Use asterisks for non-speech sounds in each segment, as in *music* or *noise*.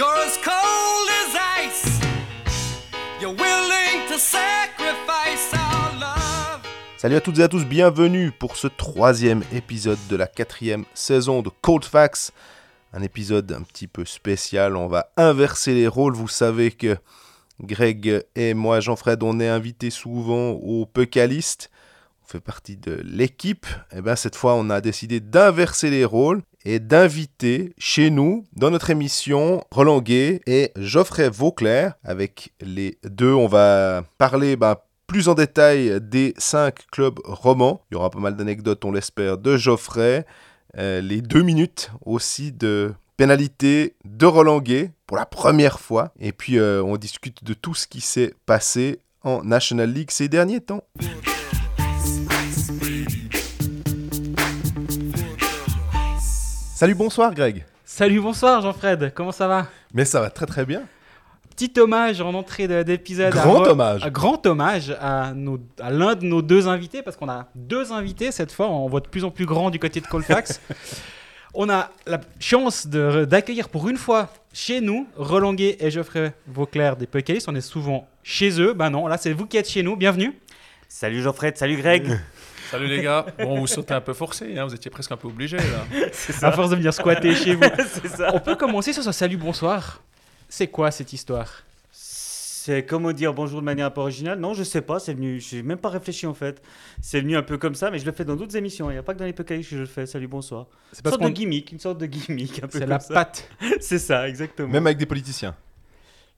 You're as cold as ice. You're willing to sacrifice our love. Salut à toutes et à tous, bienvenue pour ce troisième épisode de la quatrième saison de Cold Facts. Un épisode un petit peu spécial, on va inverser les rôles. Vous savez que Greg et moi, Jean-Fred, on est invités souvent au Pucalist. On fait partie de l'équipe. Et bien cette fois, on a décidé d'inverser les rôles et d'inviter chez nous, dans notre émission, Roland Gay et Geoffrey Vauclair. Avec les deux, on va parler ben, plus en détail des cinq clubs romans. Il y aura pas mal d'anecdotes, on l'espère, de Geoffrey. Euh, les deux minutes aussi de pénalité de Roland Gay pour la première fois. Et puis euh, on discute de tout ce qui s'est passé en National League ces derniers temps. Salut, bonsoir Greg. Salut, bonsoir Jean-Fred, comment ça va? Mais ça va très très bien. Petit hommage en entrée de- d'épisode. Grand hommage. Un grand hommage à, l'un de nos deux invités, parce qu'on a deux invités cette fois, on voit de plus en plus grand du côté de Colfax. *laughs* on a la chance d'accueillir pour une fois chez nous Roland Guay et Geoffrey Vauclair des Puckalis. On est souvent chez eux. Ben non, là c'est vous qui êtes chez nous, bienvenue. Salut Geoffrey, salut Greg. *laughs* Salut les gars. Bon, vous sautez un peu forcé, hein, vous étiez presque un peu obligé là. *laughs* À force de venir squatter chez vous. *laughs* c'est ça. On peut commencer sur ce salut, bonsoir. C'est quoi cette histoire? C'est comment dire bonjour de manière un peu originale Non, je sais pas, c'est venu, j'ai même pas réfléchi en fait. C'est venu un peu comme ça, mais je le fais dans d'autres émissions. Il n'y a pas que dans les Pocalypse que je le fais. Salut, bonsoir. C'est Une sorte de gimmick, une sorte de gimmick un peu c'est la ça. patte. *laughs* C'est ça, exactement. Même avec des politiciens.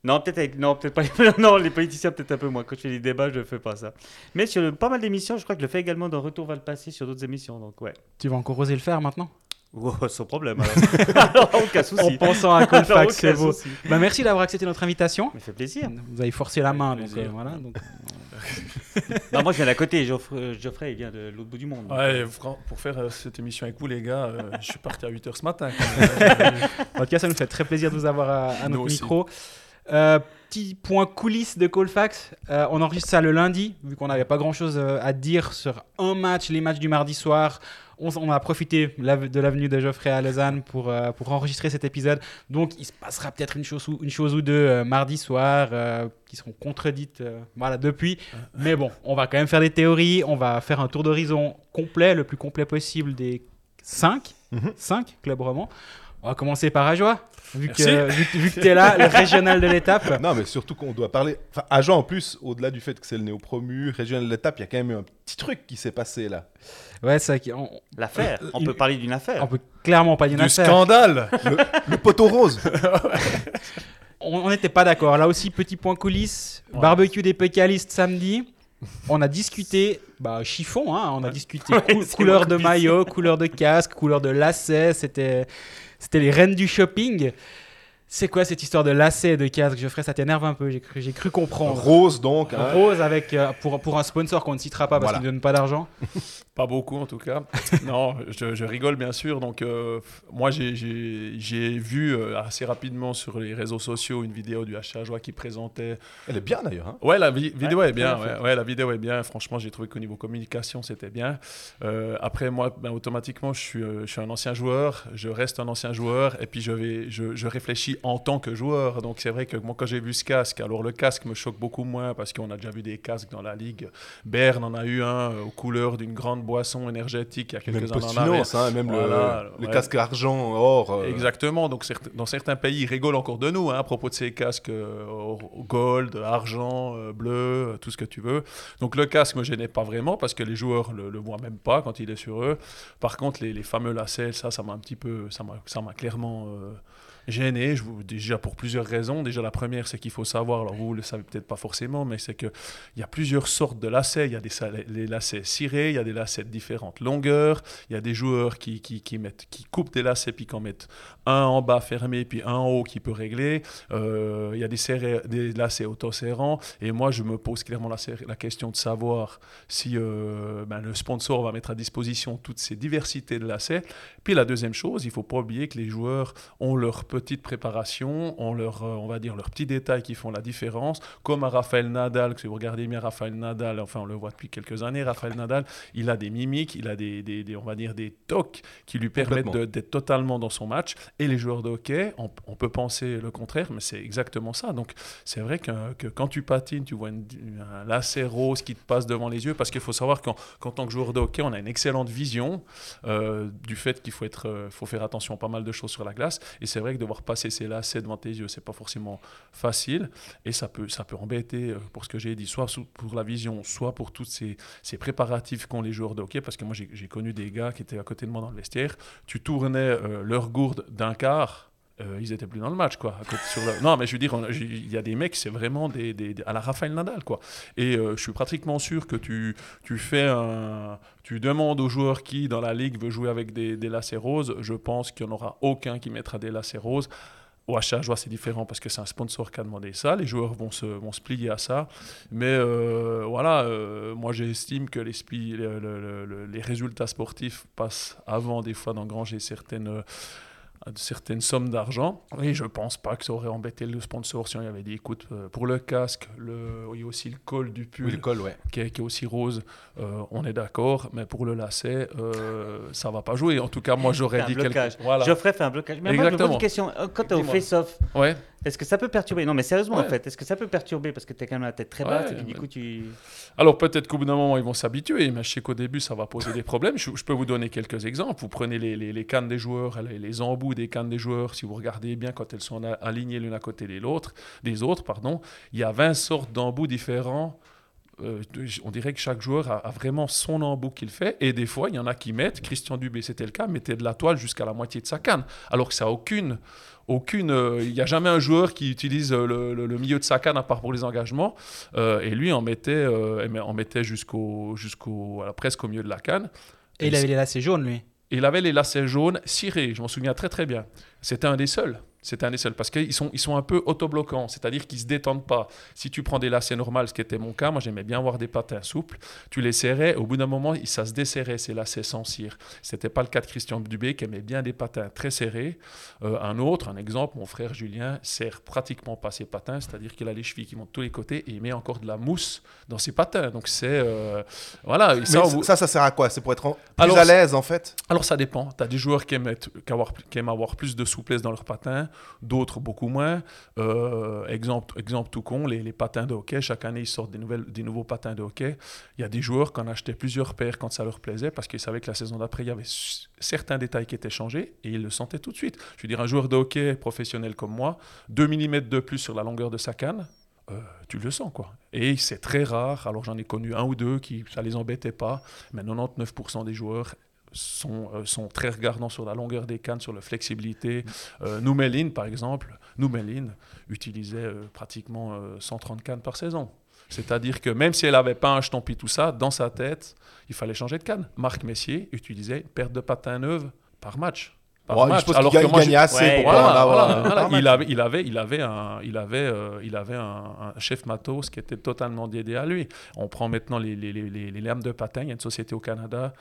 Non, peut-être avec... non, peut-être pas. Les... *laughs* non, les politiciens peut-être un peu moins. Quand je fais des débats, je ne fais pas ça. Mais sur le- pas mal d'émissions, je crois que je le fais également dans Retour vers le passé sur d'autres émissions. Donc ouais. Tu vas encore oser le faire maintenant? Oh, sans problème. Alors, *laughs* alors aucun souci. En pensant à Colfax, c'est beau. Bah, merci d'avoir accepté notre invitation. Mais fait plaisir. Vous avez forcé la main, donc, euh, voilà. Donc, Non, *laughs* moi je viens d'à côté. Geoffrey, Geoffrey il vient de l'autre bout du monde. Ouais, pour faire euh, cette émission avec vous les gars, euh, je suis parti à 8h ce matin. quand même. en tout cas, ça nous fait très plaisir de vous avoir à, à Nous notre aussi. Euh, petit point coulisses de Colfax. Euh, on enregistre ça le lundi, vu qu'on n'avait pas grand chose à dire sur un match, les matchs du mardi soir. On, a profité de l'avenue de Geoffrey à Lausanne pour, euh, pour enregistrer cet épisode. Donc, il se passera peut-être une chose ou, une chose ou deux euh, mardi soir euh, qui seront contredites euh, voilà, depuis. Mais bon, on va quand même faire des théories. On va faire un tour d'horizon complet, le plus complet possible des 5 Mhm. cinq clubs romans. On va commencer par Ajoie, vu que, vu, que- vu que tu es là, le *laughs* régional de l'étape. Non, mais surtout qu'on doit parler. Enfin, Agen, en plus, au-delà du fait que c'est le néo-promu, régional de l'étape, il y a quand même eu un petit truc qui s'est passé là. Ouais, c'est vrai qu'on L'affaire. On Il- peut parler d'une affaire. on peut clairement pas dire une du affaire. scandale Le, le poteau rose. *laughs* On n'était pas d'accord. Là aussi, petit point coulisses, Ouais. barbecue des pécalistes samedi. On a discuté, bah, chiffon, hein, on a discuté *laughs* Ouais, cou- c'est couleur de maillot, couleur de casque, couleur de lacet. C'était, c'était les reines du shopping. C'est quoi cette histoire de lacet et de casque? Geoffrey, ça t'énerve un peu, j'ai cru, j'ai cru comprendre. Rose, donc. hein. Rose avec, euh, pour, pour un sponsor qu'on ne citera pas parce Voilà. qu'il ne donne pas d'argent. *laughs* Pas beaucoup en tout cas. non, je, je rigole bien sûr. Donc, euh, moi j'ai- j'ai j'ai vu euh, assez rapidement sur les réseaux sociaux une vidéo du HA Joie qui présentait. Elle est bien d'ailleurs. hein. Ouais, la vi- vidéo Ouais, est bien. Ouais, ouais, la vidéo est bien. Franchement, j'ai trouvé qu'au niveau communication, c'était bien. Euh, après, moi, ben, automatiquement, je suis, euh, je suis un ancien joueur. Je reste un ancien joueur. Et puis, je, vais, je, je réfléchis en tant que joueur. Donc, c'est vrai que moi, quand j'ai vu ce casque, alors le casque me choque beaucoup moins parce qu'on a déjà vu des casques dans la ligue. Berne en a eu un euh, aux couleurs d'une grande boisson énergétique il y a Même quelques années. Postinos, hein, même le- Voilà, le, ouais. casque argent, or. euh, Exactement. Donc, certes- dans certains pays, ils rigolent encore de nous hein, à propos de ces casques euh, gold, argent, euh, bleu, tout ce que tu veux. Donc, le casque me gênait pas vraiment parce que les joueurs le, le voient même pas quand il est sur eux. Par contre, les, les fameux lacets, ça, ça m'a un petit peu, ça m'a, ça m'a clairement gêné. Déjà pour plusieurs raisons. Déjà, la première, c'est qu'il faut savoir. Alors, vous le savez peut-être pas forcément, mais c'est que il y a plusieurs sortes de lacets. Il y a des les lacets cirés, il y a des lacets de différentes longueurs. Il y a des joueurs qui, qui, qui mettent, qui coupent des lacets puis qui en mettent un en bas fermé puis un en haut qui peut régler. Euh, il y a des, serrés, des lacets auto-serrants. Et moi, je me pose clairement la, la question de savoir si euh, ben, le sponsor va mettre à disposition toutes ces diversités de lacets. Puis la deuxième chose, il faut pas oublier que les joueurs ont leur petite préparation, ont leur, euh, on va dire, leurs petits détails qui font la différence. Comme à Raphaël Nadal, si vous regardez bien Raphaël Nadal, enfin on le voit depuis quelques années, Raphaël Nadal, il a des mimiques, il a des, des- des- on va dire, des tocs qui lui permettent d'être totalement dans son match. Et les joueurs de hockey, on, peut penser le contraire, mais c'est exactement ça. Donc c'est vrai que, quand tu patines, tu vois un lacet rose qui te passe devant les yeux, parce qu'il faut savoir qu'en tant que joueur de hockey, on a une excellente vision euh, du fait qu'il faut, euh, faut faire attention à pas mal de choses sur la glace. Et c'est vrai que devoir passer ces lacets devant tes yeux, c'est pas forcément facile. Et ça peut, ça peut embêter, euh, pour ce que j'ai dit, soit pour la vision, soit pour tous ces, préparatifs qu'ont les joueurs de hockey. Parce que moi, j'ai connu des gars qui étaient à côté de moi dans le vestiaire. Tu tournais euh, leur gourde d'un quart. euh, ils étaient plus dans le match, quoi. Non, mais je veux dire, il y a des mecs, c'est vraiment des, des- à la Rafael Nadal, quoi. Et euh, je suis pratiquement sûr que tu, tu fais un, tu demandes aux joueurs qui dans la ligue veut jouer avec des, des lacets roses. Je pense qu'il n'y en aura aucun qui mettra des lacets roses. Au vois, c'est différent parce que c'est un sponsor qui a demandé ça. Les joueurs vont se, vont se plier à ça. Mais euh, voilà, moi j'estime que les, spi- le- le- le- le- les résultats sportifs passent avant des fois d'engranger certaines, certaines sommes d'argent. Et je pense pas que ça aurait embêté le sponsor si on lui avait dit écoute, euh, pour le casque, le, il y a aussi le col du pull Oui, le col, ouais. qui est, qui est aussi rose, euh, on est d'accord, mais pour le lacet, euh, ça va pas jouer. En tout cas, moi j'aurais dit blocage. quelque Voilà. Geoffrey fait un blocage. Mais moi, je me pose Exactement. une question. Euh, Quand tu es au face-off, Ouais. Est-ce que ça peut perturber? Non, mais sérieusement, Ouais. en fait, est-ce que ça peut perturber? Parce que tu es quand même la tête très Ouais, basse et puis du coup, tu. Alors peut-être qu'au bout d'un moment, ils vont s'habituer, mais je sais qu'au début, ça va poser des problèmes. Je, je peux vous donner quelques exemples. Vous prenez les, les- les cannes des joueurs, les, les embouts des cannes des joueurs, si vous regardez bien quand elles sont alignées l'une à côté des autres, des autres, pardon, il y a 20 sortes d'embouts différents. Euh, on dirait que chaque joueur a, a vraiment son embout qu'il fait. Et des fois, il y en a qui mettent, Christian Dubé, c'était le cas, mettait de la toile jusqu'à la moitié de sa canne. Alors que ça n'a aucune... aucune euh, Il n'y a jamais un joueur qui utilise euh, le, le- le milieu de sa canne à part pour les engagements. Euh, et lui, en mettait, euh, en mettait jusqu'au, jusqu'au, voilà, presque au milieu de la canne. Et il avait les lacets jaunes, lui. Et il avait les lacets jaunes cirés, je m'en souviens très très bien. C'était un des seuls. C'était un des seuls parce qu'ils sont, ils sont un peu autobloquants, c'est-à-dire qu'ils se détendent pas. Si tu prends des lacets normaux, ce qui était mon cas, moi j'aimais bien avoir des patins souples, tu les serrais, au bout d'un moment, ça se desserrait ces lacets sans cire. C'était pas le cas de Christian Dubé qui aimait bien des patins très serrés. Euh, un autre, un exemple, mon frère Julien serre pratiquement pas ses patins, c'est-à-dire qu'il a les chevilles qui montent de tous les côtés et il met encore de la mousse dans ses patins. Donc c'est euh, voilà. Mais ça, ça, vous- ça, ça sert à quoi? C'est pour être en- plus Alors, à l'aise, en fait? alors ça dépend. Tu as des joueurs qui aiment, être- qui avoir- qui aiment avoir plus de souplesse dans leurs patins, d'autres beaucoup moins. Euh, exemple, exemple tout con, les, patins de hockey, chaque année ils sortent des, nouvelles, des nouveaux patins de hockey. Il y a des joueurs qui en achetaient plusieurs paires quand ça leur plaisait parce qu'ils savaient que la saison d'après il y avait certains détails qui étaient changés et ils le sentaient tout de suite. Je veux dire, un joueur de hockey professionnel comme moi, 2 mm de plus sur la longueur de sa canne, euh, tu le sens quoi. Et c'est très rare, alors j'en ai connu un ou deux qui ça les embêtait pas, mais 99% des joueurs sont, euh, sont très regardants sur la longueur des cannes, sur la flexibilité. Euh, par exemple, Noumeline utilisait euh, pratiquement euh, 130 cannes par saison. C'est-à-dire que même si elle n'avait pas un jeton tout ça, dans sa tête, il fallait changer de canne. Marc Messier utilisait une paire de patins neuves par match. Par Ouais, match. Je pense Alors que moi, gagnait assez Ouais, pour voilà, voilà, voilà. Il avait, il avait, il avait un, il avait, euh, il avait un, un chef matos qui était totalement dédié à lui. On prend maintenant les, les, les, les- les lames de patin. Il y a une société au Canada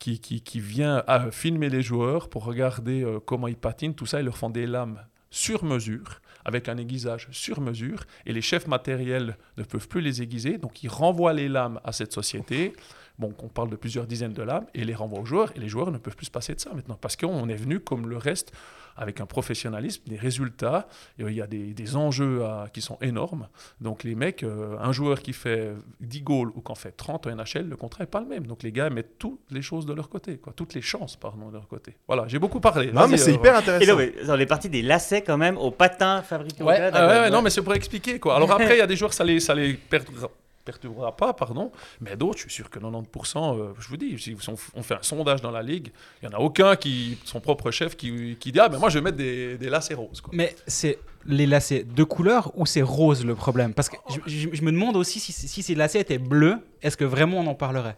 qui, vient à filmer les joueurs pour regarder euh, comment ils patinent. Tout ça, ils leur font des lames sur mesure, avec un aiguisage sur mesure, et les chefs matériels ne peuvent plus les aiguiser, donc ils renvoient les lames à cette société. Bon, on parle de plusieurs dizaines de lames, et les renvoient aux joueurs, et les joueurs ne peuvent plus se passer de ça maintenant, parce qu'on est venu comme le reste, avec un professionnalisme, des résultats, et, euh, il y a des, des enjeux à- qui sont énormes. Donc les mecs, euh, un joueur qui fait 10 goals ou qui en fait 30 en NHL, le contrat n'est pas le même. Donc les gars mettent toutes les choses de leur côté, quoi, toutes les chances pardon, de leur côté. Voilà, j'ai beaucoup parlé. Non, mais c'est euh, hyper Et intéressant. non, mais on est parti des lacets quand même aux patins fabriqués au Ouais, Canada. ah ouais, quoi. ouais, non, mais c'est pour expliquer quoi. Alors *laughs* après, il y a des joueurs, ça les, ça les perdra- perturbera pas, pardon, mais d'autres, je suis sûr que 90%, euh, je vous dis, si on on fait un sondage dans la ligue, il n'y en a aucun qui, son propre chef, qui, qui dit Ah, ben moi je vais mettre des, des lacets roses. Quoi. Mais c'est les lacets de couleur ou c'est rose le problème? Parce que je, je- je me demande aussi si, si ces lacets étaient bleus, est-ce que vraiment on en parlerait?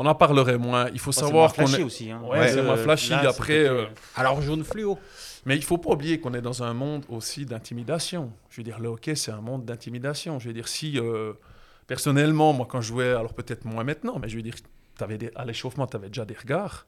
On en parlerait moins. Il faut savoir qu'on flashy est. aussi. Hein. Ouais, c'est moins flashy. là, Après, côté- euh, Alors jaune fluo. Mais il faut pas oublier qu'on est dans un monde aussi d'intimidation. Je veux dire, le hockey, c'est un monde d'intimidation. Je veux dire, si euh, personnellement, moi, quand je jouais, alors peut-être moins maintenant, mais je veux dire, avais des, à l'échauffement, tu avais déjà des regards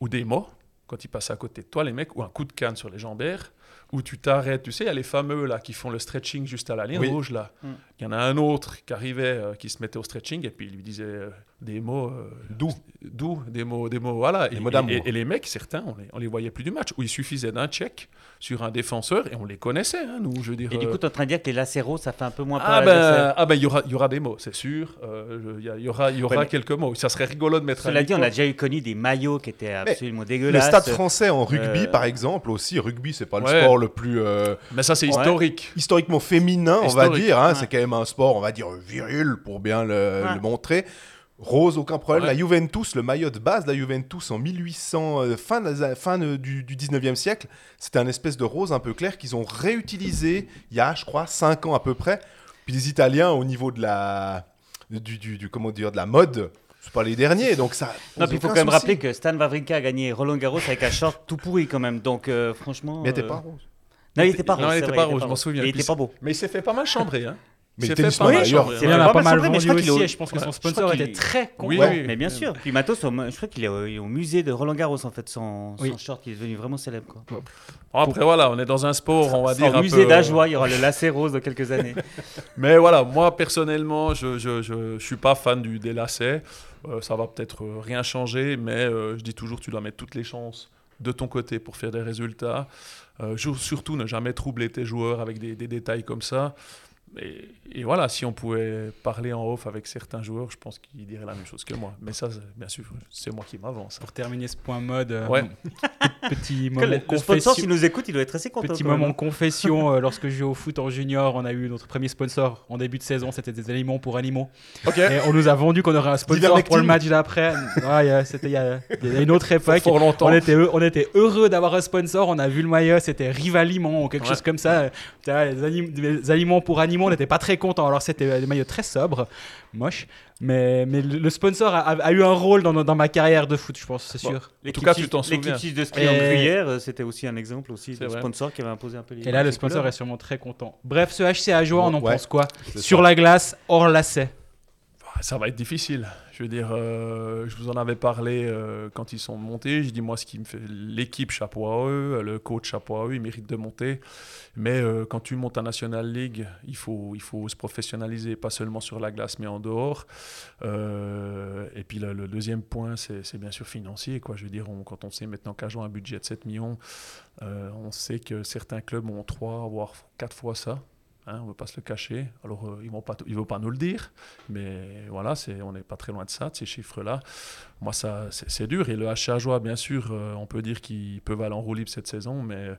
ou des mots quand ils passaient à côté de toi, les mecs, ou un coup de canne sur les jambières. où tu t'arrêtes. Tu sais, il y a les fameux là qui font le stretching juste à la ligne Oui. rouge là. Mm. Il y en a un autre qui arrivait, euh, qui se mettait au stretching et puis il lui disait euh, des mots euh, D'où doux, des mots, des mots, voilà. Des et, mots d'amour. et- et les mecs, certains, on les, on les voyait plus du match, où il suffisait d'un check sur un défenseur et on les connaissait, hein, nous, je veux dire. Et du euh, coup, tu es en train de dire que les lacéros, ça fait un peu moins peur ah l'adversaire. ben, ah ben, il y aura, il y aura des mots, c'est sûr. Euh, il y, y aura, il y aura Ouais, mais- quelques mots. Ça serait rigolo de mettre. Cela un dit, on a déjà eu connu des maillots qui étaient absolument Le dégueulasses. stade français en rugby, Euh, par exemple, aussi, rugby, c'est pas le sport le plus euh, Mais ça, c'est Ouais. historique. historiquement féminin, on va Historique, dire. hein. ouais. C'est quand même un sport, on va dire, viril pour bien le, Ouais. le montrer. Rose, aucun problème. Ouais. La Juventus, le maillot de base de la Juventus en 1800, euh, fin, de fin de- du, du 19e siècle, c'était un espèce de rose un peu clair qu'ils ont réutilisé il y a, je crois, 5 ans à peu près. Puis les Italiens, au niveau de la, du, du- du- comment dire, de la mode, c'est pas les derniers. Donc ça. Non, puis il faut quand même souci. rappeler que Stan Wawrinka a gagné Roland Garros avec un short tout pourri quand même. Donc euh, franchement. Mais elle était euh, pas rose. Non, il était pas Non, rose. il c'est était pas rose, je m'en souviens. Il était pas beau. Mais il s'est fait pas mal chambrer. Hein. Mais le pas mal d'ailleurs, Il y en Ouais, a pas pas mal vendu crois qu'il aussi je pense que son sponsor était très content. Oui, Ouais. oui. Mais bien sûr. Puis Matos, je crois qu'il est au, musée de Roland Garros en fait, son, short, il est devenu vraiment célèbre. Quoi. Bon, Après, voilà, on est dans un sport, on va dire. Un musée peu- d'Ajoie, il y aura le lacet rose dans quelques années. *laughs* Mais voilà, moi personnellement, je je, je, je suis pas fan du des lacets. Euh, ça va peut-être euh, rien changer, mais euh, je dis toujours, tu dois mettre toutes les chances de ton côté pour faire des résultats. Euh, surtout, ne jamais troubler tes joueurs avec des, des détails comme ça. Et, et voilà, si on pouvait parler en off avec certains joueurs, je pense qu'ils diraient la même chose que moi. Mais ça, bien sûr, c'est moi qui m'avance. Pour terminer ce point mode, euh, Ouais. *laughs* petit moment le, le sponsor, confession. s'il nous écoute, il doit être assez content. Petit moment confession, *laughs* euh, lorsque je jouais au foot en junior, on a eu notre premier sponsor en début de saison, c'était des aliments pour animaux. Ok. Et on nous a vendu qu'on aurait un sponsor pour le match d'après. Ouais, il y a- c'était il y, a il y a une autre *laughs* époque. Fort longtemps. On était, heu- on était heureux d'avoir un sponsor, on a vu le maillot, c'était Rivaliment ou quelque Ouais. chose comme ça. Les, anim- des aliments pour animaux, on n'était pas très contents. Alors c'était des maillots très sobres, moches. Mais, mais le, le sponsor a, a- a eu un rôle dans, dans ma carrière de foot, je pense, c'est Bon. sûr. En tout cas, tu t'en souviens. L'équipe de ski en Et- gruyère, euh, c'était aussi un exemple aussi C'est de vrai. sponsor qui avait imposé un peu les Et là, le sponsor couleurs. est sûrement très content. Bref, ce HC à joie, on en Ouais, pense quoi Sur ça. la glace, hors lacet. Ah, Ça va être difficile. Je veux dire, euh, je vous en avais parlé euh, quand ils sont montés. J'ai dit, moi, ce qui me fait l'équipe, chapeau à eux, le coach, chapeau à eux, ils méritent de monter. Mais euh, quand tu montes en National League, il faut, il faut se professionnaliser, pas seulement sur la glace, mais en dehors. Et puis le, deuxième point, c'est bien sûr financier. Quoi. Je veux dire, quand on sait maintenant qu'Agen a un budget de 7 millions, on sait que certains clubs ont 3, voire 4 fois ça. Hein, on ne veut pas se le cacher. Alors, euh, ils ne vont, pas- nous le dire. Mais voilà, c'est, on n'est pas très loin de ça, de ces chiffres-là. Moi, ça, c'est, dur. Et le HA Joie, bien sûr, euh, on peut dire qu'ils peuvent aller en roue libre cette saison. Mais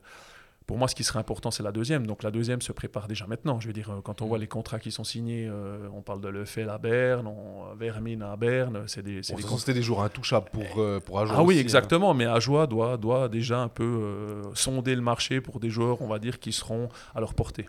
pour moi, ce qui serait important, c'est la deuxième. Donc la deuxième se prépare déjà maintenant. Je veux dire, euh, quand on voit les contrats qui sont signés, euh, on parle de l'EFL à Berne, on, Vermine à Berne, c'est des, c'est Bon, des contrats- des jours intouchables pour, euh, pour Ajoie ah oui, aussi, hein. exactement. Mais Ajoie doit, doit déjà un peu euh, sonder le marché pour des joueurs, on va dire, qui seront à leur portée.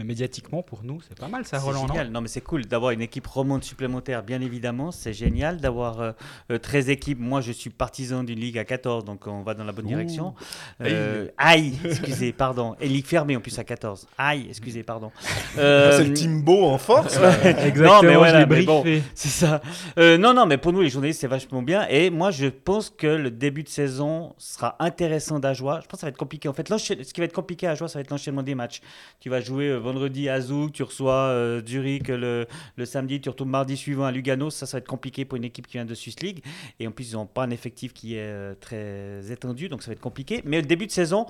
Mais médiatiquement, pour nous, c'est pas mal ça, C'est Roland. non génial. Non, mais c'est cool d'avoir une équipe remonte supplémentaire, bien évidemment. C'est génial d'avoir euh, euh, 13 équipes. Moi, je suis partisan d'une ligue à 14, donc on va dans la bonne direction. Euh, aïe, excusez, pardon. Et ligue fermée en plus à 14. Aïe, excusez, pardon. *laughs* Ah, Euh, C'est le Timbo en force. Exactement, *laughs* Non, mais voilà, mais bon. C'est ça. Euh, non, non, mais pour nous, les journalistes, c'est vachement bien. Et moi, je pense que le début de saison sera intéressant d'Ajoie. Je pense que ça va être compliqué. En fait, ce qui va être compliqué à Ajoie, ça va être l'enchaînement des matchs. Tu vas jouer euh, vendredi à Zouk, tu reçois euh, Zurich le, samedi, tu retournes mardi suivant à Lugano. Ça, ça va être compliqué pour une équipe qui vient de Swiss League. Et en plus, ils n'ont pas un effectif qui est euh, très étendu, donc ça va être compliqué. Mais le début de saison,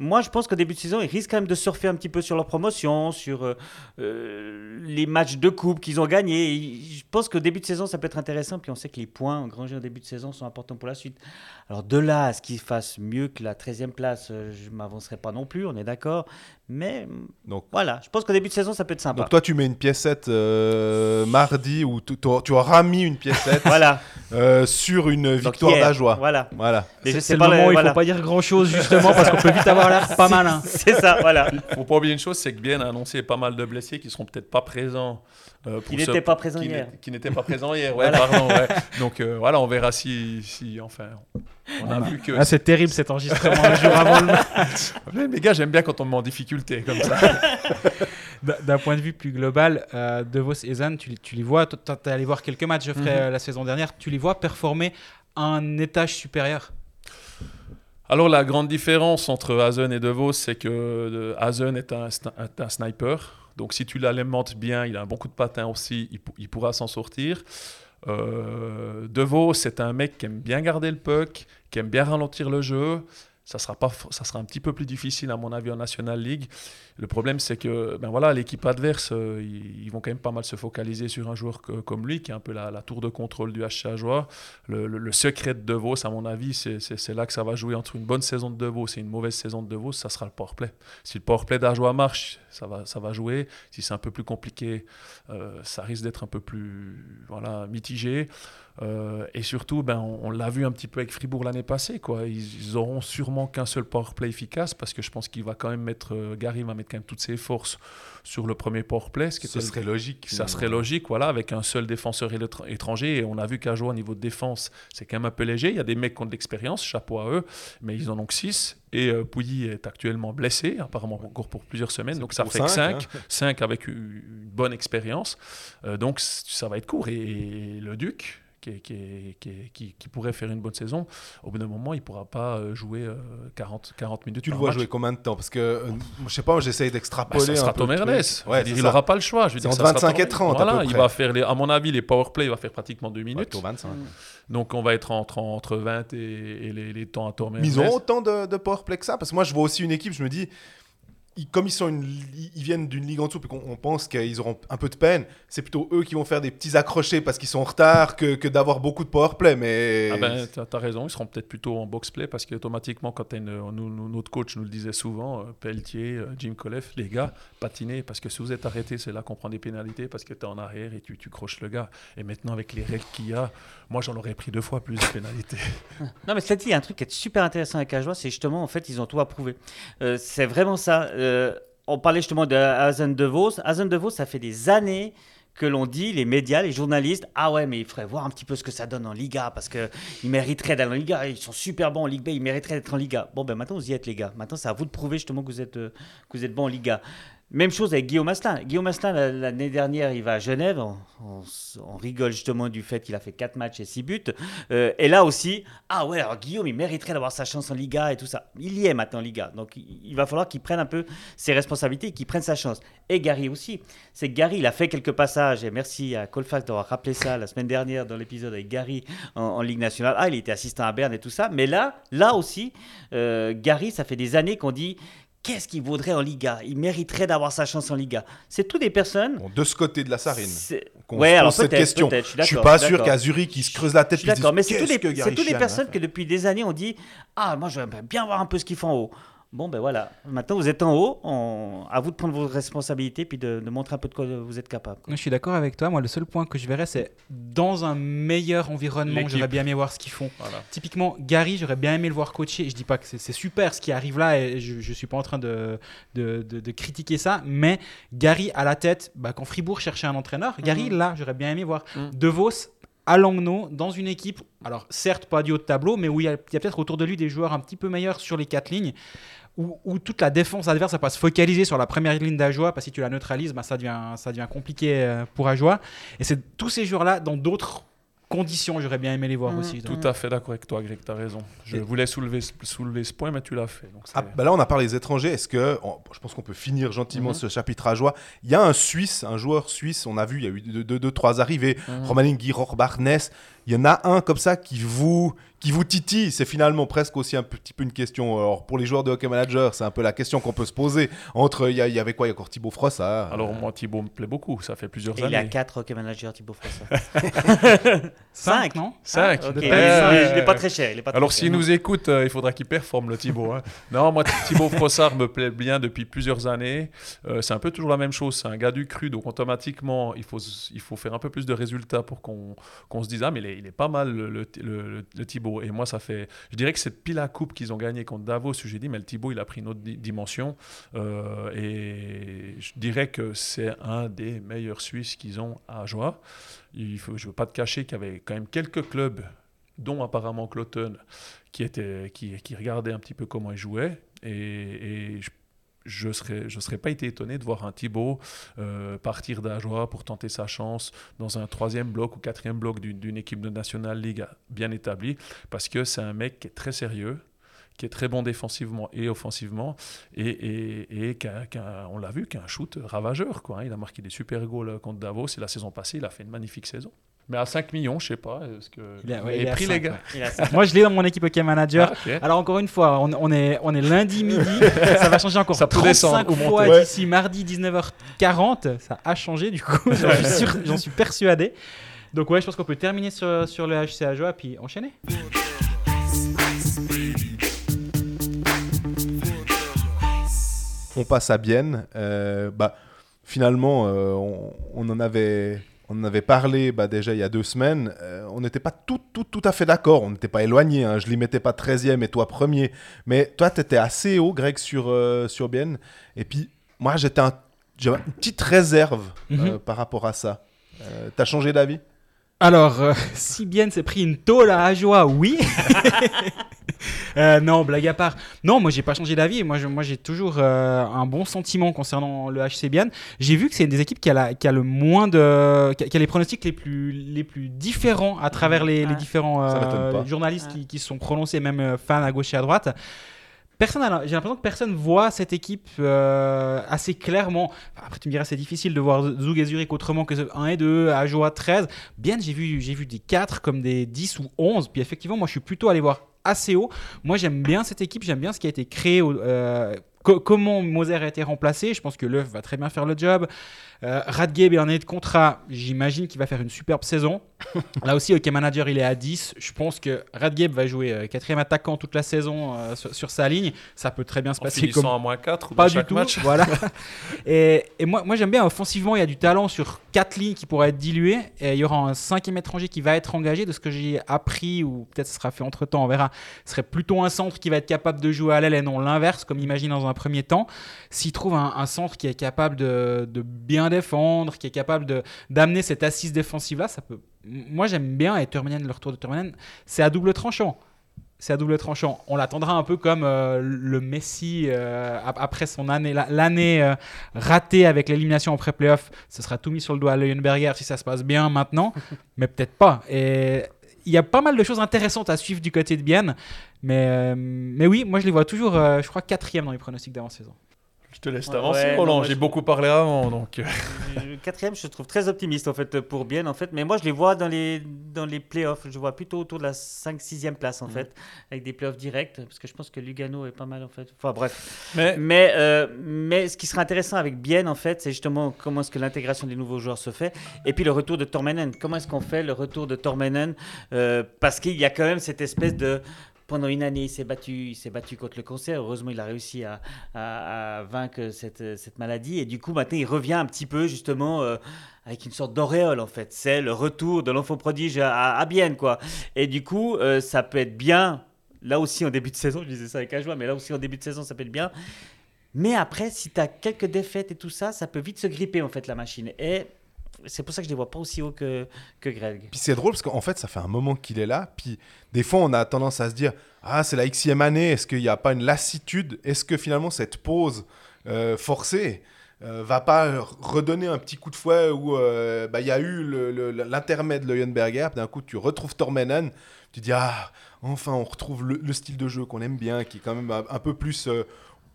moi, je pense qu'au début de saison, ils risquent quand même de surfer un petit peu sur leur promotion, sur euh, les matchs de coupe qu'ils ont gagnés. Je pense qu'au début de saison, ça peut être intéressant. Puis on sait que les points engrangés au début de saison sont importants pour la suite. Alors de là à ce qu'ils fassent mieux que la 13e place, je ne m'avancerai pas non plus, on est d'accord. Mais Donc, voilà, je pense qu'au début de saison, ça peut être sympa. donc toi, tu mets une piécette euh, mardi où tu, auras mis une piécette *laughs* voilà. euh, sur une victoire d'Ajoie. Voilà. Voilà. Et je C'est le pas, moment où il voilà. faut pas dire grand chose justement parce qu'on peut vite avoir l'air pas *laughs* malin. C'est ça, voilà. faut pas oublier une chose, c'est que Bien a annoncé pas mal de blessés qui seront peut-être pas présents. Euh, pour Qui n'étaient pas présents qui hier. Qui n'étaient pas présents hier, ouais, *laughs* pardon. ouais. Donc euh, voilà, on verra si, si enfin, on a vu que. Ah, c'est terrible cet enregistrement un jour avant le match. *laughs* Mais, les gars, j'aime bien quand on me met en difficulté comme ça. *laughs* D'un- point de vue plus global, euh, De Vos et Zan, tu, tu les vois, tu es allé voir quelques matchs, Geoffrey, Mhm. euh, la saison dernière, tu les vois performer à un étage supérieur? Alors la grande différence entre Hazen et De Vos, c'est que Hazen est un, sni- est un sniper. Donc si tu l'alimentes bien, il a un bon coup de patin aussi, il, pou- il pourra s'en sortir. Euh, de c'est un mec qui aime bien garder le puck, qui aime bien ralentir le jeu. Ça sera, pas, ça sera un petit peu plus difficile, à mon avis, en National League. Le problème, c'est que ben voilà, l'équipe adverse, euh, ils, vont quand même pas mal se focaliser sur un joueur comme lui, qui est un peu la, tour de contrôle du HC Ajoie. Le, le- secret de De Vos, à mon avis, c'est là que ça va jouer entre une bonne saison de De Vos et une mauvaise saison de De Vos, ça sera le powerplay. Si le powerplay d'Ajoie marche, ça va, ça va jouer. Si c'est un peu plus compliqué, euh, ça risque d'être un peu plus voilà, mitigé. Euh, et surtout, ben, on, l'a vu un petit peu avec Fribourg l'année passée. Quoi. Ils, ils auront sûrement qu'un seul powerplay efficace parce que je pense qu'il va quand même mettre, euh, Gary va mettre quand même toutes ses forces sur le premier powerplay. Ce qui Ce serait logique. ça finalement. serait logique, voilà, avec un seul défenseur étranger. Et on a vu qu'à jouer au niveau de défense, c'est quand même un peu léger. Il y a des mecs qui ont de l'expérience, chapeau à eux, mais ils en ont que 6. Et euh, Pouilly est actuellement blessé, apparemment encore pour plusieurs semaines. Donc ça fait que cinq, 5. 5 avec une bonne expérience. Euh, donc ça va être court. Et le Duc, qui, qui, qui, qui- pourrait faire une bonne saison, au bout d'un moment, il ne pourra pas euh, jouer euh, 40, 40 minutes. Tu le vois match. jouer combien de temps? Parce que, euh, je sais pas, j'essaye Bah, d'extrapoler. ça un sera Tom Ouais, il ça. n'aura pas le choix. Je veux C'est dire, entre ça sera 25 et Tom- 30 à Voilà, peu il près. va faire les, à mon avis, les power play, il va faire pratiquement deux Ouais, minutes. tour 25. Donc on va être entre, entre 20 et, et les, les temps à Tom ils ont autant de, de powerplay que ça? Parce que moi, je vois aussi une équipe, je me dis, ils- comme ils, sont une, ils viennent d'une ligue en dessous, puis qu'on on pense qu'ils auront un peu de peine, c'est plutôt eux qui vont faire des petits accrochés parce qu'ils sont en retard que, que d'avoir beaucoup de powerplay. Mais Ah ben, t'as, t'as raison, ils seront peut-être plutôt en box-play parce qu'automatiquement, quand t'as une, nous- nous- notre coach nous le disait souvent, euh, Pelletier, euh, Jim Colef, les gars, patinez parce que si vous êtes arrêté, c'est là qu'on prend des pénalités parce que t'es en arrière et tu, tu croches le gars. Et maintenant, avec les règles qu'il y a, moi j'en aurais pris deux fois plus de pénalités. *laughs* Non, mais cela dit, il y a un truc qui est super intéressant avec Ajoie, c'est justement, en fait, ils ont tout approuvé. Euh, c'est vraiment ça. Euh, on parlait justement de Hazen de ça fait des années que l'on dit, les médias, les journalistes, ah ouais, mais il faudrait voir un petit peu ce que ça donne en Liga, parce qu'ils mériteraient d'aller en Liga, ils sont super bons en Ligue B, ils mériteraient d'être en Liga. Bon, ben maintenant, vous y êtes, les gars. Maintenant, c'est à vous de prouver justement que vous êtes, euh, que vous êtes bons en Liga. Même chose avec Guillaume Asselin. Guillaume Asselin, la- l'année dernière, il va à Genève. On, rigole justement du fait qu'il a fait 4 matchs et 6 buts. Euh, et là aussi, ah ouais, alors Guillaume, il mériterait d'avoir sa chance en Liga et tout ça. Il y est maintenant en Liga. Donc il, va falloir qu'il prenne un peu ses responsabilités qu'il prenne sa chance. Et Gary aussi. C'est que Gary, il a fait quelques passages. Et merci à Colfax d'avoir rappelé ça la semaine dernière dans l'épisode avec Gary en, en Ligue nationale. Ah, il était assistant à Berne et tout ça. Mais là, là aussi, euh, Gary, ça fait des années qu'on dit. Qu'est-ce qu'il vaudrait en Liga? Il mériterait d'avoir sa chance en Liga. C'est tous des personnes. bon, de ce côté de la sarine, qu'on Ouais, se alors pose cette question. je suis Je suis pas je sûr qu'à Zurich, ils se creusent la Je tête. d'accord, mais c'est les Sheehan personnes que depuis des années on dit Ah, moi j'aimerais bien voir un peu ce qu'ils font en haut. Bon, ben voilà, maintenant vous êtes en haut, on- à vous de prendre vos responsabilités puis de, de montrer un peu de quoi vous êtes capable. Je suis d'accord avec toi. Moi, le seul point que je verrais, c'est dans un meilleur environnement, j'aurais bien aimé voir ce qu'ils font. Voilà. Typiquement, Gary, j'aurais bien aimé le voir coacher. Je dis pas que c'est super ce qui arrive là et je, je suis pas en train de, de, de- de critiquer ça, mais Gary à la tête, bah, quand Fribourg cherchait un entraîneur, Gary là, j'aurais bien aimé voir Mhm. De Vos à Langnau dans une équipe, alors certes pas du haut de tableau, mais où il y a, peut-être autour de lui des joueurs un petit peu meilleurs sur les quatre lignes. Où, où toute la défense adverse va pas se focaliser sur la première ligne d'Ajoie, parce que si tu la neutralises, bah, ça, devient, ça devient compliqué euh, pour Ajoie. Et c'est tous ces joueurs-là, dans d'autres conditions, j'aurais bien aimé les voir Mhm. aussi. Tout à fait d'accord avec toi, Greg, tu as raison. Je Et- voulais soulever, ce- soulever ce point, mais tu l'as fait. Donc Ah, bah là, on a parlé des étrangers. Est-ce que, on- je pense qu'on peut finir gentiment Mhm. ce chapitre à joie. Il y a un Suisse, un joueur suisse. On a vu, il y a eu deux, deux, deux, trois arrivées. Mhm. Romain Guiror Barnes. Il y en a un comme ça qui vous, qui vous titille. C'est finalement presque aussi un petit peu une question. Alors pour les joueurs de hockey manager, c'est un peu la question qu'on peut se poser. Entre, il y, avait quoi? Il y a encore Thibaut Frossard. Alors moi, Thibaut me plaît beaucoup. Ça fait plusieurs Et il a années. 4 hockey managers Thibaut François. *laughs* Cinq, non? Cinq. Ok, De il taille. est- il est pas très cher. il est pas Alors s'il nous écoute, euh, il faudra qu'il performe le Thibaut. hein. Non, moi Thibaut Frossard me plaît bien depuis plusieurs années. Euh, c'est un peu toujours la même chose. C'est un gars du cru, donc automatiquement il faut il faut faire un peu plus de résultats pour qu'on qu'on se dise ah mais il est, il est pas mal le, le, Thibaut. Et moi ça fait, je dirais que cette pile à coupe qu'ils ont gagné contre Davos, j'ai dit mais le Thibaut il a pris une autre di- dimension Euh, et je dirais que c'est un des meilleurs Suisses qu'ils ont à Joie. Il faut, je veux pas te cacher qu'il y avait quand même quelques clubs dont apparemment Cloton, qui, était, qui, qui regardait un petit peu comment il jouait. Et, et je je serais, je serais pas été étonné de voir un Thibaut euh, partir d'Ajoie pour tenter sa chance dans un troisième bloc ou quatrième bloc d'une équipe de National League bien établie, parce que c'est un mec qui est très sérieux, qui est très bon défensivement et offensivement, et, et, et on l'a vu, qui a un shoot ravageur. Quoi. hein. Il a marqué des super goals contre Davos, et la saison passée, il a fait une magnifique saison. Mais à 5 millions, je sais pas. Est-ce que... Il a- ouais, il pris les gars ouais. A. Moi, je l'ai dans mon équipe Hockey Manager. Ah. Alors encore une fois, on, on est, on est lundi midi, *laughs* ça va changer encore Ça peut 35 descendre fois d'ici mardi 19h40. Ça a changé du coup, j'en suis, *laughs* sûr- j'en suis persuadé. Donc ouais, je pense qu'on peut terminer sur, sur le HC Ajoa puis enchaîner. On passe à Bienne. Euh, bah, finalement, euh, on, on en avait, on en avait parlé bah, déjà il y a deux semaines. Euh, on n'était pas tout, tout, tout à fait d'accord. On n'était pas éloigné. Hein. Je ne les mettais pas 13e et toi premier. Mais toi, tu étais assez haut, Greg, sur, euh, sur Bienne. Et puis, moi, j'étais un- j'avais une petite réserve euh, Mhm. par rapport à ça. T'as changé d'avis? Alors, *laughs* si bien s'est pris une tôle à Ajoa, oui. *laughs* *laughs* Euh, non, blague à part. Non, moi j'ai pas changé d'avis. Moi, je- moi j'ai toujours euh, un bon sentiment concernant le HC Bienne. J'ai vu que c'est une des équipes qui a, la- qui a le moins de, qui a, qui a les pronostics les plus, les plus différents à travers les, différents euh, journalistes Ouais. qui, se sont prononcés, même fans à gauche et à droite. Personne, j'ai l'impression que personne voit cette équipe euh, assez clairement. Enfin, Après, tu me diras, c'est difficile de voir Zug et Zurich autrement que 1 et 2, Ajoa 13. Bien, j'ai vu, j'ai vu des 4 comme des 10 ou 11. Puis effectivement, moi, je suis plutôt allé voir assez haut. Moi, j'aime bien cette équipe, j'aime bien ce qui a été créé. euh, co- comment Moser a été remplacé. Je pense que Leuf va très bien faire le job. Euh, Radgeb est en année de contrat. J'imagine qu'il va faire une superbe saison. *laughs* Là aussi, OK Manager, il est à 10. Je pense que Radgeb va jouer euh, quatrième attaquant toute la saison euh, sur, sur sa ligne. Ça peut très bien se En passer comme à moins 4 pas du tout. match. *laughs* Voilà. *laughs* et et moi, moi j'aime bien offensivement, il y a du talent sur quatre lignes qui pourraient être diluées. Et il y aura un cinquième étranger qui va être engagé. De ce que j'ai appris, ou peut-être ce sera fait entre temps, on verra. Ce serait plutôt un centre qui va être capable de jouer à l'aile et non l'inverse, comme imagine dans un premier temps. S'il trouve un, un centre qui est capable de, de bien défendre, qui est capable de- d'amener cette assise défensive là, ça peut. Moi j'aime bien et le retour de Turminen, c'est à double tranchant c'est à double tranchant. On l'attendra un peu comme euh, le Messi euh, ap- après son année, la- l'année euh, ratée avec l'élimination en pré-playoff. Ce sera tout mis sur le doigt à Leuenberger si ça se passe bien maintenant, *laughs* mais peut-être pas. Et il y a pas mal de choses intéressantes à suivre du côté de Bienne, mais, mais oui, moi je les vois toujours, je crois, quatrième dans les pronostics d'avant-saison. Je te laisse t'avancer, ouais, non, Roland. J'ai je- beaucoup parlé avant, donc. euh, Le quatrième, je trouve très optimiste en fait pour Bien en fait, mais moi je les vois dans les dans les playoffs. Je vois plutôt autour de la 5-6e place en Mm. fait, avec des playoffs directs, parce que je pense que Lugano est pas mal en fait. Enfin bref. Mais Mais euh, mais ce qui sera intéressant avec Bien en fait, c'est justement comment est-ce que l'intégration des nouveaux joueurs se fait, et puis le retour de Tormenen. Comment est-ce qu'on fait le retour de Tormenen Euh, Parce qu'il y a quand même cette espèce de pendant une année, il s'est battu, s'est battu contre le cancer. Heureusement, il a réussi à, vaincre cette, maladie. Et du coup, maintenant, il revient un petit peu, justement, euh, avec une sorte d'auréole, en fait. C'est le retour de l'enfant prodige à, à quoi. Et du coup, euh, ça peut être bien. Là aussi, en début de saison, je disais ça avec joie, mais là aussi, en début de saison, ça peut être bien. Mais après, si tu as quelques défaites et tout ça, ça peut vite se gripper, en fait, la machine. Et c'est pour ça que je les vois pas aussi haut que, que Greg. Puis c'est drôle parce qu'en fait, ça fait un moment qu'il est là. Puis des fois, on a tendance à se dire Ah, c'est la Xème année. Est-ce qu'il n'y a pas une lassitude? Est-ce que finalement, cette pause euh, forcée euh, va pas redonner un petit coup de fouet où euh, bah, il y a eu l'intermède de Leuenberger, d'un coup tu retrouves Tormenen, tu dis ah enfin on retrouve le, le style de jeu qu'on aime bien, qui est quand même un, un peu plus euh,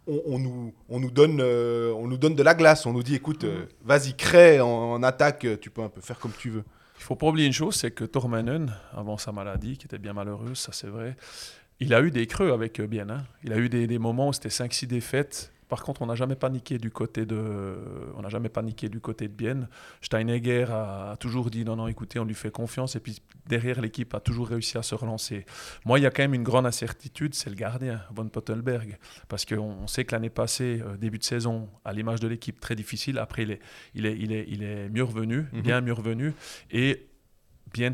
on, nous, on, nous donne, euh, on nous donne de la glace, on nous dit écoute euh, vas-y crée en, en attaque, tu peux un peu faire comme tu veux. Il faut pas oublier une chose, c'est que Tormanen, avant sa maladie, qui était bien malheureuse, ça c'est vrai, il a eu des creux avec euh, Bien. hein. Il a eu des, des moments où c'était 5-6 défaites. Par contre, on n'a jamais paniqué du côté de, on n'a jamais paniqué du côté de Bienne. Steinegger a, toujours dit non, non, écoutez, on lui fait confiance. Et puis derrière, l'équipe a toujours réussi à se relancer. Moi, il y a quand même une grande incertitude, c'est le gardien, Von Pottelberg, parce qu'on on sait que l'année passée, euh, début de saison, à l'image de l'équipe, très difficile. Après, il est, il est, il est, il est mieux revenu, Mhm. bien mieux revenu, et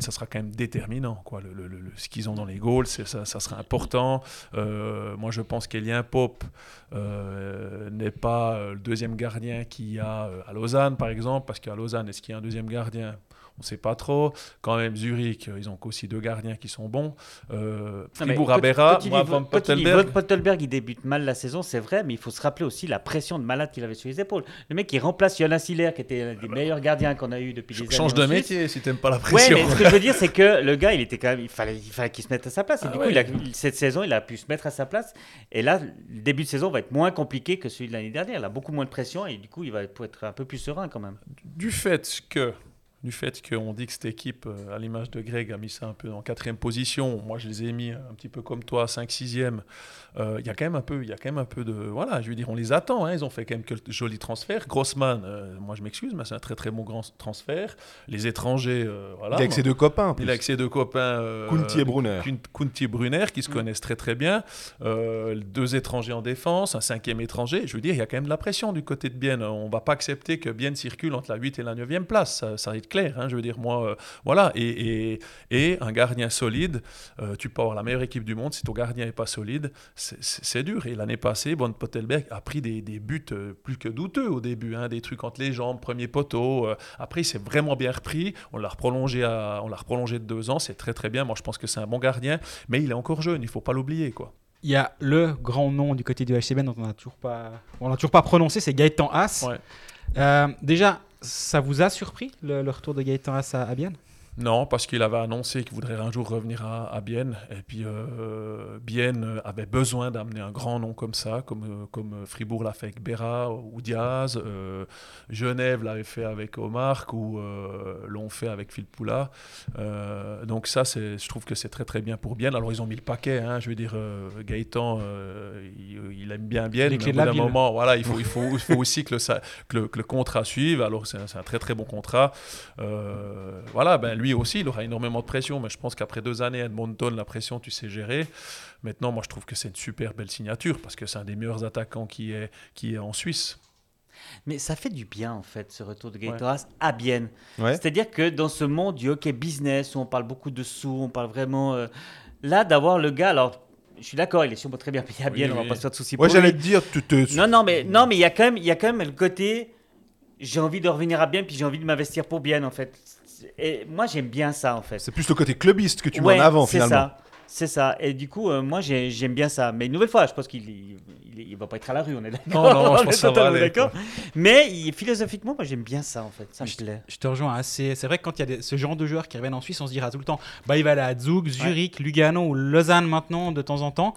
Ça sera quand même déterminant. Quoi. Le, le- ce qu'ils ont dans les goals, ça, ça sera important. Euh, moi, je pense qu'Elien Pop euh, n'est pas euh, le deuxième gardien qu'il y a euh, à Lausanne, par exemple, parce qu'à Lausanne, est-ce qu'il y a un deuxième gardien? On sait pas trop. Quand même, Zurich, euh, ils ont aussi deux gardiens qui sont bons. Euh, Fribourg, Abera, il il Pottelberg. Il débute mal la saison, c'est vrai, mais il faut se rappeler aussi la pression de malade qu'il avait sur les épaules. Le mec qui remplace Jolan Siller, qui était l'un des meilleurs gardiens qu'on a eu depuis des années. Change de métier si t'aimes pas la Ouais, pression. mais ce que je veux dire, *laughs* c'est que le gars, il était quand même, il fallait, il fallait qu'il se mette à sa place. Et Ah du coup, ouais. il il- cette saison, il a pu se mettre à sa place. Et là, le début de saison va être moins compliqué que celui de l'année dernière. Il a beaucoup moins de pression et du coup, il va être un peu plus serein quand même. du fait que du fait qu'on dit que cette équipe, euh, à l'image de Greg, a mis ça un peu en quatrième position, moi je les ai mis un petit peu comme toi, 5 6e, euh, il y a quand même un peu, il y a quand même un peu de, voilà, je veux dire, on les attend, hein, ils ont fait quand même quelques jolis transferts. Grossman, euh, moi je m'excuse, mais c'est un très très bon grand transfert. Les étrangers, euh, voilà. Il est avec ses deux copains. Il est avec ses deux copains. euh, Kunti et Brunner. Kun- Kunti et Brunner, qui se connaissent très très bien. Euh, deux étrangers en défense, un cinquième étranger. Je veux dire, il y a quand même de la pression du côté de Bienne. On va pas accepter que Bienne circule entre la 8 et la 9e place. Ça, ça va être clair. hein. Je veux dire, moi, euh, voilà. Et, et, et un gardien solide, euh, tu peux avoir la meilleure équipe du monde. Si ton gardien n'est pas solide, c'est- dur. Et l'année passée, Von Pottelberg a pris des, des buts euh, plus que douteux au début. hein, des trucs entre les jambes, premier poteau. euh. après, il s'est vraiment bien repris. On l'a prolongé, à, on l'a prolongé de deux ans. C'est très très bien. Moi, je pense que c'est un bon gardien. Mais il est encore jeune. Il faut pas l'oublier. quoi. Il y a le grand nom du côté du HCBN dont on n'a toujours pas, on toujours pas prononcé, c'est Gaëtan Haas. Ouais. Euh, déjà, ça vous a surpris le, retour de Gaëtan à, à Bienne Non, parce qu'il avait annoncé qu'il voudrait un jour revenir à, à Bienne. Et puis, euh, Bienne avait besoin d'amener un grand nom comme ça, comme, euh, comme Fribourg l'a fait avec Berra ou Diaz. euh, Genève l'avait fait avec Omar ou euh, l'ont fait avec Phil Poula. Donc ça, je trouve que c'est très très bien pour Bienne. Alors, ils ont mis le paquet. hein, je veux dire, Gaëtan, il, il aime bien Bienne. Mais ville. moment, voilà, il faut, *laughs* il faut, il faut aussi que le, que le, que le contrat suive. Alors, c'est un, c'est un très très bon contrat. Voilà, ben lui aussi, il aura énormément de pression, mais je pense qu'après deux années à Edmonton, la pression, tu sais gérer. Maintenant, moi, je trouve que c'est une super belle signature parce que c'est un des meilleurs attaquants qui est, qui est en Suisse. Mais ça fait du bien, en fait, ce retour de Ouais. Haas à Bienne. Ouais. C'est-à-dire que dans ce monde du hockey business, où on parle beaucoup de sous, on parle vraiment. euh, là, d'avoir le gars, alors, je suis d'accord, il est sûrement très bien payé à Oui, Bienne, on oui. va pas se faire de soucis Ouais, pour j'allais te dire, tu te. Non, non, mais non, mais il y a quand même, il y a quand même le côté. J'ai envie de revenir à Bienne, puis j'ai envie de m'investir pour Bienne, en fait. Et moi, j'aime bien ça, en fait. C'est plus le côté clubiste que tu Ouais, mets en avant c'est finalement. ça. C'est ça. Et du coup, euh, moi, j'ai- j'aime bien ça. Mais une nouvelle fois, je pense qu'il il, il- il va pas être à la rue, on est d'accord. Non, non, je *laughs* pense que ça va aller, d'accord. Mais il- philosophiquement, moi, j'aime bien ça, en fait. Ça me plaît. Je te rejoins assez. C'est vrai que quand il y a des- ce genre de joueurs qui reviennent en Suisse, on se dira tout le temps bah, il va aller à Zug, Zurich, Lugano ou Lausanne maintenant de temps en temps.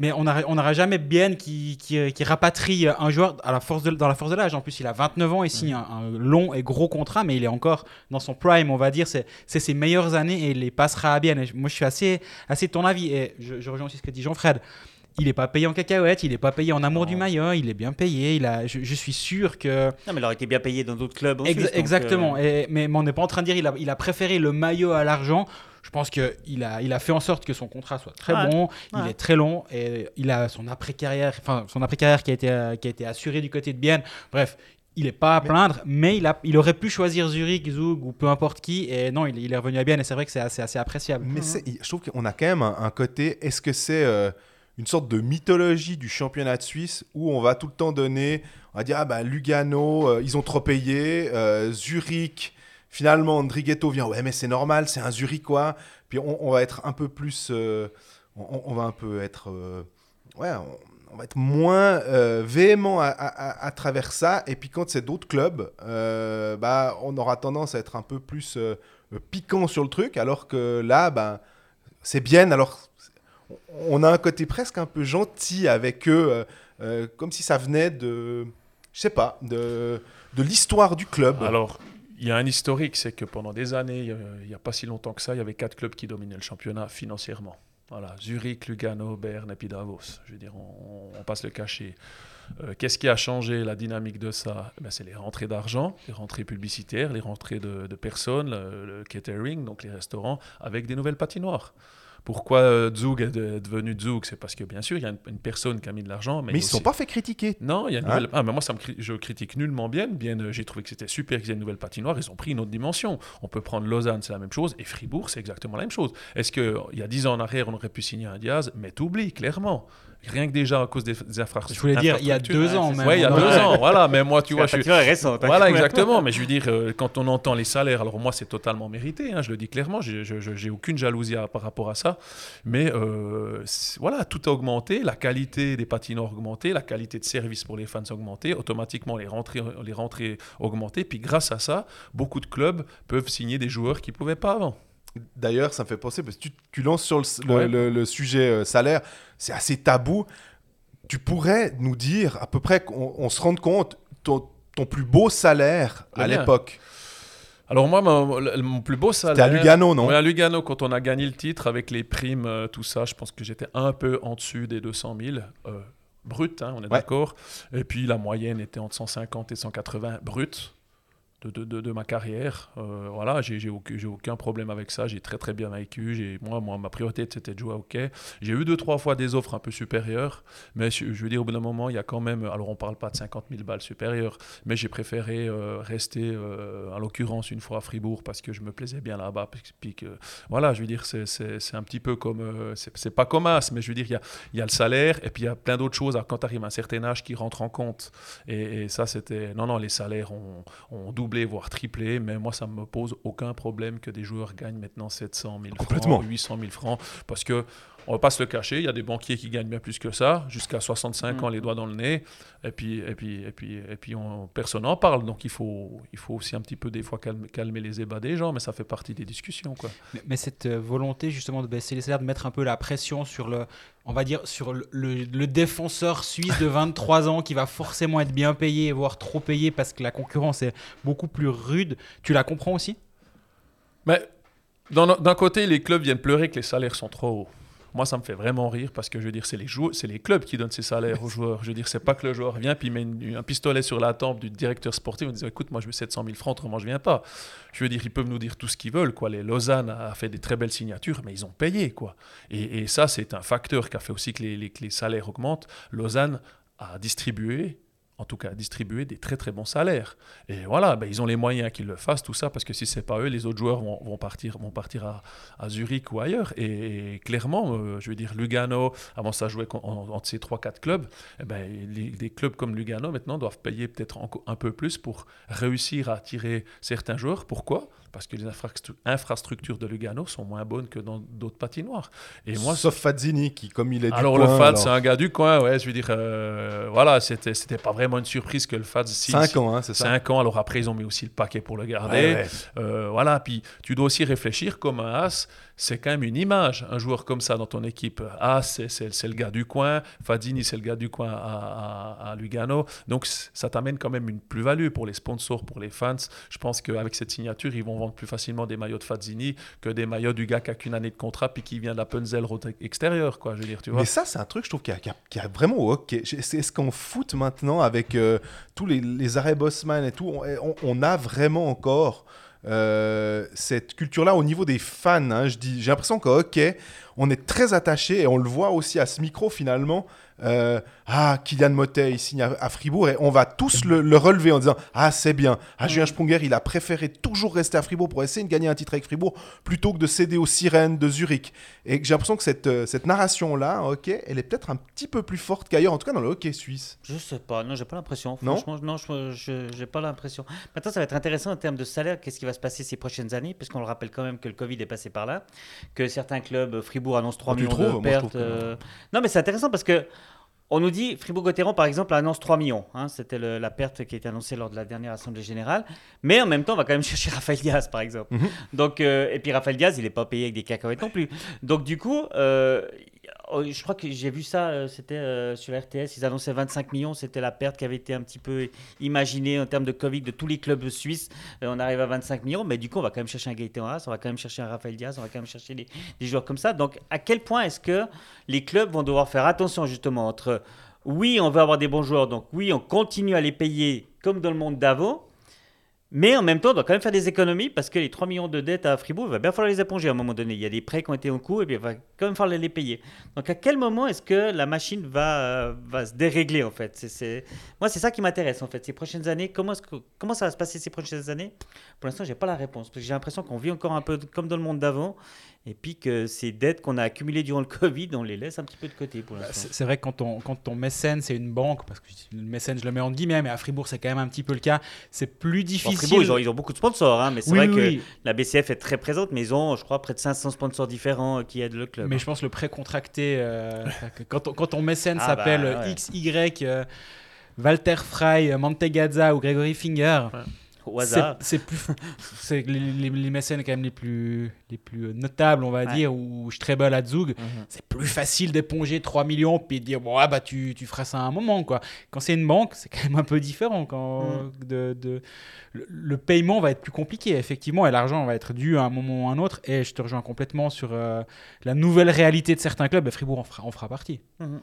Mais on n'aura jamais Bienne qui, qui, qui rapatrie un joueur à la force de, dans la force de l'âge. En plus, il a 29 ans, il signe un, un long et gros contrat, mais il est encore dans son prime, on va dire. C'est ses meilleures années et il les passera à Bienne. Et moi, je suis assez, assez de ton avis. Et je, je rejoins aussi ce que dit Jean-Fred. Il n'est pas payé en cacahuètes, il n'est pas payé en amour Non. du maillot, il est bien payé. Il a, je, je suis sûr que. Non, mais il aurait été bien payé dans d'autres clubs Ex- donc, exactement. euh, Et, mais, mais on n'est pas en train de dire il a, il a préféré le maillot à l'argent. Je pense qu'il a, il a fait en sorte que son contrat soit très Ouais. bon. Il est très long et il a son après-carrière, enfin son après-carrière qui a été, euh, qui a été assuré du côté de Bienne. Bref. Il n'est pas à plaindre, mais il, a, il aurait pu choisir Zurich, Zug ou peu importe qui. Et non, il, il est revenu à Bienne et c'est vrai que c'est assez, assez appréciable. Mais je trouve qu'on a quand même un, un côté. Est-ce que c'est euh, une sorte de mythologie du championnat de Suisse où on va tout le temps donner. On va dire, ah bah Lugano, euh, ils ont trop payé. euh, Zurich, finalement, Andrighetto vient. Ouais, mais c'est normal, c'est un Zurichois. Puis on, va être un peu plus. euh, on, va un peu être. euh, ouais, on, va être moins euh, véhément à, travers ça. Et puis quand c'est d'autres clubs, euh, bah, on aura tendance à être un peu plus piquant sur le truc. Alors que là, bah, c'est bien. Alors, on a un côté presque un peu gentil avec eux, comme si ça venait de, je sais pas, de, de l'histoire du club. Alors, il y a un historique, c'est que pendant des années, il n'y a, pas si longtemps que ça, il y avait quatre clubs qui dominaient le championnat financièrement. Voilà, Zurich, Lugano, Berne et puis Davos. Je veux dire, on, passe le cachet. Euh, Qu'est-ce qui a changé la dynamique de ça? Eh ben, C'est les rentrées d'argent, les rentrées publicitaires, les rentrées de, personnes, le catering, donc les restaurants, avec des nouvelles patinoires. Pourquoi euh, Zug est de- devenu Zug? C'est parce que, bien sûr, il y a une, une personne qui a mis de l'argent. Mais, mais il ils ne sont aussi- pas fait critiquer. non, il y a une Hein? nouvelle. Ah, mais moi, ça me cri- je critique nullement bien. Bien, euh, j'ai trouvé que c'était super qu'ils aient une nouvelle patinoire. Ils ont pris une autre dimension. On peut prendre Lausanne, c'est la même chose, et Fribourg, c'est exactement la même chose. Est-ce que il y a 10 ans en arrière, on aurait pu signer un Diaz? Mais t'oublies clairement. Rien que déjà à cause des, des infrastructures. Je voulais dire, il y a deux ans même. Ouais, il y a deux ans, voilà. Mais moi, tu vois, je suis. récente. Voilà, exactement. Mais je veux dire, *laughs* euh, quand on entend les salaires, alors moi, c'est totalement mérité. hein, je le dis clairement. J'ai je- j'ai aucune jalousie à- par rapport à ça. Mais euh, voilà, tout a augmenté. La qualité des patinoires a augmenté. La qualité de service pour les fans a augmenté. Automatiquement, les rentrées, les rentrées ont augmenté. Puis grâce à ça, beaucoup de clubs peuvent signer des joueurs qu'ils ne pouvaient pas avant. D'ailleurs, ça me fait penser, parce que tu, tu lances sur le, le- Ouais. le- le sujet euh, salaire, c'est assez tabou. Tu pourrais nous dire, à peu près, qu'on on se rende compte, ton, ton plus beau salaire à mien. l'époque? Alors moi, mon, plus beau salaire... C'était à Lugano, non? Ouais, à Lugano, quand on a gagné le titre avec les primes, euh, tout ça, je pense que j'étais un peu en dessus des 200 000. euh, brut, hein, on est d'accord. Et puis la moyenne était entre 150 et 180 brut de, ma carrière. Euh, voilà, j'ai aucun, aucun problème avec ça. J'ai très très bien vécu. Moi, moi, ma priorité c'était de jouer au hockey. J'ai eu deux trois fois des offres un peu supérieures, mais je, veux dire au bout d'un moment, il y a quand même. Alors on parle pas de 50 000 balles supérieures, mais j'ai préféré euh, rester, euh, en l'occurrence une fois à Fribourg parce que je me plaisais bien là-bas. Puis, que, voilà, je veux dire, c'est- un petit peu comme. c'est pas comme As, mais je veux dire, il y a, y a le salaire et puis il y a plein d'autres choses alors, quand tu arrives à un certain âge qui rentrent en compte. Et, ça, c'était. Non, non, les salaires ont, ont doublé, voire triplé, mais moi, ça me pose aucun problème que des joueurs gagnent maintenant 700 000 Complètement. francs, 800 000 francs, parce que. On va pas se le cacher, il y a des banquiers qui gagnent bien plus que ça, jusqu'à 65 ans, les doigts dans le nez, et puis, et puis, et puis, et puis on, personne n'en parle. Donc il faut, il faut aussi un petit peu des fois calmer, calmer les ébats des gens, mais ça fait partie des discussions. Quoi. Mais, mais cette euh, volonté justement de baisser les salaires, de mettre un peu la pression sur le, on va dire sur le, le- le défenseur suisse de 23 ans qui va forcément être bien payé, voire trop payé parce que la concurrence est beaucoup plus rude. Tu la comprends aussi? Mais d'un côté, les clubs viennent pleurer que les salaires sont trop hauts. Moi, ça me fait vraiment rire parce que je veux dire, c'est les, c'est les clubs qui donnent ces salaires aux joueurs. Je veux dire, c'est pas que le joueur vient puis met une- un pistolet sur la tempe du directeur sportif en disant écoute, moi je veux 700 000 francs, autrement je viens pas. Je veux dire, ils peuvent nous dire tout ce qu'ils veulent. Quoi. Les Lausanne a fait des très belles signatures, mais ils ont payé. quoi. Et, et ça, c'est un facteur qui a fait aussi que les, les- que les salaires augmentent. Lausanne a distribué en tout cas distribué des très très bons salaires. Et voilà, ben, ils ont les moyens qu'ils le fassent, tout ça, parce que si c'est pas eux, les autres joueurs vont, vont partir, vont partir à, à Zurich ou ailleurs. Et, clairement, euh, je veux dire, Lugano, avant ça jouait entre ces 3-4 clubs, eh ben, clubs comme Lugano maintenant doivent payer peut-être un peu plus pour réussir à attirer certains joueurs. Pourquoi? Parce que les infrastru- infrastructures de Lugano sont moins bonnes que dans d'autres patinoires. Et moi, Sauf Fazzini, qui, comme il est du alors coin, le FAD, alors, c'est un gars du coin, ouais, je veux dire, euh, voilà, c'était c'était pas vraiment une surprise que le FAD... si- 5 si- ans, hein, c'est ça 5 ans, alors après ils ont mis aussi le paquet pour le garder. Ouais, ouais. Euh, voilà, puis tu dois aussi réfléchir comme un As, c'est quand même une image, un joueur comme ça dans ton équipe. As, c'est- c'est c'est le gars du coin, Fadini, c'est le gars du coin à, à- à Lugano. Donc ça t'amène quand même une plus-value pour les sponsors, pour les fans. Je pense qu'avec cette signature, ils vont plus facilement des maillots de Fadzini que des maillots du gars qui a qu'une année de contrat puis qui vient de la quoi, je veux dire, tu vois. Mais ça, c'est un truc, je trouve, qui a, qui a- vraiment au hockey. C'est ce qu'en foot maintenant, avec euh, tous les, les arrêts Bossman et tout, on, on a vraiment encore euh, cette culture-là au niveau des fans. hein. j'ai l'impression qu'au hockey, on est très attaché et on le voit aussi à ce micro finalement. Euh, ah, Kylian Motet, il signe à, à Fribourg et on va tous le, le relever en disant Ah, c'est bien. Ah, Julien Sprunger, il a préféré toujours rester à Fribourg pour essayer de gagner un titre avec Fribourg plutôt que de céder aux sirènes de Zurich. Et j'ai l'impression que cette, euh, cette narration-là, hockey, elle est peut-être un petit peu plus forte qu'ailleurs, en tout cas dans le hockey suisse. Je sais pas, non, j'ai pas l'impression. Franchement, non, je je- j'ai pas l'impression. Maintenant, ça va être intéressant en termes de salaire. Qu'est-ce qui va se passer ces prochaines années Puisqu'on le rappelle quand même que le Covid est passé par là, que certains clubs, Fribourg annonce 3 Oh, tu millions trouves? De Moi, pertes. que- euh, Non, mais c'est intéressant parce que. On nous dit, Fribourg-Gotteron, par exemple, annonce 3 millions. hein. C'était la perte qui a été annoncée lors de la dernière Assemblée Générale. Mais en même temps, on va quand même *laughs* chercher Raphaël Diaz, par exemple. Mhm. Donc, euh, et puis Raphaël Diaz, il n'est pas payé avec des cacahuètes non plus. Donc, du coup, euh, je crois que j'ai vu ça, euh, c'était euh, sur RTS, ils annonçaient 25 millions. C'était la perte qui avait été un petit peu imaginée en termes de Covid de tous les clubs suisses. Euh, on arrive à 25 millions, mais du coup, on va quand même chercher un Gaëtan Haas, on va quand même chercher un Raphaël Diaz, on va quand même chercher des, des joueurs comme ça. Donc, à quel point est-ce que les clubs vont devoir faire attention justement entre oui, on veut avoir des bons joueurs, donc oui, on continue à les payer comme dans le monde d'avant, Mais en même temps, on doit quand même faire des économies parce que les 3 millions de dettes à Fribourg, il va bien falloir les éponger à un moment donné. Il y a des prêts qui ont été en cours et puis il va quand même falloir les payer. Donc à quel moment est-ce que la machine va, euh, va se dérégler en fait? Moi, c'est ça qui m'intéresse en fait. Ces prochaines années, comment, comment ça va se passer ces prochaines années? Pour l'instant, j'ai pas la réponse parce que j'ai l'impression qu'on vit encore un peu comme dans le monde d'avant et puis que ces dettes qu'on a accumulées durant le *laughs* Covid, on les laisse un petit peu de côté pour Bah, l'instant. C'est vrai que quand ton, quand ton mécène, c'est une banque, parce que le mécène, je le mets en guillemets, mais à Fribourg, c'est quand même un petit peu le cas, c'est plus Bon, difficile. Fribourg, ils ont, ils ont beaucoup de sponsors, hein, mais c'est Oui, vrai oui, que oui. la BCF est très présente, mais ils ont, je crois, près de 500 sponsors différents qui aident le club. Mais je pense le prêt contracté, euh, *laughs* quand, ton- quand ton mécène Ah s'appelle bah, ouais. XY, euh, Walter Frey, Mantegazza ou Gregory Finger, Au c'est hasard. c'est plus, *laughs* c'est les, les- les mécènes quand même les plus, les plus euh, notables, on va Ouais. dire, ou Strebel à Zug, Mhm. c'est plus facile d'éponger 3 millions puis de dire bon ah bah tu, tu feras ça à un moment quoi. Quand c'est une banque, c'est quand même un peu différent quand Mm. de, de- le, le paiement va être plus compliqué effectivement et l'argent va être dû à un moment ou à un autre et je te rejoins complètement sur euh, la nouvelle réalité de certains clubs et Fribourg en fera, en fera partie. Mhm.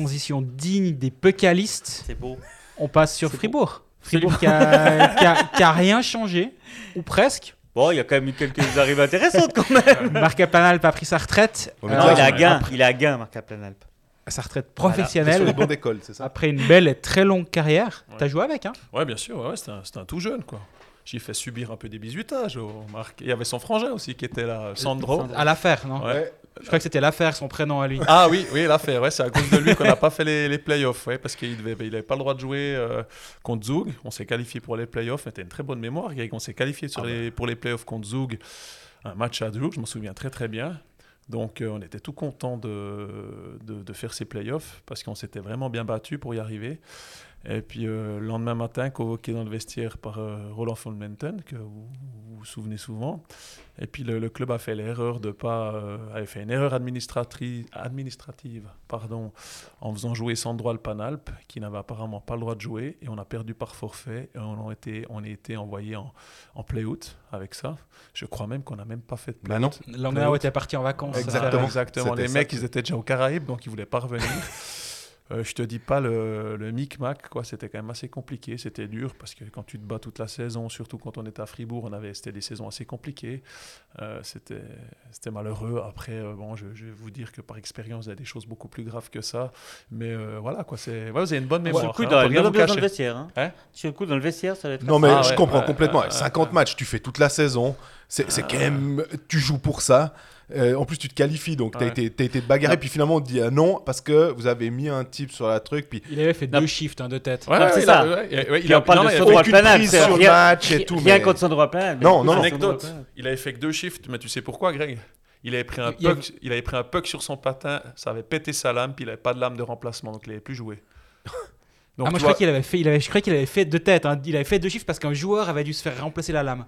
Transition digne des Pécalistes, C'est beau. on passe sur Fribourg. Fribourg qui a, qui a- qui a rien changé ou presque. Bon, il y a quand même eu quelques arrivées intéressantes quand même. *laughs* Marc Planalp a pris sa retraite, Ouais, euh, non, il ouais. Gain, il à Gain, Marc Planalp. sa retraite professionnelle. les bancs d'école, c'est ça Après une belle et très longue carrière, Ouais. t'as joué avec, hein? Ouais, bien sûr, ouais, ouais, c'était un, tout jeune, quoi. J'ai fait subir un peu des bisutages au Marc. Il y avait son frangin aussi qui était là, Sandro. À l'affaire, non? Ouais. Je crois que c'était l'affaire, son prénom à lui. Ah oui, oui, l'affaire, ouais, c'est à cause de lui qu'on n'a pas fait les, les playoffs, ouais, parce qu'il n'avait il pas le droit de jouer euh, contre Zug. On s'est qualifié pour les playoffs, c'était une très bonne mémoire, Greg. On s'est qualifié sur Ah les, pour les playoffs contre Zug, un match à Zug, je m'en souviens très très bien. Donc euh, on était tout content de, de, de faire ces playoffs, parce qu'on s'était vraiment bien battu pour y arriver. Et puis euh, le lendemain matin, convoqué dans le vestiaire par euh, Roland von Menten, que vous vous, vous souvenez souvent. Et puis le, le club a fait l'erreur de pas, euh, avait fait une erreur administrative, administrative pardon, en faisant jouer Sandro Alpanalp, qui n'avait apparemment pas le droit de jouer, et on a perdu par forfait, et on a été, on a été envoyé en, en play-out avec ça. Je crois même qu'on n'a même pas fait de Bah non. Langnau était parti en vacances. Exactement. Exactement. Les ça mecs, ils étaient déjà aux Caraïbes, donc ils voulaient pas revenir. *laughs* Euh, je te dis pas le, le micmac, quoi. C'était quand même assez compliqué. C'était dur parce que quand tu te bats toute la saison, surtout quand on était à Fribourg, on avait c'était des saisons assez compliquées. Euh, c'était c'était malheureux. Après, euh, bon, je, je vais vous dire que par expérience, il y a des choses beaucoup plus graves que ça. Mais euh, voilà, quoi. C'est, ouais, vous avez une bonne Sur mémoire. le coup, hein, rien dans le vestiaire. Hein. Hein Sur le coup, dans le vestiaire, ça va être. Non mais Ah je ouais, comprends ouais, complètement. ouais, 50 ouais. matchs, tu fais toute la saison. C'est c'est quand même... Tu joues pour ça. Euh, en plus, tu te qualifies, donc tu as Ouais. été, t'as été bagarré. Puis finalement, on te dit ah non, parce que vous avez mis un type sur la truc. Puis Il avait fait deux shifts hein, de tête. Ouais, ouais, c'est il ça. ouais, ouais, ouais, il a- on parle de Alpanalp, prise c'est sur match et tout. Rien mais- contre Sandro Alpanalp. Non, non, non. Anecdote, il avait fait que deux shifts, mais tu sais pourquoi, Greg? Il avait, pris un Il puck, il avait pris un puck sur son patin, ça avait pété sa lame, puis il n'avait pas de lame de remplacement, donc il n'avait plus joué. Donc, ah, moi, je vois- croyais qu'il avait fait, il avait, je croyais qu'il avait fait deux têtes. hein. Il avait fait deux chiffres parce qu'un joueur avait dû se faire remplacer la lame.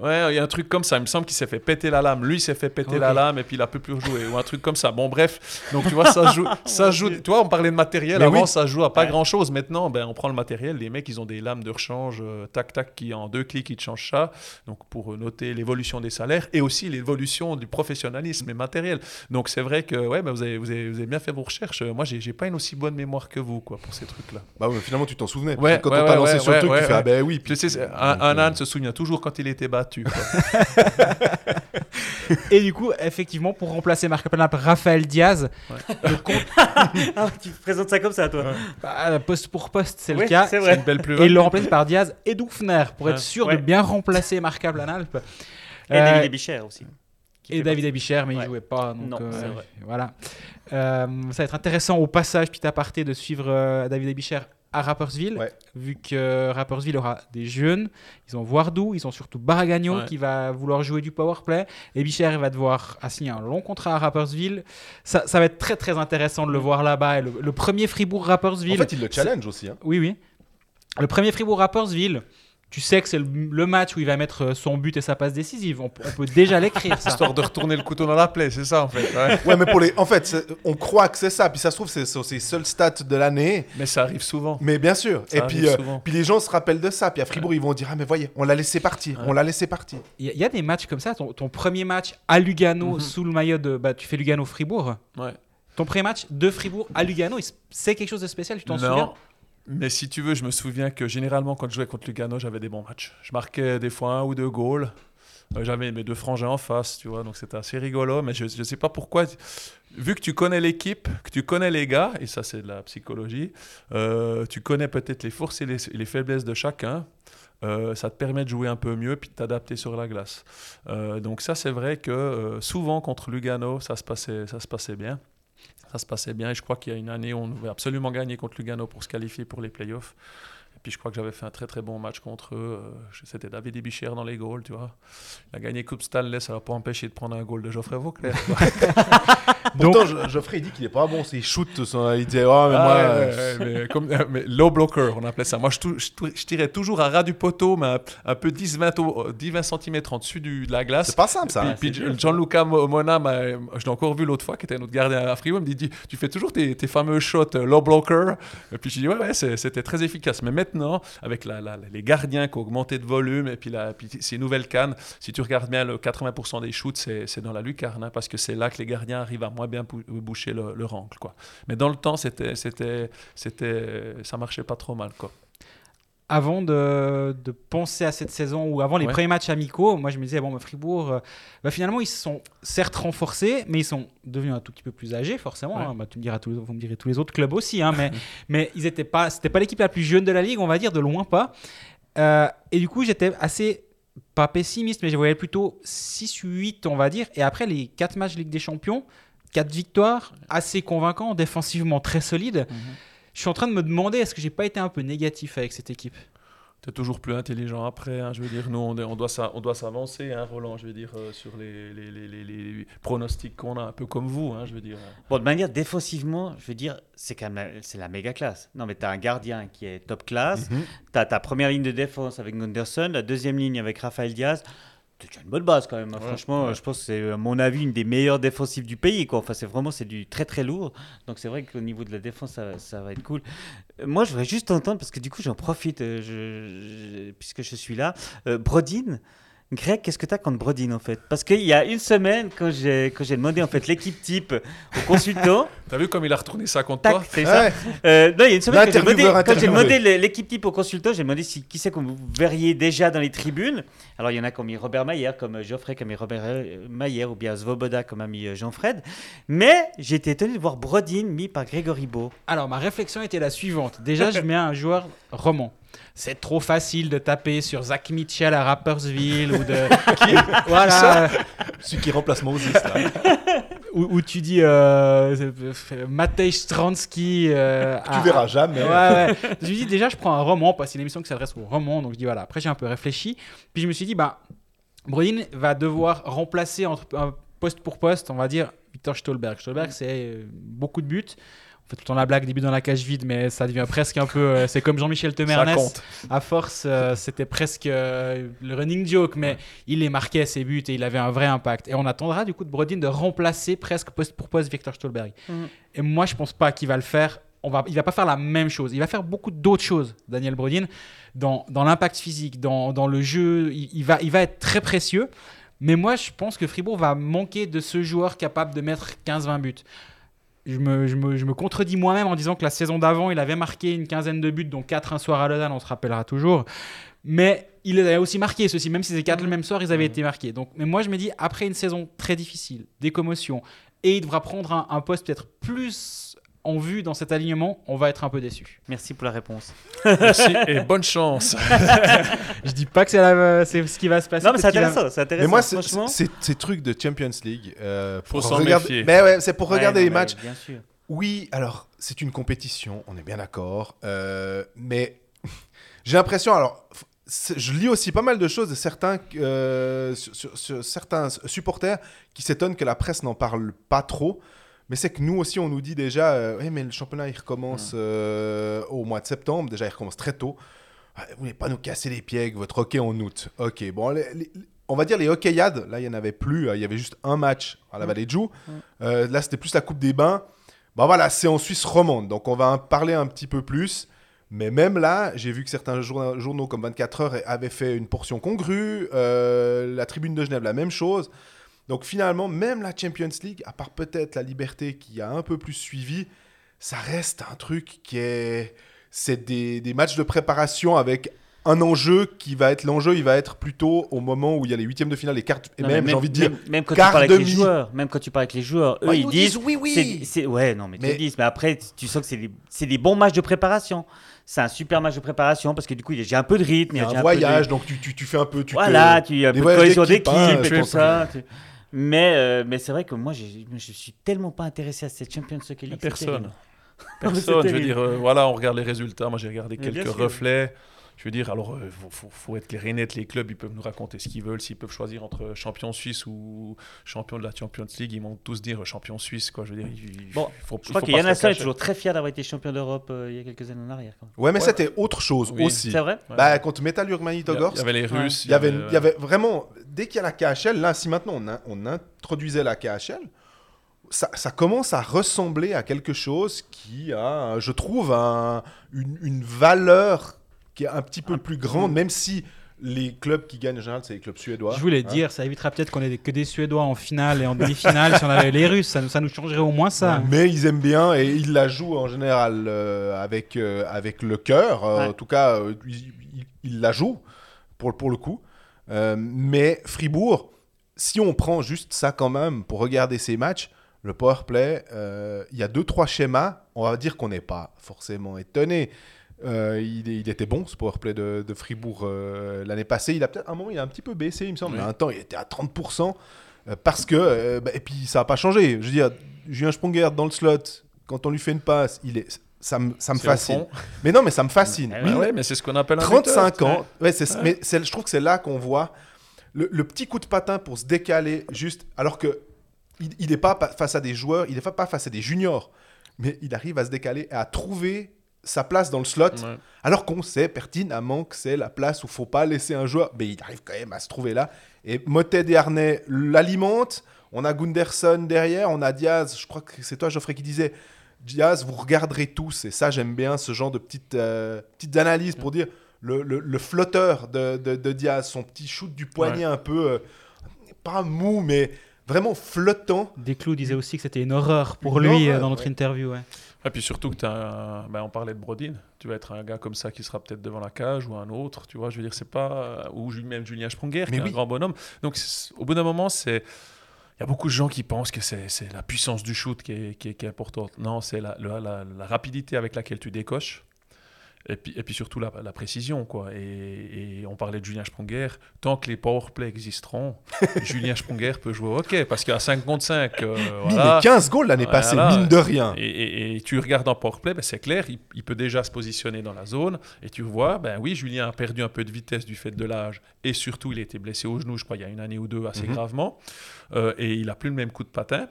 Ouais, il y a un truc comme ça. Il me semble qu'il s'est fait péter la lame. Lui, il s'est fait péter la lame et puis il a plus plus rejouer. Ou un truc comme ça. Bon, bref. Donc, tu vois, ça joue. *laughs* ça joue. Tu vois, on parlait de matériel. Mais Avant, oui. ça joue à pas Ouais. grand chose. Maintenant, ben, on prend le matériel. Les mecs, ils ont des lames de rechange, euh, tac, tac, qui en deux clics, ils te changent ça. Donc, pour noter l'évolution des salaires et aussi l'évolution du professionnalisme et matériel. Donc, c'est vrai que, ouais, ben, vous, avez, vous, avez, vous avez bien fait vos recherches. Moi, j'ai j'ai pas une aussi bonne mémoire que vous, quoi, pour ces trucs-là. Bah ouais, finalement, tu t'en souvenais. Ouais, quand ouais, on t'a ouais, lancé ouais, sur le truc, ouais, tu fais ah ben oui. Tu sais, c'est- Donc, un, un euh, âne se souvient toujours quand il était battu. quoi. *laughs* Et du coup, effectivement, pour remplacer Marc Planalp, Raphaël Diaz, le compte, *laughs* Ah, tu présentes ça comme ça, toi. bah, poste pour poste, c'est Oui, le cas. c'est vrai. une belle Et plus il le remplace par Diaz et Doufner pour être sûr Ouais. de bien remplacer Marc Planalp. Et Euh, David Ebicher aussi. et David Abicher, mais il jouait pas. Donc, Non, euh, c'est vrai. Voilà. Euh, ça va être intéressant au passage, petit aparté, de suivre euh, David Abicher à Rapperswil, Ouais. vu que Rapperswil aura des jeunes. Ils ont Wardou, ils ont surtout Baragagno Ouais. qui va vouloir jouer du powerplay. Et Bicher il va devoir signer un long contrat à Rapperswil. Ça, ça va être très très intéressant de le voir là-bas. Et Le, le premier Fribourg-Rapperswil. En fait, il le challenge aussi. hein. Oui, oui. Le premier Fribourg-Rapperswil, tu sais que c'est le, le match où il va mettre euh, son but et sa passe décisive. On, peut- on peut déjà l'écrire, ça. Histoire de retourner le couteau dans la plaie, c'est ça en fait. ouais. Ouais, mais pour les. En fait, on croit que c'est ça. Puis ça se trouve, c'est ses seuls stats de l'année. Mais ça arrive souvent. Mais bien sûr. Ça et puis, euh, puis les gens se rappellent de ça. Puis à Fribourg, ils vont dire Ah, mais voyez, on l'a laissé partir. Ouais. On l'a laissé partir. Il y, a- il y a des matchs comme ça. Ton, ton premier match à Lugano Mhm. sous le maillot de. Bah, tu fais Lugano-Fribourg. Ouais. Ton pré-match de Fribourg à Lugano, c'est quelque chose de spécial, tu t'en souviens? Non. Mais si tu veux, je me souviens que généralement, quand je jouais contre Lugano, j'avais des bons matchs. Je marquais des fois un ou deux goals. Euh, J'avais mes deux frangins en face, tu vois, donc c'était assez rigolo. Mais je ne sais pas pourquoi. Vu que tu connais l'équipe, que tu connais les gars, et ça c'est de la psychologie, euh, tu connais peut-être les forces et les, les faiblesses de chacun. euh, ça te permet de jouer un peu mieux puis de t'adapter sur la glace. Donc ça c'est vrai que souvent contre Lugano ça se passait, ça se passait bien. Ça se passait bien et je crois qu'il y a une année on devait absolument gagner contre Lugano pour se qualifier pour les playoffs. Et puis je crois que j'avais fait un très très bon match contre eux. Euh, C'était David Ibicher dans les goals, tu vois. Il a gagné Coupe Stanley, ça va pas empêcher de prendre un goal de Geoffrey Vauclair. *laughs* Pourtant, Jo- Geoffrey, il dit qu'il est pas bon. Il shoot, son- il dit, oh, mais Ah, moi. ouais, euh, ouais, mais comme, euh, mais low blocker, on appelait ça. Moi, je, tirais toujours à ras du poteau, mais un, un peu 10-20 au- 10-20 cm en dessus du, de la glace. C'est pas simple, ça. Puis, Ah, puis c'est. Gianluca Mo- Mona, je l'ai encore vu l'autre fois, qui était notre gardien à Fribourg, il me dit Tu fais toujours tes, tes fameux shots euh, low blocker. Et puis je dis Ouais, ouais, c'est- c'était très efficace. Mais maintenant, avec la, la- les gardiens qui ont augmenté de volume et puis, la, puis ces nouvelles cannes, si tu regardes bien, le 80% des shoots, c'est c'est dans la lucarne, hein, parce que c'est là que les gardiens arrivent à moins bien boucher le- leur angle. Quoi. Mais dans le temps, c'était, c'était, c'était, ça marchait pas trop mal. Quoi. avant de, de penser à cette saison ou avant les Ouais. premiers matchs amicaux, moi je me disais, bon, bah, Fribourg, euh, bah, finalement, ils se sont certes renforcés, mais ils sont devenus un tout petit peu plus âgés, forcément. Ouais. hein. Bah, tu me diras tous, vous me direz tous les autres clubs aussi, hein, mais, *laughs* mais ils étaient pas, c'était pas l'équipe la plus jeune de la ligue, on va dire, de loin pas. Euh, et du coup, j'étais assez, pas pessimiste, mais je voyais plutôt 6-8, on va dire. Et après les 4 matchs Ligue des Champions, 4 victoires, assez convaincants, défensivement très solides. Je suis en train de me demander, est-ce que j'ai pas été un peu négatif avec cette équipe? Tu es toujours plus intelligent après. hein, je veux dire, nous, on, est- on doit s'a- on doit s'avancer, hein, Roland, je veux dire, euh, sur les, les, les, les- les pronostics qu'on a, un peu comme vous, hein, je veux dire. Bon, de manière défensivement, je veux dire, c'est quand même la, c'est la méga classe. Non, mais tu as un gardien qui est top classe. Mhm. Tu as ta première ligne de défense avec Gunderson, la deuxième ligne avec Raphaël Diaz. Tu as une bonne base quand même. hein. Ouais, Franchement, ouais. je pense que c'est, à mon avis, une des meilleures défensives du pays. Quoi. Enfin, c'est vraiment c'est du très très lourd. Donc c'est vrai qu'au niveau de la défense, ça, ça va être cool. Euh, Moi, je voudrais juste entendre, parce que du coup, j'en profite, euh, je- je- puisque je suis là. Euh, Brodin, Greg, qu'est-ce que tu as contre Brodin en fait? Parce qu'il y a une semaine, quand j'ai, quand j'ai demandé en fait l'équipe type au consultant, *laughs* T'as vu comme il a retourné ça contre tac, toi? c'est ça. Ouais. Euh, non, il y a une semaine, quand j'ai demandé, quand j'ai l'équipe type au consultant, j'ai demandé si, qui c'est que vous verriez déjà dans les tribunes. Alors, il y en a qui ont mis Robert Mayer, comme Geoffrey, qui a mis Robert euh, Mayer, ou bien Svoboda, comme a mis euh, Jean-Fred. Mais j'ai été étonné de voir Brodin mis par Grégory Beau. Alors, ma réflexion était la suivante. Déjà, je mets un joueur roman. C'est trop facile de taper sur Zach Mitchell à Rappersville ou de. *laughs* voilà. *laughs* Celui qui remplace Moses, là. Où, où tu dis euh, Matej Stransky. euh, Tu à- verras jamais. Ouais, ouais. Je me dis déjà, je prends un roman parce que c'est une émission qui s'adresse aux romans. Donc je dis voilà. Après, j'ai un peu réfléchi. Puis je me suis dit, bah, Brodin va devoir remplacer entre, un poste pour poste, on va dire, Victor Stolberg. Stolberg, c'est euh, beaucoup de buts. Fait tout le temps la blague des buts dans la cage vide, mais ça devient presque un peu. euh, c'est comme Jean-Michel compte. À force, euh, c'était presque euh, le running joke, mais il les marquait ses buts et il avait un vrai impact. Et on attendra du coup de Brodin de remplacer presque poste pour poste Victor Stolberg. Mhm. Et moi, je pense pas qu'il va le faire. On va, il va pas faire la même chose. Il va faire beaucoup d'autres choses, Daniel Brodin, dans, dans l'impact physique, dans, dans le jeu. Il, il va, il va être très précieux. Mais moi, je pense que Fribourg va manquer de ce joueur capable de mettre 15-20 buts. Je me, je, me, je me contredis moi-même en disant que la saison d'avant, il avait marqué une quinzaine de buts, dont 4 un soir à Lausanne, on se rappellera toujours. Mais il les avait aussi marqués, ceux-ci, même si c'est 4 le même soir, ils avaient été marqués. Donc, mais moi, je me dis, après une saison très difficile, des commotions, et il devra prendre un, un poste peut-être plus en vue dans cet alignement, on va être un peu déçu. Merci pour la réponse. Merci et bonne chance. *laughs* Je dis pas que c'est la- c'est ce qui va se passer. Non, mais c'est intéressant. C'est intéressant. Mais moi, c'est- franchement. c'est- ces trucs de Champions League, euh, Faut pour s'en regarder- méfier. Mais ouais, c'est pour Ouais, regarder non, les matchs. Bien sûr. Oui, alors c'est une compétition, on est bien d'accord. euh, mais *laughs* j'ai l'impression, alors je lis aussi pas mal de choses de certains, euh, sur, sur- sur certains supporters qui s'étonnent que la presse n'en parle pas trop. Mais c'est que nous aussi, on nous dit déjà, euh, mais le championnat il recommence euh, au mois de septembre. Déjà, il recommence très tôt. Vous voulez pas nous casser les pieds avec votre hockey en août. Ok, bon, les- les- on va dire les hockeyades, là, il y en avait plus. euh, Il y avait juste un match à la Vallée de Joux. Euh, là, c'était plus la Coupe des Bains. Bah voilà, c'est en Suisse romande, donc on va en parler un petit peu plus. Mais même là, j'ai vu que certains journa- journaux comme 24 heures avaient fait une portion congrue. la Tribune de Genève, la même chose. Donc finalement, même la Champions League, à part peut-être la Liberté qui a un peu plus suivi, ça reste un truc qui est... C'est des, des matchs de préparation avec un enjeu qui va être l'enjeu, il va être plutôt au moment où il y a les huitièmes de finale, les cartes, et Non, même, j'ai envie de dire, même, même quand tu parles avec les demi. joueurs, même quand tu parles avec les joueurs, eux Bah, ils nous disent, oui, oui. c'est- ouais, non, mais, Mais- le dis, mais après tu sens que c'est des, c'est des bons matchs de préparation. C'est un super match de préparation parce que du coup j'ai un peu de rythme, Il y a j'ai un peu de- voyage, donc tu, tu, tu fais un peu. Tu te- voilà, tu as un peu de cohésion d'équipe, hein, et tu tout ça. tu- Mais, euh, mais c'est vrai que moi, je suis tellement pas intéressé à cette Champions League. Personne. Personne, *laughs* je veux dire, euh, voilà, on regarde les résultats. Moi, j'ai regardé Mais quelques reflets. Je veux dire, alors, il faut, faut- faut être clair et net. Les clubs, ils peuvent nous raconter ce qu'ils veulent. S'ils peuvent choisir entre champion suisse ou champion de la Champions League, ils vont tous dire euh, champion suisse, quoi. Je veux dire, il, Bon, faut, Je crois Yann se le Hassan est toujours très fier d'avoir été champion d'Europe euh, il y a quelques années en arrière. quand même. Ouais, mais Ouais. c'était autre chose Oui. aussi. C'est vrai. Bah, contre Metal Urg il y, a- Magnitogorsk, il y avait les Russes. il y avait, euh, il y avait vraiment, dès qu'il y a la KHL, là, si maintenant on, a- on introduisait la KHL, ça, ça commence à ressembler à quelque chose qui a, je trouve, un- une, une valeur qui est un petit peu plus grande, même si les clubs qui gagnent en général, c'est les clubs suédois. Je voulais hein. dire, ça évitera peut-être qu'on ait que des Suédois en finale et en demi-finale si on avait les Russes. Ça nous, ça nous changerait au moins ça. Mais ils aiment bien et ils la jouent en général euh, avec, euh, avec le cœur. Euh, Ouais. En tout cas, euh, ils, ils- ils la jouent pour, pour le coup. Euh, mais Fribourg, si on prend juste ça quand même pour regarder ces matchs, le power play, euh, il y a deux trois schémas. On va dire qu'on n'est pas forcément étonné. Euh, il, était bon ce power play de, de Fribourg euh, l'année passée. Il a peut-être un moment, il a un petit peu baissé, il me semble. Oui. Mais un temps, il était à 30%. euh, parce que, euh, bah, et puis ça n'a pas changé. Je veux dire, Julien Sprunger dans le slot, quand on lui fait une passe, il est, ça me, ça me fascine. Mais non, mais ça me fascine. Bah Il- ouais, mais c'est ce qu'on appelle un 35 buteur. ans. Ouais, Mais je trouve que c'est là qu'on voit le, le petit coup de patin pour se décaler juste, alors que il n'est pas pa- face à des joueurs, il n'est pas face à des juniors, mais il arrive à se décaler et à trouver sa place dans le slot, Ouais. alors qu'on sait pertinemment que c'est la place où faut pas laisser un joueur, mais il arrive quand même à se trouver là. Et Motet et Arnais l'alimentent. On a Gunderson derrière, on a Diaz. Je crois que c'est toi, Geoffrey, qui disait Diaz, vous regarderez tous. Et ça, j'aime bien ce genre de petites, euh, petites analyses pour dire le, le- le flotteur de, de- de Diaz, son petit shoot du poignet un peu, euh, pas mou, mais vraiment flottant. Desclous disait aussi que c'était une horreur pour Une lui euh, horreur, dans notre ouais. interview. ouais. Et puis surtout que tu ben, on parlait de Brodin, tu vas être un gars comme ça qui sera peut-être devant la cage ou un autre, tu vois, je veux dire, c'est pas, ou ju- même Julien Sprunger, qui est oui. un grand bonhomme. Donc au bout d'un moment, c'est, il y a beaucoup de gens qui pensent que c'est, c'est la puissance du shoot qui est, qui est- qui est importante. Non, c'est la, la- la- la rapidité avec laquelle tu décoches. Et puis, et puis surtout la, la précision. Quoi. Et, et on parlait de Julien Sprunger. Tant que les powerplays existeront, *laughs* Julien Sprunger peut jouer au hockey. Parce qu'à 5 contre 5, euh, Il voilà, met 15 goals l'année Voilà. passée, mine de rien. et, et- et tu regardes en powerplay, ben c'est clair, il, il peut déjà se positionner dans la zone. Et tu vois, ben oui, Julien a perdu un peu de vitesse du fait de l'âge. Et surtout, il a été blessé au genou, je crois, il y a une année ou deux, assez Mhm. gravement. Euh, et il a plus le même coup de patin.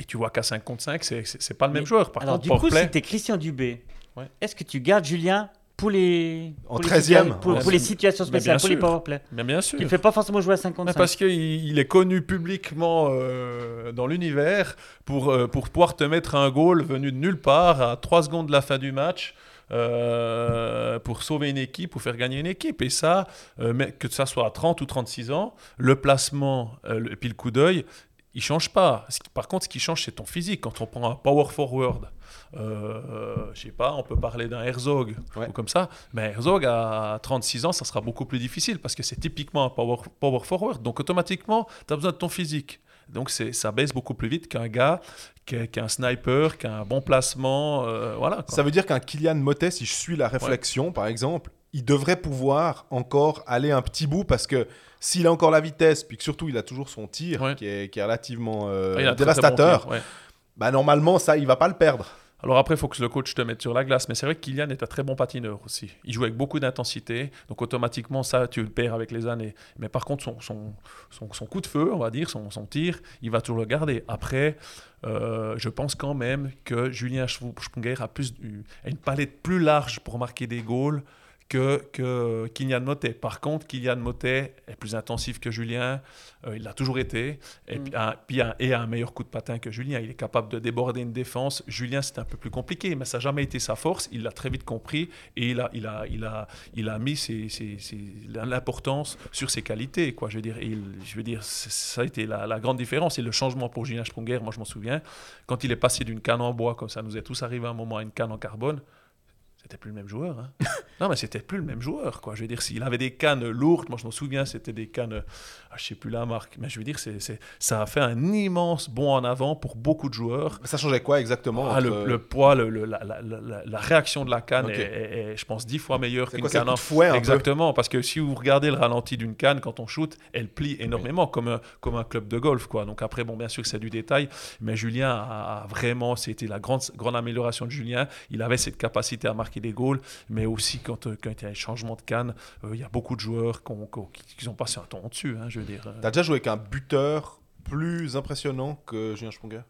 Et tu vois qu'à 5 contre 5, c'est, pas le même Mais- joueur. Par Alors, contre, du coup, es Christian Dubé, Ouais. est-ce que tu gardes Julien pour les, En pour les 13e, situa- pour, ouais. pour les situations spéciales, pour les sûr. powerplay? Bien, bien sûr. Tu ne fais pas forcément jouer à 5 contre Mais 5. parce qu'il il est connu publiquement euh, dans l'univers pour, euh, pour pouvoir te mettre un goal venu de nulle part à 3 secondes de la fin du match euh, pour sauver une équipe, pour faire gagner une équipe. Et ça, euh, mais que ça soit à 30 ou 36 ans, le placement euh, le- et puis le coup d'œil, il change pas. Par contre, ce qui change, c'est ton physique. Quand on prend un power forward, euh, je sais pas, on peut parler d'un Herzog Ouais. ou comme ça, mais Herzog à 36 ans, ça sera beaucoup plus difficile parce que c'est typiquement un power, power forward. Donc automatiquement, tu as besoin de ton physique. Donc ça baisse beaucoup plus vite qu'un gars qui a, qui a un sniper, qui a un bon placement. euh, voilà. quoi. Ça veut dire qu'un Kylian Motet, si je suis la réflexion, par exemple, il devrait pouvoir encore aller un petit bout parce que s'il a encore la vitesse, puis que surtout il a toujours son tir Ouais. qui, est, qui est relativement euh, Ah, il a un très, très bon dévastateur, tir, ouais. bah normalement ça il va pas le perdre. Alors après, il faut que le coach te mette sur la glace. Mais c'est vrai que Kylian est un très bon patineur aussi. Il joue avec beaucoup d'intensité. Donc automatiquement, ça, tu le perds avec les années. Mais par contre, son, coup de feu, on va dire, son, tir, il va toujours le garder. Après, euh, je pense quand même que Julien Sprunger a, plus, a une palette plus large pour marquer des goals que, que Kylian Motet. Par contre, Kylian Motet est plus intensif que Julien, euh, il l'a toujours été, et, Mm. puis a, puis a- et a un meilleur coup de patin que Julien. Il est capable de déborder une défense. Julien, c'était un peu plus compliqué, mais ça n'a jamais été sa force. Il l'a très vite compris et il a, il a, il a, il a mis ses- ses- ses- l'importance sur ses qualités. Quoi. Je veux dire, il- je veux dire c'est- ça a été la, la grande différence. Et le changement pour Julien Sprunger, moi je m'en souviens, quand il est passé d'une canne en bois, comme ça nous est tous arrivé à un moment, à une canne en carbone, c'était plus le même joueur. hein. *laughs* non, mais c'était plus le même joueur. Quoi. Je veux dire, s'il avait des cannes lourdes, moi je m'en souviens, c'était des cannes, ah, je sais plus la marque, mais je veux dire, c'est, ça a fait un immense bond en avant pour beaucoup de joueurs. Ça changeait quoi exactement Ah, entre- le, le poids, le- le- la, la- la- la réaction de la canne est, est- est, je pense, dix fois meilleure qu'une canne fouet un peu Exactement, parce que si vous regardez le ralenti d'une canne quand on shoot, elle plie énormément comme un, comme un club de golf. Quoi. Donc après, bon, bien sûr, c'est du détail, mais Julien a, a vraiment, c'était la grande, grande amélioration de Julien. Il avait cette capacité à marquer des goals, mais aussi quand, euh, quand il y a un changement de canne, euh, il y a beaucoup de joueurs qui ont, passé un ton au-dessus, hein, je dire. T'as déjà joué avec un buteur plus impressionnant que Julien Sprunger?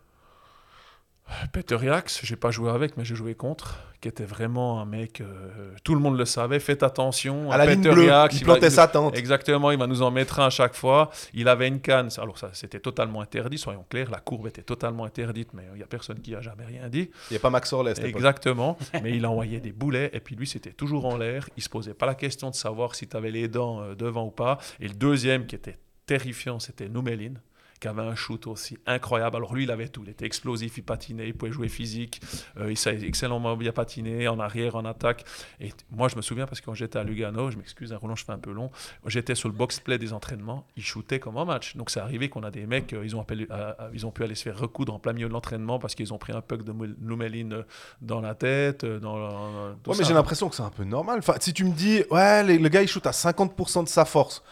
Peter Jax, j'ai pas joué avec, mais j'ai joué contre, qui était vraiment un mec, euh, tout le monde le savait, faites attention. À la Peter ligne bleue, il va- plantait sa tente. Exactement, il va nous en mettre un à chaque fois. Il avait une canne, alors ça c'était totalement interdit, soyons clairs, la courbe était totalement interdite, mais il n'y a personne qui a jamais rien dit. Il n'y a pas Max époque. Exactement, mais il envoyait des boulets, et puis lui c'était toujours en l'air, il se posait pas la question de savoir si tu avais les dents euh, devant ou pas. Et le deuxième qui était terrifiant, c'était Noumeline qui avait un shoot aussi incroyable. Alors lui, il avait tout. Il était explosif, il patinait, il pouvait jouer physique, euh, il savait excellemment bien patiner, en arrière, en attaque. Et moi, je me souviens, parce que quand j'étais à Lugano, je m'excuse, un Roland, je fais un peu long, j'étais sur le box-play des entraînements, il shootait comme en match. Donc c'est arrivé qu'on a des mecs, euh, ils, ont appelé- euh, ils ont pu aller se faire recoudre en plein milieu de l'entraînement parce qu'ils ont pris un puck de Noumeline dans la tête. Dans, dans- tout Ouais, mais j'ai l'impression que c'est un peu normal. Enfin, si tu me dis, ouais, les- le gars il shoot à 50% de sa force.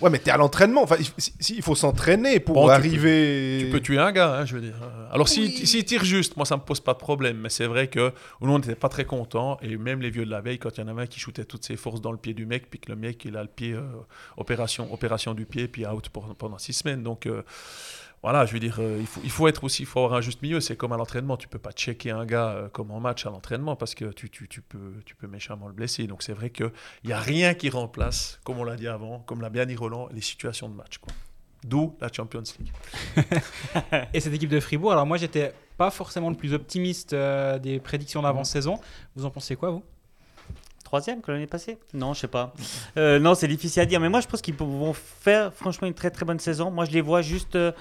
Ouais, mais t'es à l'entraînement. Enfin, il, si- si- il faut s'entraîner pour Bon, tu peux- arriver. Tu peux tuer un gars, hein, je veux dire. Alors, s'il Oui. s'il tire juste, moi, ça me pose pas de problème. Mais c'est vrai que nous, on n'était pas très contents. Et même les vieux de la veille, quand il y en avait un qui shootait toutes ses forces dans le pied du mec, puis que le mec, il a le pied, euh, opération, opération du pied, puis out pendant six semaines. Donc, euh, voilà, je veux dire, euh, il, faut, être aussi, il faut avoir un juste milieu. C'est comme à l'entraînement. Tu peux pas checker un gars euh, comme en match à l'entraînement parce que tu, tu, peux, tu peux méchamment le blesser. Donc, c'est vrai qu'il n'y a rien qui remplace, comme on l'a dit avant, comme l'a bien dit Roland, les situations de match. D'où la Champions League. *laughs* Et cette équipe de Fribourg, alors moi j'étais pas forcément le plus optimiste euh, des prédictions d'avant-saison. Vous en pensez quoi, vous? Troisième que l'année passée? Non, je sais pas. Euh, non, c'est difficile à dire. Mais moi, je pense qu'ils vont faire franchement une très très bonne saison. Moi, je les vois juste euh,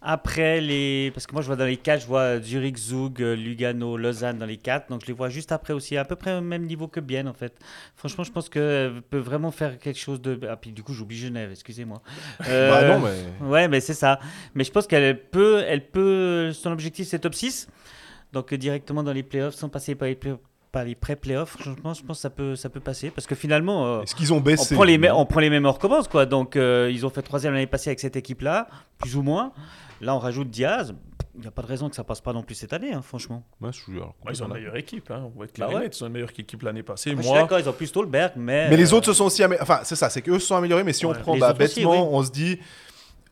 après les. Parce que moi, je vois dans les quatre, je vois Zurich, Zug, euh, Lugano, Lausanne dans les quatre. Donc, je les vois juste après aussi, à peu près au même niveau que Bienne, en fait. Franchement, je pense qu'elle peut vraiment faire quelque chose de. Ah, puis du coup, j'oublie Genève, excusez-moi. *laughs* Bah non, mais. Ouais, mais c'est ça. Mais je pense qu'elle peut, elle peut, son objectif c'est top 6. Donc directement dans les playoffs, sans passer par les, play- par les pré-playoffs, franchement, je pense que ça peut, ça peut passer. Parce que finalement, euh, qu'ils ont on, baissé prend les me- on prend les mêmes, on recommence. Quoi. Donc euh, ils ont fait troisième l'année passée avec cette équipe-là, plus ou moins. Là, on rajoute Diaz. Il n'y a pas de raison que ça passe pas non plus cette année, hein, franchement. Ouais, je suis alors Ouais, ils ont une meilleure équipe, hein. on va être Bah clair et ouais. net, Ils ont une meilleure équipe l'année passée. Après, je suis Moi, d'accord, ils ont plus Stolberg, mais. Mais les euh, autres se sont aussi améliorés. Enfin, c'est ça, c'est qu'eux se sont améliorés. Mais si on Ouais. prend Les bah, autres aussi, bêtement, oui. on se dit.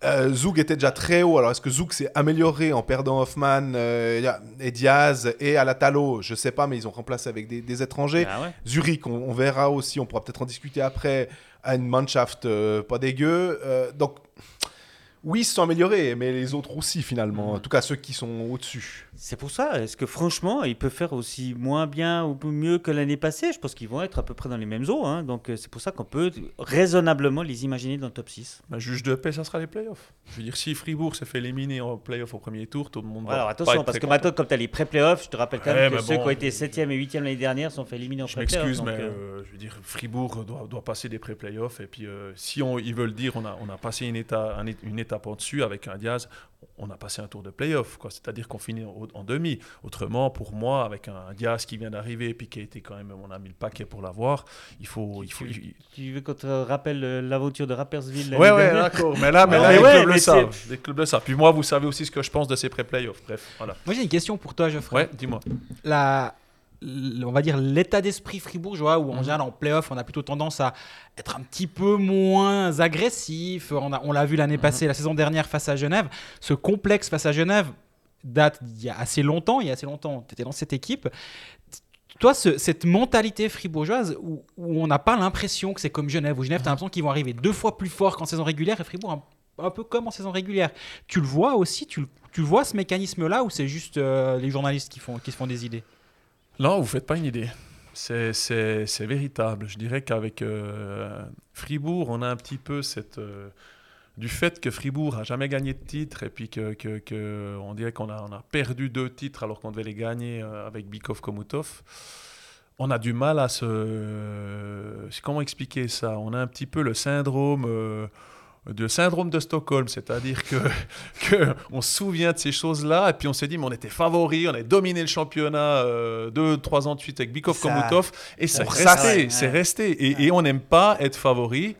Euh, Zouk était déjà très haut. Alors, est-ce que Zouk s'est amélioré en perdant Hoffman euh, et Diaz et Alatalo? Je sais pas, mais ils ont remplacé avec des, des étrangers. ah ouais. Zurich, on, on verra aussi. On pourra peut-être en discuter après. À une Mannschaft euh, pas dégueu. Euh, donc, oui, ils se sont améliorés, mais les autres aussi, finalement. En tout cas, ceux qui sont au-dessus. C'est pour ça. Est-ce que franchement, ils peuvent faire aussi moins bien ou mieux que l'année passée? Je pense qu'ils vont être à peu près dans les mêmes eaux. hein. Donc euh, c'est pour ça qu'on peut raisonnablement les imaginer dans le top 6. bah, juge de paix, ça sera les playoffs. Je veux dire, si Fribourg s'est fait éliminer en playoffs au premier tour, tout le monde va Alors attention, parce que maintenant, comme tu as les pré-playoffs, je te rappelle quand Ouais, même que ceux bon, qui ont été euh, 7e et 8e l'année dernière sont fait éliminer en Je pré-playoffs. m'excuse, mais euh, euh, je veux dire, Fribourg doit, doit passer des pré-playoffs. Et puis, euh, si on, ils veulent dire on a, on a passé une, étape, une étape en dessus avec un Diaz, on a passé un tour de playoff. quoi. C'est-à-dire qu'on finit en, en demi. Autrement, pour moi, avec un Diaz qui vient d'arriver et puis qui a été quand même, on a mis le paquet pour l'avoir, il faut. Il faut il- Tu veux qu'on te rappelle euh, l'aventure de Rappersville Ouais, ouais, d'accord. Mais là, mais Ouais, là, les, ouais, clubs mais le savent. les clubs le savent. Puis moi, vous savez aussi ce que je pense de ces pré-playoffs. Bref, voilà. Moi j'ai une question pour toi, Geoffrey. Ouais, dis-moi. la, on va dire l'état d'esprit fribourgeois où en Mhm. général en playoff on a plutôt tendance à être un petit peu moins agressif. On, a- on l'a vu l'année passée, la saison dernière face à Genève. Ce complexe face à Genève date d'il y a assez longtemps. Il y a assez longtemps, tu étais dans cette équipe. Toi, ce- cette mentalité fribourgeoise où, où on n'a pas l'impression que c'est comme Genève, où Genève, tu as l'impression qu'ils vont arriver deux fois plus fort qu'en saison régulière et Fribourg un, un peu comme en saison régulière. Tu le vois aussi, tu, vois ce mécanisme-là ou c'est juste euh, les journalistes qui, font, qui se font des idées? Non, vous faites pas une idée. C'est- véritable. Je dirais qu'avec euh, Fribourg, on a un petit peu cette. euh, du fait que Fribourg a jamais gagné de titre et puis que, que- que on dirait qu'on a, a perdu deux titres alors qu'on devait les gagner euh, avec Bikov Komutov. On a du mal à se. Comment expliquer ça? On a un petit peu le syndrome. De syndrome de Stockholm, c'est-à-dire que, *laughs* que on se souvient de ces choses-là et puis on s'est dit mais on était favori, on a dominé le championnat euh, deux, trois ans de suite avec Bikov Komutov et c'est resté, c'est resté et, et on n'aime pas être favori.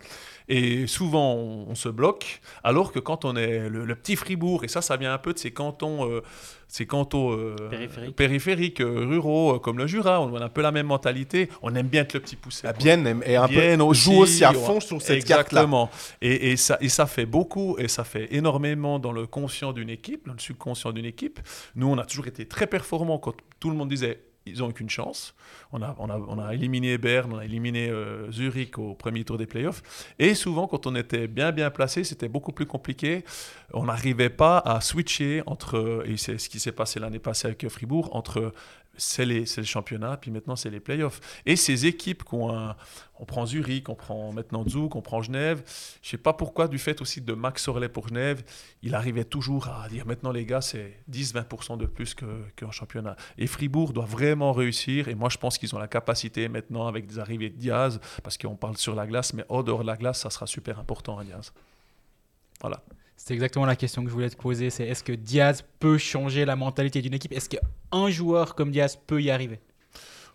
Et souvent, on, on se bloque, alors que quand on est le, le petit Fribourg, et ça, ça vient un peu de ces cantons, euh, ces cantons euh, Périphériques. périphériques, euh, ruraux, euh, comme le Jura, on a un peu la même mentalité. On aime bien être le petit poussé. La. Bienne est un Bienne peu, aussi, joue aussi à ouais. fond sur cette carte-là. Exactement. Et, et ça, et ça fait beaucoup, et ça fait énormément dans le conscient d'une équipe, dans le subconscient d'une équipe. Nous, on a toujours été très performants quand tout le monde disait ils n'ont aucune chance. On a, on, a, on a éliminé Berne, on a éliminé euh, Zurich au premier tour des playoffs. Et souvent, quand on était bien bien placé, c'était beaucoup plus compliqué. On n'arrivait pas à switcher entre, et c'est ce qui s'est passé l'année passée avec Fribourg, entre c'est le championnat, puis maintenant c'est les playoffs. Et ces équipes un, on prend Zurich, on prend maintenant Zug, on prend Genève. Je sais pas pourquoi, du fait aussi de Max Orlet pour Genève, il arrivait toujours à dire maintenant les gars, c'est 10-20% de plus que- qu'en championnat. Et Fribourg doit vraiment réussir. Et moi, je pense qu'ils ont la capacité maintenant avec des arrivées de Diaz, parce qu'on parle sur la glace, mais hors de la glace, ça sera super important à Diaz. Voilà. C'est exactement la question que je voulais te poser. C'est est-ce que Diaz peut changer la mentalité d'une équipe? Est-ce qu'un joueur comme Diaz peut y arriver?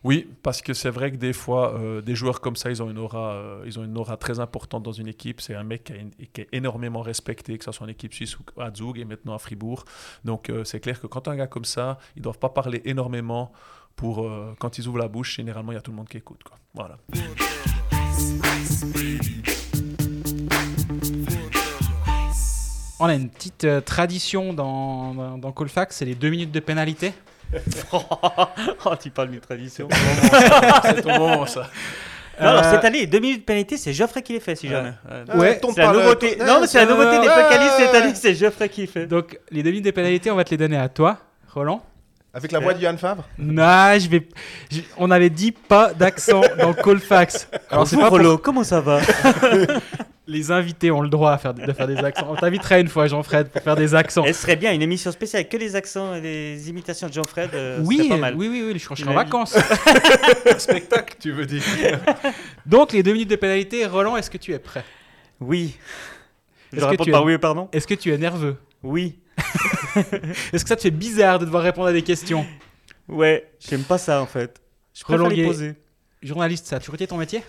Oui, parce que c'est vrai que des fois, euh, des joueurs comme ça, ils ont une aura, euh, ils ont une aura très importante dans une équipe. C'est un mec qui, a une- qui est énormément respecté, que ce soit en équipe suisse ou à Zug et maintenant à Fribourg. Donc euh, c'est clair que quand un gars comme ça, ils doivent pas parler énormément pour euh, quand ils ouvrent la bouche. Généralement, il y a tout le monde qui écoute. Quoi. Voilà. On a une petite euh, tradition dans, dans, dans Colfax, c'est les deux minutes de pénalité. *laughs* oh, tu parles d'une tradition. c'est ton *laughs* moment, ça. Non, alors Euh, cette année, deux minutes de pénalité, c'est Geoffrey qui les fait, si jamais. Ouais, tourne C'est la le- nouveauté. Non, mais c'est la nouveauté des Ouais, vocalistes cette ouais, année, c'est Geoffrey qui les fait. Donc, les deux minutes de pénalité, on va te les donner à toi, Roland. Avec la voix de Yann Favre Non, je vais. je- On avait dit pas d'accent dans Colfax. Alors, c'est pas pour- Rollo, comment ça va? *laughs* Les invités ont le droit à faire, de faire des accents. On t'invitera une fois, Jean-Fred, pour faire des accents. Elle serait bien une émission spéciale avec que les accents et les imitations de Jean-Fred. euh, Oui, c'est pas mal. oui, oui, oui, je serai en vacances. *laughs* Spectacle, tu veux dire *laughs* Donc, les deux minutes de pénalité, Roland, est-ce que tu es prêt? Oui. Je Est-ce que réponds tu par es- oui ou pardon Est-ce que tu es nerveux? Oui. *laughs* Est-ce que ça te fait bizarre de devoir répondre à des questions? Ouais, j'aime pas ça en fait. Je préfère Roland les poser. Journaliste, ça a toujours été ton métier?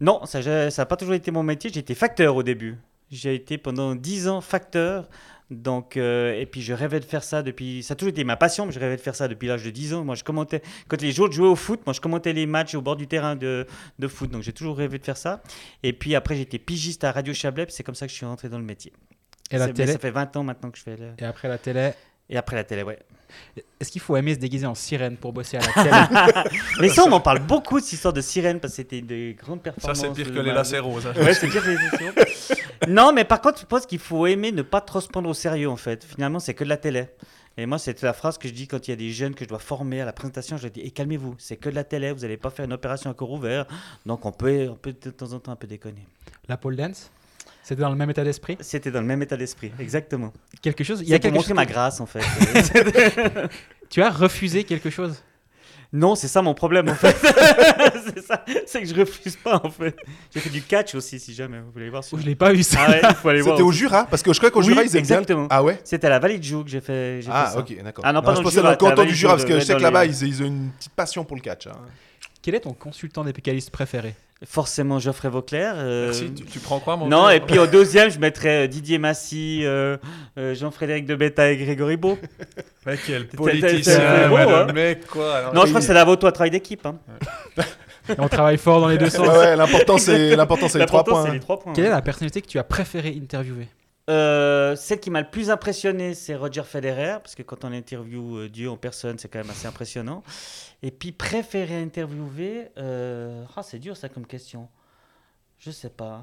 Non, ça n'a pas toujours été mon métier. J'ai été facteur au début. J'ai été pendant 10 ans facteur. Donc, euh, et puis je rêvais de faire ça depuis. Ça a toujours été ma passion, mais je rêvais de faire ça depuis l'âge de 10 ans. Moi, je commentais. Quand les joueurs jouaient au foot, moi, je commentais les matchs au bord du terrain de, de foot. Donc, j'ai toujours rêvé de faire ça. Et puis après, été pigiste à Radio Chablais. C'est comme ça que je suis rentré dans le métier. Et la télé Ça fait 20 ans maintenant que je fais. le- Et après la télé Et après la télé, ouais. Est-ce qu'il faut aimer se déguiser en sirène pour bosser à la télé *laughs* Mais ça, on m'en parle beaucoup, cette histoire de sirène, parce que c'était des grandes Ça, performances. c'est pire que les roses. hein. Ouais, c'est pire que les émissions. Non, mais par contre, je pense qu'il faut aimer ne pas trop se prendre au sérieux, en fait. Finalement, c'est que de la télé. Et moi, c'est la phrase que je dis quand il y a des jeunes que je dois former à la présentation. Je leur dis et calmez-vous, c'est que de la télé, vous n'allez pas faire une opération à corps ouvert. Donc, on peut, on peut de temps en temps un peu déconner. La pole dance? C'était dans le même état d'esprit? C'était dans le même état d'esprit, exactement. Quelque chose Il y a pour quelque montrer chose ma grâce, en fait. *laughs* Tu as refusé quelque chose? Non, c'est ça mon problème, en fait. *laughs* c'est ça, c'est que je refuse pas, en fait. J'ai fait du catch aussi, si jamais vous voulez voir. Oh, Je l'ai pas vu ça. Ah ouais, il faut aller voir. C'était au. Jura Parce que je crois qu'au Oui, Jura, ils aiment bien. exactement. Ah ouais? C'était à la Vallée de Joux que j'ai fait, Ah, ça. ok, d'accord. Ah non, pas je dans le pensais Jura, dans le canton du Jura, parce que je sais que là-bas, ils, ont une petite passion pour le catch. hein. Quel est ton consultant des pécalistes préféré? Forcément Geoffrey Vauclair. euh, Merci. Tu, tu prends quoi, mon Non, et puis au deuxième, je mettrais euh, Didier Massy, euh, euh, Jean-Frédéric de Betta et Grégory Beau. Mais quel politicien, beau, ouais, hein. le mec, quoi. Alors, Non, je crois que c'est la vôtre, toi, travail d'équipe. Hein. On travaille fort dans les deux sens. Ouais, ouais, l'important, c'est l'important, c'est les trois points. c'est les trois points. Quelle est la personnalité que tu as préféré interviewer? Euh, celle qui m'a le plus impressionné, c'est Roger Federer, parce que quand on interview euh, Dieu en personne, c'est quand même assez impressionnant. Et puis, préféré interviewer, euh, ah, c'est dur ça comme question. Je sais pas.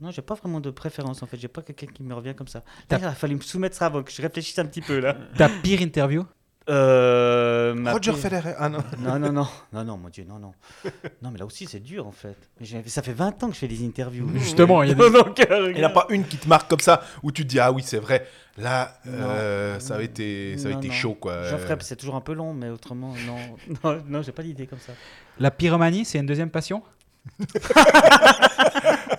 Non, j'ai pas vraiment de préférence en fait. J'ai pas quelqu'un qui me revient comme ça. Là, il a fallu me soumettre ça avant que je réfléchisse un petit peu là. Ta pire interview? Euh, Roger pire- Federer. Ah non. Non, non, non, *laughs* non, non, mon Dieu, non, non. Non, mais là aussi, c'est dur en fait. Ça fait 20 ans que je fais des interviews. *laughs* Justement, il des- *laughs* n'y en a pas une qui te marque comme ça où tu te dis ah oui c'est vrai là euh, ça a été ça a Non, été non. chaud quoi. J'en ferais, c'est toujours un peu long, mais autrement, non, non, non j'ai pas d'idée comme ça. La pyromanie, c'est une deuxième passion?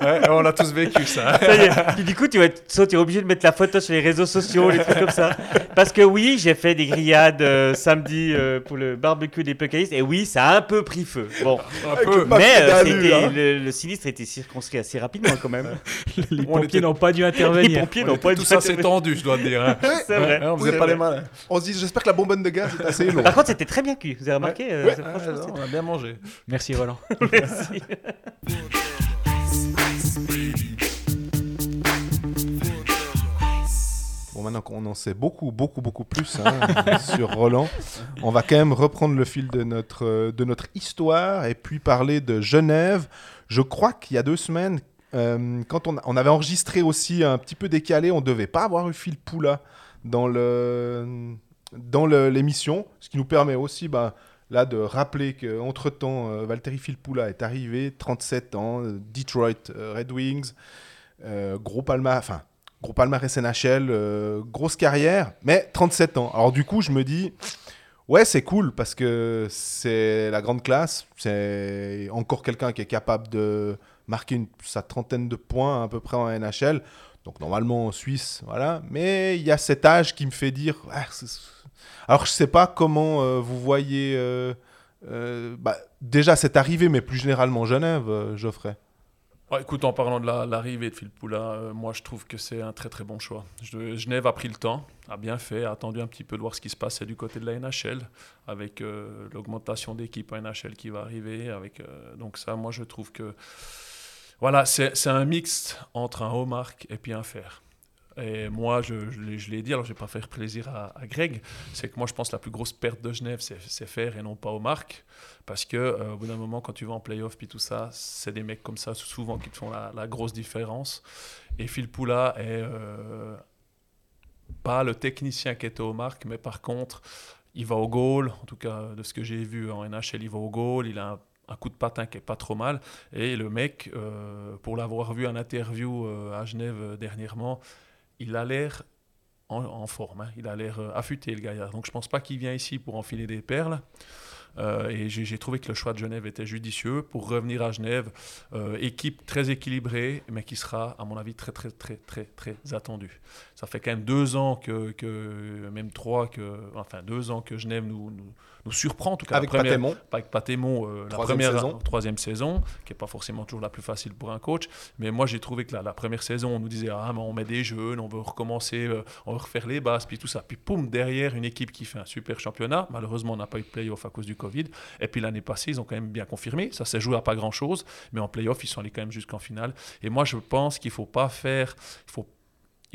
Ouais, on a tous vécu ça. *laughs* Ça est. Du coup, tu vas être, soit tu es obligé de mettre la photo sur les réseaux sociaux, les trucs comme ça. Parce que oui, j'ai fait des grillades euh, samedi euh, pour le barbecue des Puccaïs, et oui, ça a un peu pris feu. Bon, Un peu. mais euh, hein. le, le sinistre était circonscrit assez rapidement quand même. *laughs* Les pompiers était- n'ont pas dû Les intervenir. pompiers On n'ont pas dû assez tendus, je dois te dire. hein. C'est vrai. Ouais, on faisait pas les malins. On se dit j'espère que la bonbonne de gaz est assez longue. Par contre, c'était très bien cuit. Vous avez remarqué euh, Ah, on a bien mangé. Merci Roland. *laughs* Merci. Maintenant qu'on en sait beaucoup beaucoup beaucoup plus hein, *laughs* sur Roland, on va quand même reprendre le fil de notre euh, de notre histoire et puis parler de Genève. Je crois qu'il y a deux semaines. euh, quand on, on avait enregistré aussi un petit peu décalé, on devait pas avoir eu Phil Poula dans le dans l'émission, ce qui nous permet aussi bah, là de rappeler qu'entre temps, Valtteri Filppula est arrivé, 37 ans, euh, Detroit euh, Red Wings, euh, gros palmarès, enfin gros palmarès NHL, euh, grosse carrière, mais 37 ans. Alors du coup, je me dis, ouais, c'est cool parce que c'est la grande classe, c'est encore quelqu'un qui est capable de marquer une- sa trentaine de points à peu près en NHL. Donc normalement en Suisse, voilà. Mais il y a cet âge qui me fait dire. ah, Alors je sais pas comment euh, vous voyez. euh, bah, déjà cette arrivée, mais plus généralement Genève, Geoffrey. Ouais, écoute, en parlant de la- l'arrivée de Phil Poula, euh, moi je trouve que c'est un très très bon choix. Genève a pris le temps, a bien fait, a attendu un petit peu de voir ce qui se passait du côté de la NHL, avec euh, l'augmentation d'équipe NHL qui va arriver. Avec, euh, donc ça, moi je trouve que voilà, c'est un mix entre un haut marque et puis un fer. Et moi, je, je l'ai- dit, alors je ne vais pas faire plaisir à, Greg, c'est que moi je pense que la plus grosse perte de Genève, c'est faire et non pas au marque. Parce que euh, au bout d'un moment, quand tu vas en playoff puis tout ça, c'est des mecs comme ça souvent qui te font la, grosse différence. Et Phil Poula est euh, pas le technicien qui était au marque, mais par contre, il va au goal. En tout cas, de ce que j'ai vu en NHL, il va au goal. Il a un, coup de patin qui est pas trop mal. Et le mec, euh, pour l'avoir vu en interview à Genève dernièrement, il a l'air en, forme. hein. Il a l'air euh, affûté, le gaillard. Donc je pense pas qu'il vient ici pour enfiler des perles. Euh, et j'ai trouvé que le choix de Genève était judicieux pour revenir à Genève. Euh, équipe très équilibrée, mais qui sera, à mon avis, très, très, très, très, très attendue. Ça fait quand même deux ans que, que même trois, que, enfin deux ans que Genève nous, nous, nous surprend, en tout cas. Avec la Patémon. avec Patémon, euh, la Troisième première saison. troisième saison, qui n'est pas forcément toujours la plus facile pour un coach. Mais moi, j'ai trouvé que la, la première saison, on nous disait Ah, mais on met des jeunes, on veut recommencer, on veut refaire les bases, puis tout ça. Puis, poum, derrière, une équipe qui fait un super championnat. Malheureusement, on n'a pas eu de playoff à cause du Covid. Et puis, l'année passée, ils ont quand même bien confirmé. Ça s'est joué à pas grand-chose, mais en playoff, ils sont allés quand même jusqu'en finale. Et moi, je pense qu'il ne faut pas faire. Il faut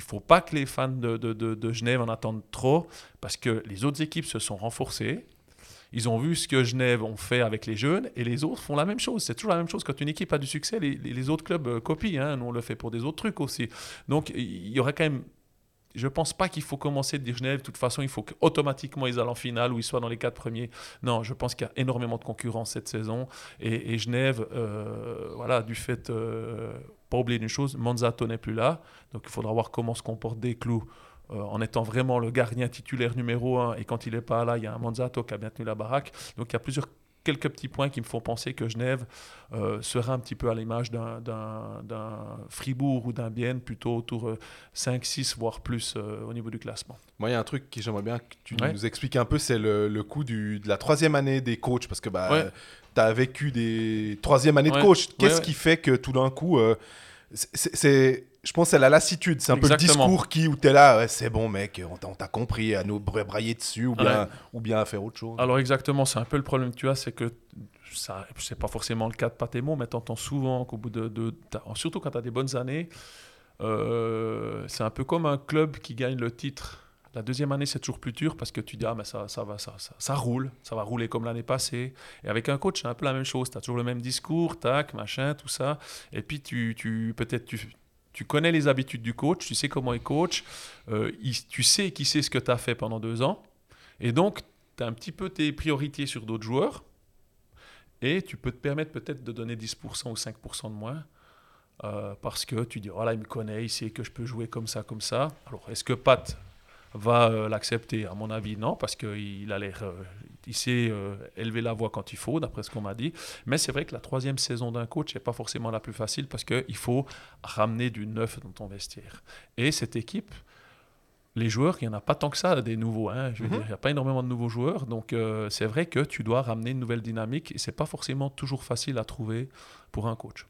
il faut pas que les fans de, de, de- Genève en attendent trop, parce que les autres équipes se sont renforcées. Ils ont vu ce que Genève ont fait avec les jeunes et les autres font la même chose. C'est toujours la même chose. Quand une équipe a du succès, les, les- les autres clubs euh, copient. hein. Nous, on le fait pour des autres trucs aussi. Donc, il y aurait quand même. Je pense pas qu'il faut commencer de dire Genève. De toute façon, il faut qu'automatiquement ils aillent en finale ou ils soient dans les quatre premiers. Non, je pense qu'il y a énormément de concurrence cette saison. Et, Genève, euh, voilà, du fait. euh, pas oublier une chose, Manzato n'est plus là. Donc il faudra voir comment se comporte Desclous euh, en étant vraiment le gardien titulaire numéro un. Et quand il n'est pas là, il y a un Manzato qui a bien tenu la baraque. Donc il y a plusieurs quelques petits points qui me font penser que Genève euh, sera un petit peu à l'image d'un- Fribourg ou d'un Bienne, plutôt autour euh, 5-6, voire plus euh, au niveau du classement. Moi, il y a un truc que j'aimerais bien que tu Ouais. nous expliques un peu, c'est le, le coup du, de la troisième année des coachs, parce que bah, Ouais. tu as vécu des troisième année de Ouais. coach. Qu'est-ce qui fait que tout d'un coup, c'est- je pense, c'est la lassitude, c'est un peu le discours qui où tu es là, ouais, c'est bon mec, on t'a, compris, à nous bra- brailler dessus ou bien, Ouais. ou bien à faire autre chose. Alors exactement, c'est un peu le problème que tu as, c'est que ça, c'est pas forcément le cas de Patémon, mais tu entends souvent qu'au bout de, de- surtout quand tu as des bonnes années, euh, c'est un peu comme un club qui gagne le titre. La deuxième année, c'est toujours plus dur parce que tu dis, ah, mais ça, ça, va, ça, ça, ça roule, ça va rouler comme l'année passée. Et avec un coach, c'est un peu la même chose. Tu as toujours le même discours, tac, machin, tout ça. Et puis, tu, tu, peut-être, tu, tu connais les habitudes du coach, tu sais comment il coach, euh, tu sais qui sait ce que tu as fait pendant deux ans. Et donc, tu as un petit peu tes priorités sur d'autres joueurs. Et tu peux te permettre peut-être de donner 10% ou 5% de moins. euh, parce que tu dis, voilà, il me connaît, il sait que je peux jouer comme ça, comme ça. Alors, est-ce que Pat va euh, l'accepter À mon avis, non, parce qu'il a l'air. euh, il sait euh, élever la voix quand il faut, d'après ce qu'on m'a dit. Mais c'est vrai que la troisième saison d'un coach n'est pas forcément la plus facile parce qu'il faut ramener du neuf dans ton vestiaire. Et cette équipe, les joueurs, il n'y en a pas tant que ça, des nouveaux. hein. Je veux Mhm. dire, il n'y a pas énormément de nouveaux joueurs. Donc, c'est vrai que tu dois ramener une nouvelle dynamique et c'est pas forcément toujours facile à trouver pour un coach.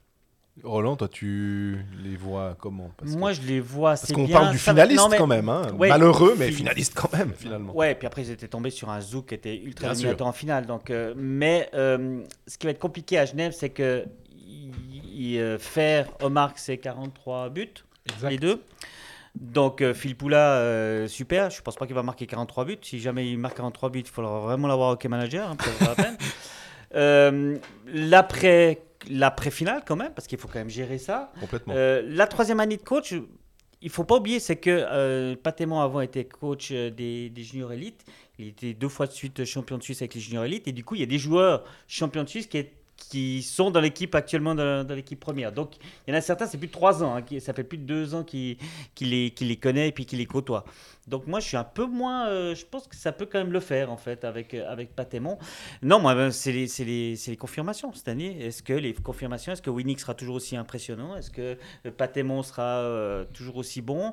Roland, toi, tu les vois comment? Parce que- Moi, je les vois Parce qu'on parle du finaliste non, mais- quand même. hein. Ouais, Malheureux, mais fin- finaliste quand même, finalement. Ouais, puis après, ils étaient tombés sur un Zouk qui était ultra Bien éliminateur en finale. Donc, euh, mais euh, ce qui va être compliqué à Genève, c'est que il, il, euh, faire Omar, c'est 43 buts, Exact. les deux. Donc, euh, Phil Poula, euh, super. Je pense pas qu'il va marquer 43 buts. Si jamais il marque 43 buts, il faudra vraiment l'avoir au hockey manager. hein, pour la peine. *laughs* Euh, L'après l'après-finale, quand même, parce qu'il faut quand même gérer ça. Complètement. Euh, la troisième année de coach, il faut pas oublier, c'est que euh, Patémon avant était coach euh, des, des juniors élites. Il était deux fois de suite champion de Suisse avec les juniors élites. Et du coup, il y a des joueurs champions de Suisse qui, est- qui sont dans l'équipe actuellement, dans, l'équipe première. Donc, il y en a certains, c'est plus de trois ans. hein, ça fait plus de deux ans qu'il qu'il les, qu'il les connaît et puis qu'il les côtoie. Donc, moi, je suis un peu moins. euh, je pense que ça peut quand même le faire, en fait, avec, euh, avec Patémon. Non, moi, ben, c'est les, les, les confirmations cette année. Est-ce que les confirmations, est-ce que Winnick sera toujours aussi impressionnant? Est-ce que euh, Patémon sera toujours aussi bon?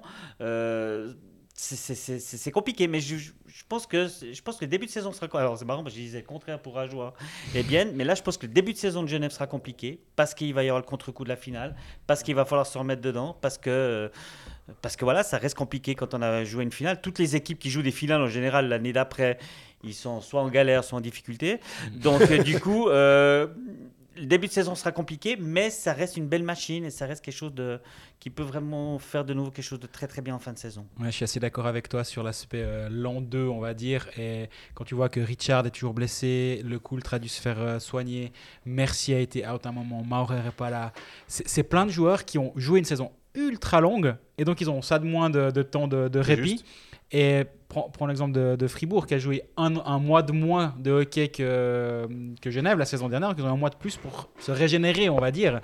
C'est- compliqué, mais je, je- je pense que je pense que le début de saison sera. Alors c'est marrant, parce que je disais le contraire pour Ajoie et bien, mais là je pense que le début de saison de Genève sera compliqué parce qu'il va y avoir le contre-coup de la finale, parce qu'il va falloir se remettre dedans, parce que euh, parce que voilà, ça reste compliqué quand on a joué une finale. Toutes les équipes qui jouent des finales en général l'année d'après, ils sont soit en galère, soit en difficulté. Donc euh, du coup. euh, le début de saison sera compliqué, mais ça reste une belle machine et ça reste quelque chose de, qui peut vraiment faire de nouveau quelque chose de très très bien en fin de saison. Ouais, je suis assez d'accord avec toi sur l'aspect euh, l'an 2, on va dire. Et quand tu vois que Richard est toujours blessé, Le Coultre a dû se faire euh, soigner, Mercier a été out un moment, Maurer n'est pas là. C'est plein de joueurs qui ont joué une saison ultra longue et donc ils ont ça de moins de, de temps de, répit. juste. Et prends, prends l'exemple de, de Fribourg qui a joué un, un mois de moins de hockey que, que Genève la saison dernière, ils ont un mois de plus pour se régénérer, on va dire.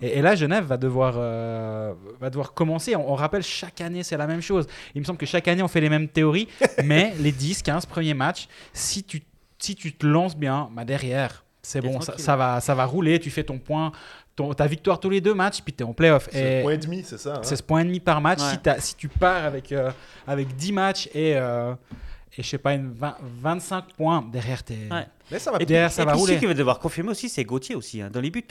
Et, et là, Genève va devoir, euh, va devoir commencer. On, on rappelle, chaque année, c'est la même chose. Il me semble que chaque année, on fait les mêmes théories, *laughs* mais les 10, 15 premiers matchs, si tu, si tu te lances bien, bah derrière, c'est bon, ça va, ça va rouler. Tu fais ton point, ton, ta victoire tous les deux matchs, puis tu es en playoff. C'est un point et demi, c'est ça hein? c'est ce point et demi par match. Ouais. Si, t'as- si tu pars avec, euh, avec 10 matchs et, euh, et je sais pas, une 20 25 points, derrière, t'es. Ouais. Mais ça va Et derrière, ça et va puis rouler. celui qui va devoir confirmer aussi, c'est Gauthier aussi, hein, dans les buts.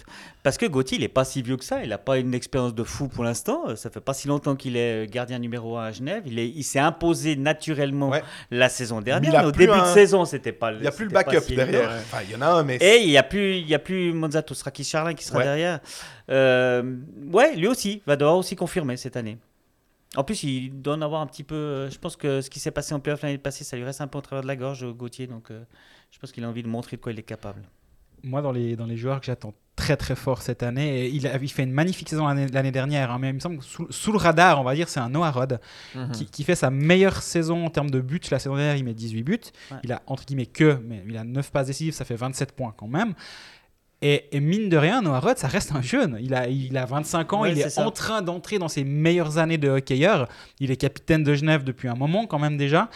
Parce que Gauthier, il n'est pas si vieux que ça. Il n'a pas une expérience de fou pour l'instant. Ça fait pas si longtemps qu'il est euh, gardien numéro 1 à Genève. Il est- il s'est imposé naturellement Ouais. la saison il dernière. a mais au plus début un- de saison, c'était pas Il n'y a plus le backup si derrière. Enfin, il y en a un, mais. Et il n'y a plus, il y a plus Monzato Charlin qui sera Ouais. derrière. Euh, ouais, lui aussi va devoir aussi confirmer cette année. En plus, il doit en avoir un petit peu. euh, Je pense que ce qui s'est passé en playoff l'année passée, ça lui reste un peu au travers de la gorge, euh, Gauthier. Donc, euh, je pense qu'il a envie de montrer de quoi il est capable. moi, dans les, dans les joueurs que j'attends très très fort cette année, il, a, il fait une magnifique saison l'année l'année dernière, hein, mais il me semble que sous, sous le radar, on va dire, c'est un Noah Rod Mhm. qui, qui fait sa meilleure saison en termes de buts. La saison dernière, il met 18 buts. Ouais. Il a entre guillemets que, mais il a 9 passes décisives, ça fait 27 points quand même. Et, et mine de rien, Noah Rod, ça reste un jeune. Il a, il a 25 ans, Ouais, il est en train d'entrer dans ses meilleures années de hockeyeur. Il est capitaine de Genève depuis un moment quand même déjà.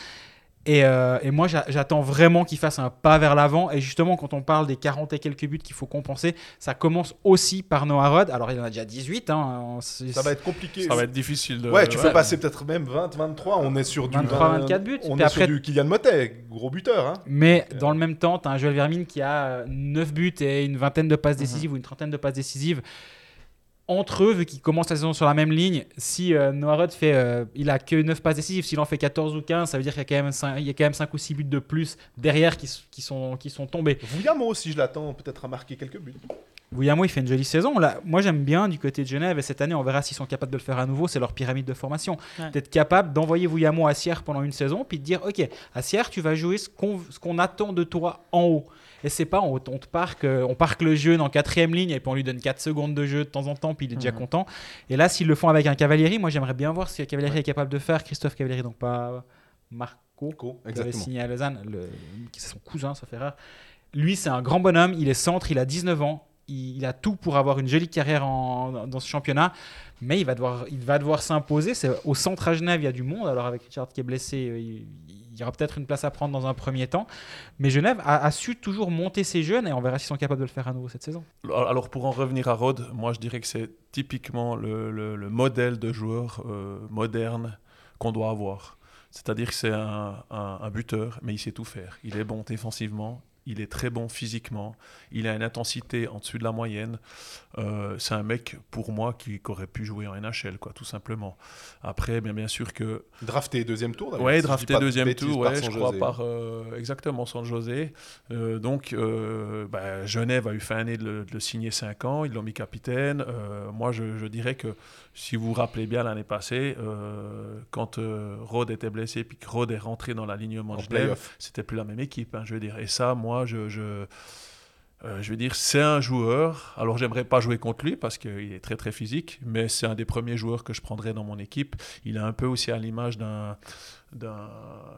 Et, euh, et moi, j'a- j'attends vraiment qu'il fasse un pas vers l'avant. Et justement, quand on parle des 40 et quelques buts qu'il faut compenser, ça commence aussi par Noah Rod. Alors, il en a déjà 18. Hein, Ça va être compliqué. Ça va être difficile de. Ouais, tu peux ouais. passer peut-être même 20, 23. On est sur du 23, 24 buts. On Puis est après- sur du Kylian Motet, gros buteur. Hein. Mais dans le même temps, tu as un Joël Vermine qui a 9 buts et une vingtaine de passes décisives ou une trentaine de passes décisives. Entre eux, vu qu'ils commencent la saison sur la même ligne, si euh, Noah Rudd fait, euh, il a que 9 passes décisives, s'il en fait 14 ou 15, ça veut dire qu'il y a quand même 5, il y a quand même 5 ou 6 buts de plus derrière qui, sont, qui sont tombés. Vouillamo aussi, je l'attends peut-être à marquer quelques buts. Vouillamo, il fait une jolie saison. Là, moi, j'aime bien du côté de Genève et cette année, on verra s'ils sont capables de le faire à nouveau. C'est leur pyramide de formation. Ouais. D'être capable d'envoyer Vouillamo à Sierre pendant une saison, puis de dire Ok, à Sierre, tu vas jouer ce qu'on ce qu'on attend de toi en haut. Et c'est pas, on, on te parque, euh, on parque le jeune en quatrième ligne et puis on lui donne 4 secondes de jeu de temps en temps, puis il est déjà content. Et là, s'ils le font avec un Cavalieri, moi j'aimerais bien voir ce que Cavalieri est capable de faire. Christophe Cavalieri, donc pas Marco, Co, qui avait exactement. signé à Lausanne, le- qui c'est son cousin, ça fait rare. Lui, c'est un grand bonhomme, il est centre, il a 19 ans, il, a tout pour avoir une jolie carrière en- dans ce championnat, mais il va devoir, il va devoir s'imposer. C'est au centre à Genève, il y a du monde. Alors avec Richard qui est blessé, euh, il, il y aura peut-être une place à prendre dans un premier temps. Mais Genève a, su toujours monter ses jeunes et on verra s'ils sont capables de le faire à nouveau cette saison. Alors pour en revenir à Rod, moi je dirais que c'est typiquement le, le- le modèle de joueur euh, moderne qu'on doit avoir. C'est-à-dire que c'est un buteur, mais il sait tout faire. Il est bon défensivement, il est très bon physiquement, il a une intensité en dessus de la moyenne. Euh, c'est un mec, pour moi, qui, qui aurait pu jouer en NHL, quoi, tout simplement. Après, bien, bien sûr que Drafté deuxième tour si dis drafté deuxième tour, ouais, je crois José. par euh, exactement San José. Euh, donc, euh, bah, Genève a eu fin année de le, de le signer 5 ans, ils l'ont mis capitaine. Moi, je, je dirais que si vous vous rappelez bien l'année passée, euh, quand euh, Rod était blessé puis que Rod est rentré dans l'alignement En de Genève, c'était plus la même équipe, hein, je veux dire. Et ça, moi, je, je, euh, je veux dire, c'est un joueur. Alors, j'aimerais pas jouer contre lui parce qu'il est très très physique, mais c'est un des premiers joueurs que je prendrais dans mon équipe. Il est un peu aussi à l'image d'un d'un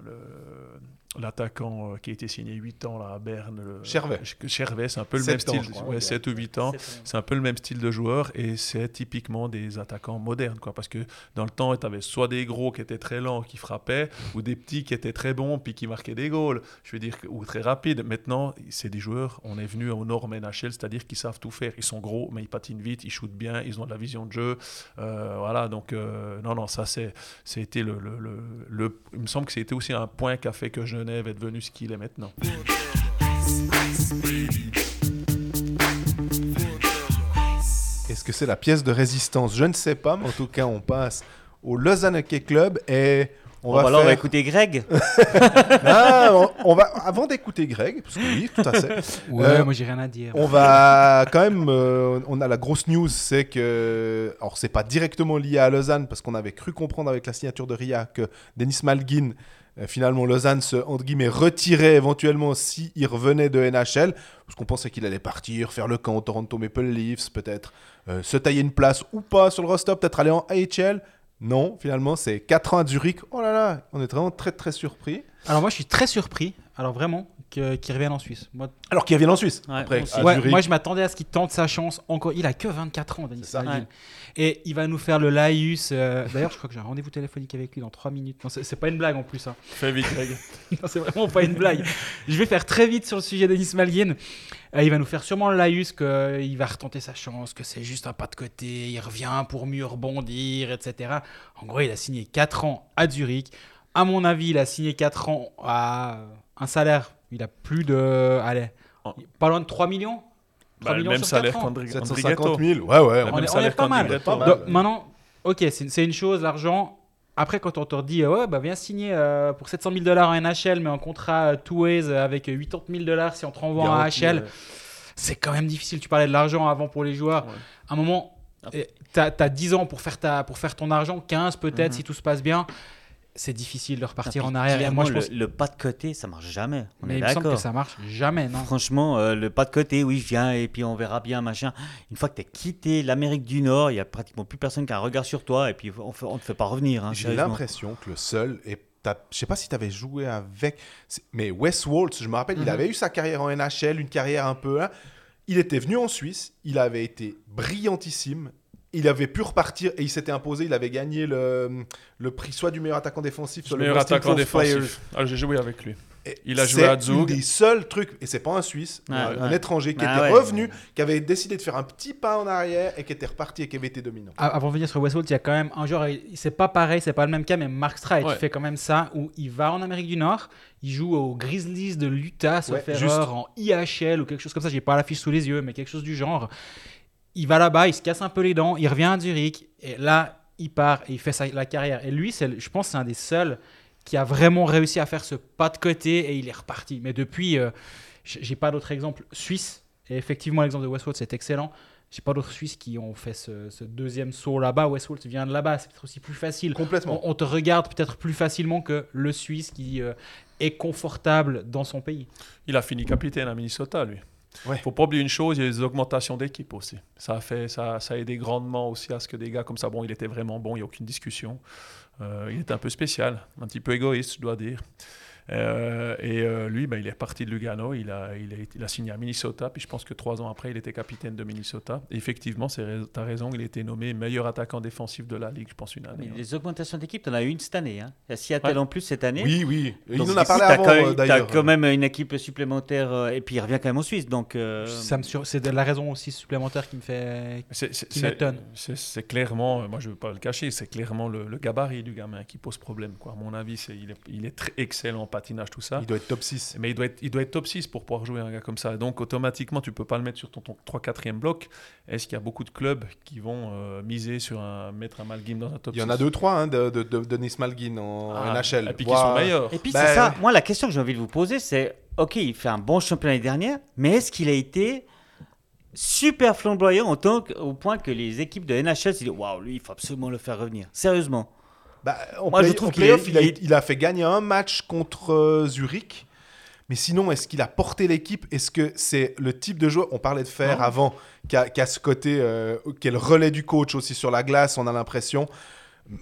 le- l'attaquant euh, qui a été signé 8 ans là, à Berne. le- Chervet. Chervet, c'est un peu le même style, je crois, ouais, ouais. 7 ou 8 ans. C'est un peu le même style de joueur et c'est typiquement des attaquants modernes. Quoi, parce que dans le temps, tu avais soit des gros qui étaient très lents, qui frappaient, ou des petits qui étaient très bons, puis qui marquaient des goals. Je veux dire, ou très rapides. Maintenant, c'est des joueurs, on est venu aux normes NHL, c'est-à-dire qu'ils savent tout faire. Ils sont gros, mais ils patinent vite, ils shootent bien, ils ont de la vision de jeu. Euh, voilà, donc euh, non, non, ça, c'est, c'était le, le, le, le- Il me semble que c'était aussi un point qui a fait que Genève est devenu ce qu'il est maintenant. Est-ce que c'est la pièce de résistance? Je ne sais pas, mais en tout cas, on passe au Lausanne Hockey Club et on On va alors, on va écouter Greg. *laughs* Ah, on, on va avant d'écouter Greg, parce que oui, tout à fait. *laughs* Ouais, Euh, moi j'ai rien à dire. On va quand même, euh, on a la grosse news, c'est que, alors c'est pas directement lié à Lausanne, parce qu'on avait cru comprendre avec la signature de Ria que Denis Malgin, euh, finalement Lausanne se, entre guillemets, retirait éventuellement s'il revenait de NHL, parce qu'on pensait qu'il allait partir, faire le camp au Toronto Maple Leafs, peut-être euh, se tailler une place ou pas sur le roster, peut-être aller en AHL. Non, finalement, c'est 4 ans à Zurich. Oh là là, on est vraiment très très surpris. Alors moi je suis très surpris, alors vraiment, que- qu'il revienne en Suisse. Moi, Alors qu'il revient en Suisse. Ouais, après, moi aussi. à Ouais, Zurich. moi, je m'attendais à ce qu'il tente sa chance encore. Il a que 24 ans, Denis. Ouais. Et il va nous faire le laïus. euh, D'ailleurs, je crois que j'ai un rendez-vous téléphonique avec lui dans 3 minutes. Non, c'est pas une blague en plus. hein. Fais vite, Greg. *laughs* Non, c'est vraiment pas une blague. Je vais faire très vite sur le sujet d'Denis Malgin. Euh, il va nous faire sûrement le laïus qu'il va retenter sa chance, que c'est juste un pas de côté, il revient pour mieux rebondir, etc. En gros, il a signé 4 ans à Zurich. À mon avis, il a signé 4 ans à un salaire. Il a plus de. Allez, pas loin de 3 millions 3 Bah, le millions même sur salaire qu'André 750 Andrigetto. 000. Ouais, ouais. On est- on est pas mal. qu'Andrigetto. Pas mal. Donc, maintenant, ok, c'est c'est une chose, l'argent. Après, quand on te dit, euh, ouais, bah, viens signer euh, pour 700 000 dollars en NHL, mais en contrat euh, two ways avec 80 000 dollars si on te renvoie en AHL, c'est quand même difficile. Tu parlais de l'argent avant pour les joueurs. Ouais. À un moment, tu as, 10 ans pour faire, ta, pour faire ton argent, 15 peut-être Mhm. si tout se passe bien. C'est difficile de repartir Ah, en arrière. Moi, je pense le, le pas de côté, ça marche jamais. On mais est il me semble que d'accord. ça marche jamais, non Franchement, euh, le pas de côté, oui, je viens et puis on verra bien, machin. Une fois que tu as quitté l'Amérique du Nord, il y a pratiquement plus personne qui a un regard sur toi et puis on ne te fait pas revenir. hein, J'ai l'impression que le seul, et t'as- je sais pas si tu avais joué avec, mais Wes Waltz, je me rappelle, il Mhm. avait eu sa carrière en NHL, une carrière un peu. hein. Il était venu en Suisse, il avait été brillantissime. Il avait pu repartir et il s'était imposé. Il avait gagné le, le prix soit du meilleur attaquant défensif, soit Le le meilleur Most attaquant défensif. Ah, J'ai joué avec lui. Et Il a c'est joué à Zug. des seuls trucs, et c'est pas un Suisse, Ouais, un, étranger qui Ah était ouais. revenu, qui avait décidé de faire un petit pas en arrière et qui était reparti et qui avait été dominant. Avant de venir sur Westworld, il y a quand même un genre, il- c'est pas pareil, c'est pas le même cas, mais Mark Streit Ouais. fait quand même ça, où il va en Amérique du Nord, il joue aux Grizzlies de l'Utah, sauf Ouais, erreur, juste. en IHL ou quelque chose comme ça, j'ai pas la fiche sous les yeux, mais quelque chose du genre. Il va là-bas, il se casse un peu les dents, il revient à Zurich, et là, il part et il fait sa, la carrière. Et lui, je pense que c'est un des seuls qui a vraiment réussi à faire ce pas de côté et il est reparti. Mais depuis, euh, j'ai pas d'autres exemples. Suisse, et effectivement, l'exemple de Westwood, c'est excellent. J'ai pas d'autres Suisses qui ont fait ce, ce deuxième saut là-bas. Westwood vient de là-bas, c'est peut-être aussi plus facile. Complètement. On, on te regarde peut-être plus facilement que le Suisse qui euh, est confortable dans son pays. Il a fini capitaine à Minnesota, lui. Ouais. faut pas oublier une chose, il y a des augmentations d'équipe aussi. Ça a, fait, ça, ça a aidé grandement aussi à ce que des gars comme ça, bon, il était vraiment bon, il n'y a aucune discussion. Euh, il était un peu spécial, un petit peu égoïste, je dois dire. Euh, et euh, lui, ben, il est reparti de Lugano, il a, il, a, il a signé à Minnesota, puis je pense que trois ans après, il était capitaine de Minnesota. Et effectivement, tu as raison, il a été nommé meilleur attaquant défensif de la Ligue, je pense, une Mais année. hein. les augmentations d'équipe, tu en as eu une cette année. Hein. Il y a Seattle Ouais. en plus cette année. Oui, oui. Il Donc, en a parlé avant, euh, t'as d'ailleurs. quand même une équipe supplémentaire et puis il revient quand même en Suisse. Donc, euh, Ça me sur- C'est de la raison aussi supplémentaire qui me fait. Qui c'est- m'étonne. C'est c'est clairement, moi je ne veux pas le cacher, c'est clairement le, le gabarit du gamin qui pose problème. Quoi. À mon avis, c'est- il, est, il est très excellent en patinage, tout ça. Il doit être top 6. Mais il doit, être, il doit être top 6 pour pouvoir jouer un gars comme ça. Donc automatiquement, tu peux pas le mettre sur ton, ton 3-4e bloc. Est-ce qu'il y a beaucoup de clubs qui vont euh, miser sur un, mettre un Malgim dans un top Il y en 6? a deux, trois hein, de, de, de Denis Malgin en Ah, NHL. Et puis qui sont meilleurs. Et puis Bah, c'est ça. Moi, la question que j'ai envie de vous poser, c'est ok, il fait un bon championnat l'année dernière, mais est-ce qu'il a été super flamboyant en tant que- au point que les équipes de NHL se disent waouh, lui, il faut absolument le faire revenir. Sérieusement. Bah, en Moi, je trouve qu'il playoff, est- il, a, il fait gagner un match contre euh, Zurich. Mais sinon, est-ce qu'il a porté l'équipe? Est-ce que c'est le type de joueur, on parlait de Non. avant, qui a, qui a ce côté, euh, qui est le relais du coach aussi sur la glace, on a l'impression.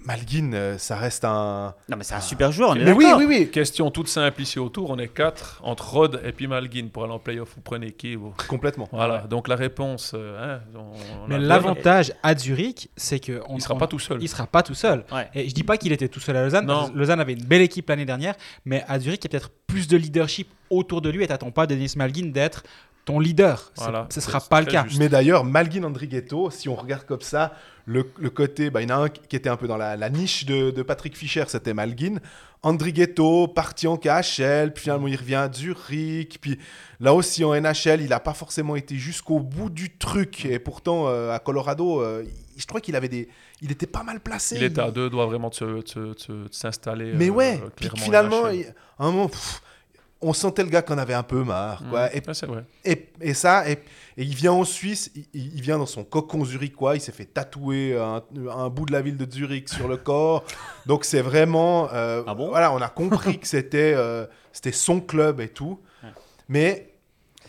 Malguin, euh, ça reste un. Non, mais c'est un super joueur, on est Mais oui, oui, oui, Question toute simple ici autour, on est 4 entre Rod et puis Malgin pour aller en playoff. Vous prenez qui vous complètement. Voilà, donc la réponse, euh, hein, on- on Mais l'avantage à Zurich, c'est que on il sera on- pas tout seul. Il sera pas tout seul. Ouais. Et je dis pas qu'il était tout seul à Lausanne. Non. Lausanne avait une belle équipe l'année dernière, mais à Zurich, il y a peut-être plus de leadership autour de lui et t'attends pas Denis Malgin d'être ton leader. Voilà, Ce sera c'est pas le cas. juste. Mais d'ailleurs, Malguin Andrighetto, si on regarde comme ça, le, le côté, bah, il y en a un qui était un peu dans la, la niche de, de Patrick Fischer, c'était Malguin. Andrighetto, parti en KHL, puis finalement il revient à Zurich, puis là aussi en NHL, il n'a pas forcément été jusqu'au bout du truc. Et pourtant, euh, à Colorado, euh, je crois qu'il avait des, il était pas mal placé. Il était à deux doigts vraiment de s'installer. Mais euh, ouais, puis finalement, il- un moment, pff, on sentait le gars qu'on avait un peu marre. Quoi. Mmh. Et Ouais, c'est vrai. et, et ça, et, et il vient en Suisse, il, il vient dans son cocon zurichois, il s'est fait tatouer un, un bout de la ville de Zurich sur le corps. *laughs* Donc c'est vraiment... euh, Ah bon? voilà, on a compris que c'était euh, c'était son club et tout. Ouais. Mais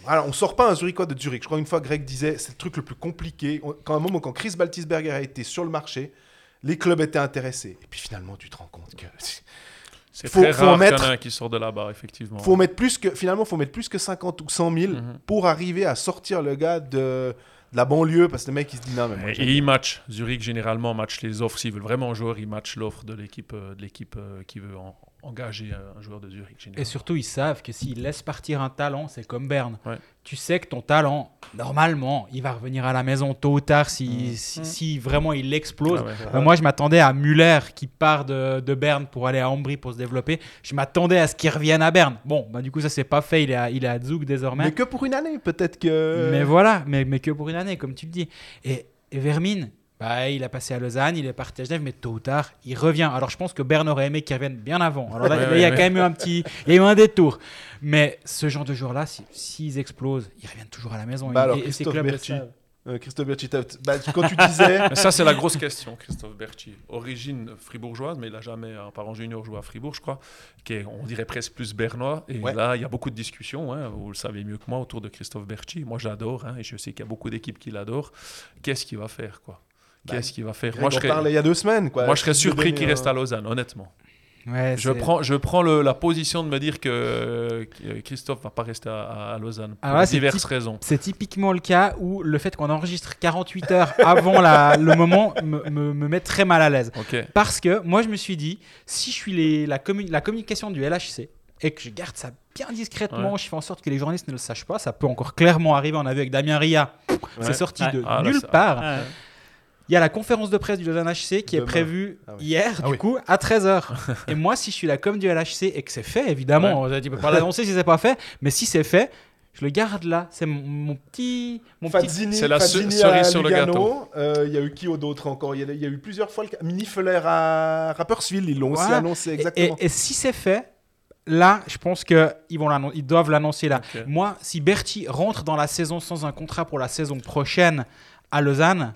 voilà, on sort pas un Zurichois de Zurich. Je crois une fois Greg disait, c'est le truc le plus compliqué. On- Quand un moment, quand Chris Baltisberger a été sur le marché, les clubs étaient intéressés. Et puis finalement, tu te rends compte que... C'est Faut- très faut rare mettre- qu'il y en a un qui sort de là-bas, effectivement. faut mettre plus que finalement faut mettre plus que 50 ou 100 000 Mhm. pour arriver à sortir le gars de, de la banlieue parce que le mec il se dit non mais moi, Et, ils matchent. Zurich, généralement, match les offres. S'ils veulent vraiment un joueur, ils matchent l'offre de l'équipe euh, de l'équipe euh, qui veut en- engager un, joueur de Zurich. Et surtout, ils savent que s'ils laissent partir un talent, c'est comme Berne. Ouais. Tu sais que ton talent, normalement, il va revenir à la maison tôt ou tard si, si, si vraiment il explose. Ah ouais. Moi, je m'attendais à Muller qui part de, de Berne pour aller à Ambry pour se développer. Je m'attendais à ce qu'il revienne à Berne. Bon, bah, du coup, ça s'est pas fait. Il est à, il est à Zug désormais. mais que pour une année peut-être que Mais voilà, mais, mais que pour une année, comme tu le dis. Et, et Vermin, bah, il a passé à Lausanne, il est parti à Genève, mais tôt ou tard, il revient. Alors je pense que Berne aurait aimé qu'il revienne bien avant. Alors là, Ouais, là, ouais, il y a ouais. quand même eu un petit, il y a eu un détour. Mais ce genre de joueurs-là, si- s'ils explosent, ils reviennent toujours à la maison. Bah Et- alors, et, ces Christophe clubs Berti. Euh, Christophe Berti, bah, quand tu disais *laughs* Mais ça, c'est la grosse question, Christophe Berchi. Origine fribourgeoise, mais il n'a jamais, en parent junior, joué à Fribourg, je crois, qui est, on dirait presque plus bernois. Et Ouais. là, il y a beaucoup de discussions, hein, vous le savez mieux que moi, autour de Christophe Berchi. Moi, j'adore, hein, et je sais qu'il y a beaucoup d'équipes qui l'adorent. Qu'est-ce qu'il va faire, quoi? Qu'est-ce qu'il va faire Greg Moi, je serais, parlait il y a deux semaines quoi moi, je serais Tu lui surpris qu'il reste à Lausanne, honnêtement. Ouais, Je prends, je prends le- la position de me dire que euh, Christophe va pas rester à, à Lausanne pour Ah ouais, c'est diverses typ- raisons. C'est typiquement le cas où le fait qu'on enregistre 48 heures avant la- le moment me, me- me met très mal à l'aise. Parce que moi, je me suis dit, si je suis les- la, commu- la communication du LHC et que je garde ça bien discrètement, Ouais. je fais en sorte que les journalistes ne le sachent pas, ça peut encore clairement arriver. On a vu avec Damien Ria, c'est sorti Ouais. de Ah, là, nulle part. Ouais. Il y a la conférence de presse du Lausanne HC qui est prévue Ah oui. hier, Ah du oui. coup, à 13h. *laughs* et moi, si je suis la com du LHC et que c'est fait, évidemment, tu peux pas l'annoncer si c'est pas fait, mais si c'est fait, Je le garde là. C'est mon, mon petit. Mon petit... C'est la Fadzini à cerise sur le gâteau. Euh, Il y a eu qui d'autre encore? Il y, a- il y a eu plusieurs fois le cas. Mini Fuller à Rapperswil, ils l'ont aussi annoncé Et, exactement. et- et si c'est fait, là, je pense qu'ils ils doivent l'annoncer là. Moi, si Berti rentre dans la saison sans un contrat pour la saison prochaine à Lausanne,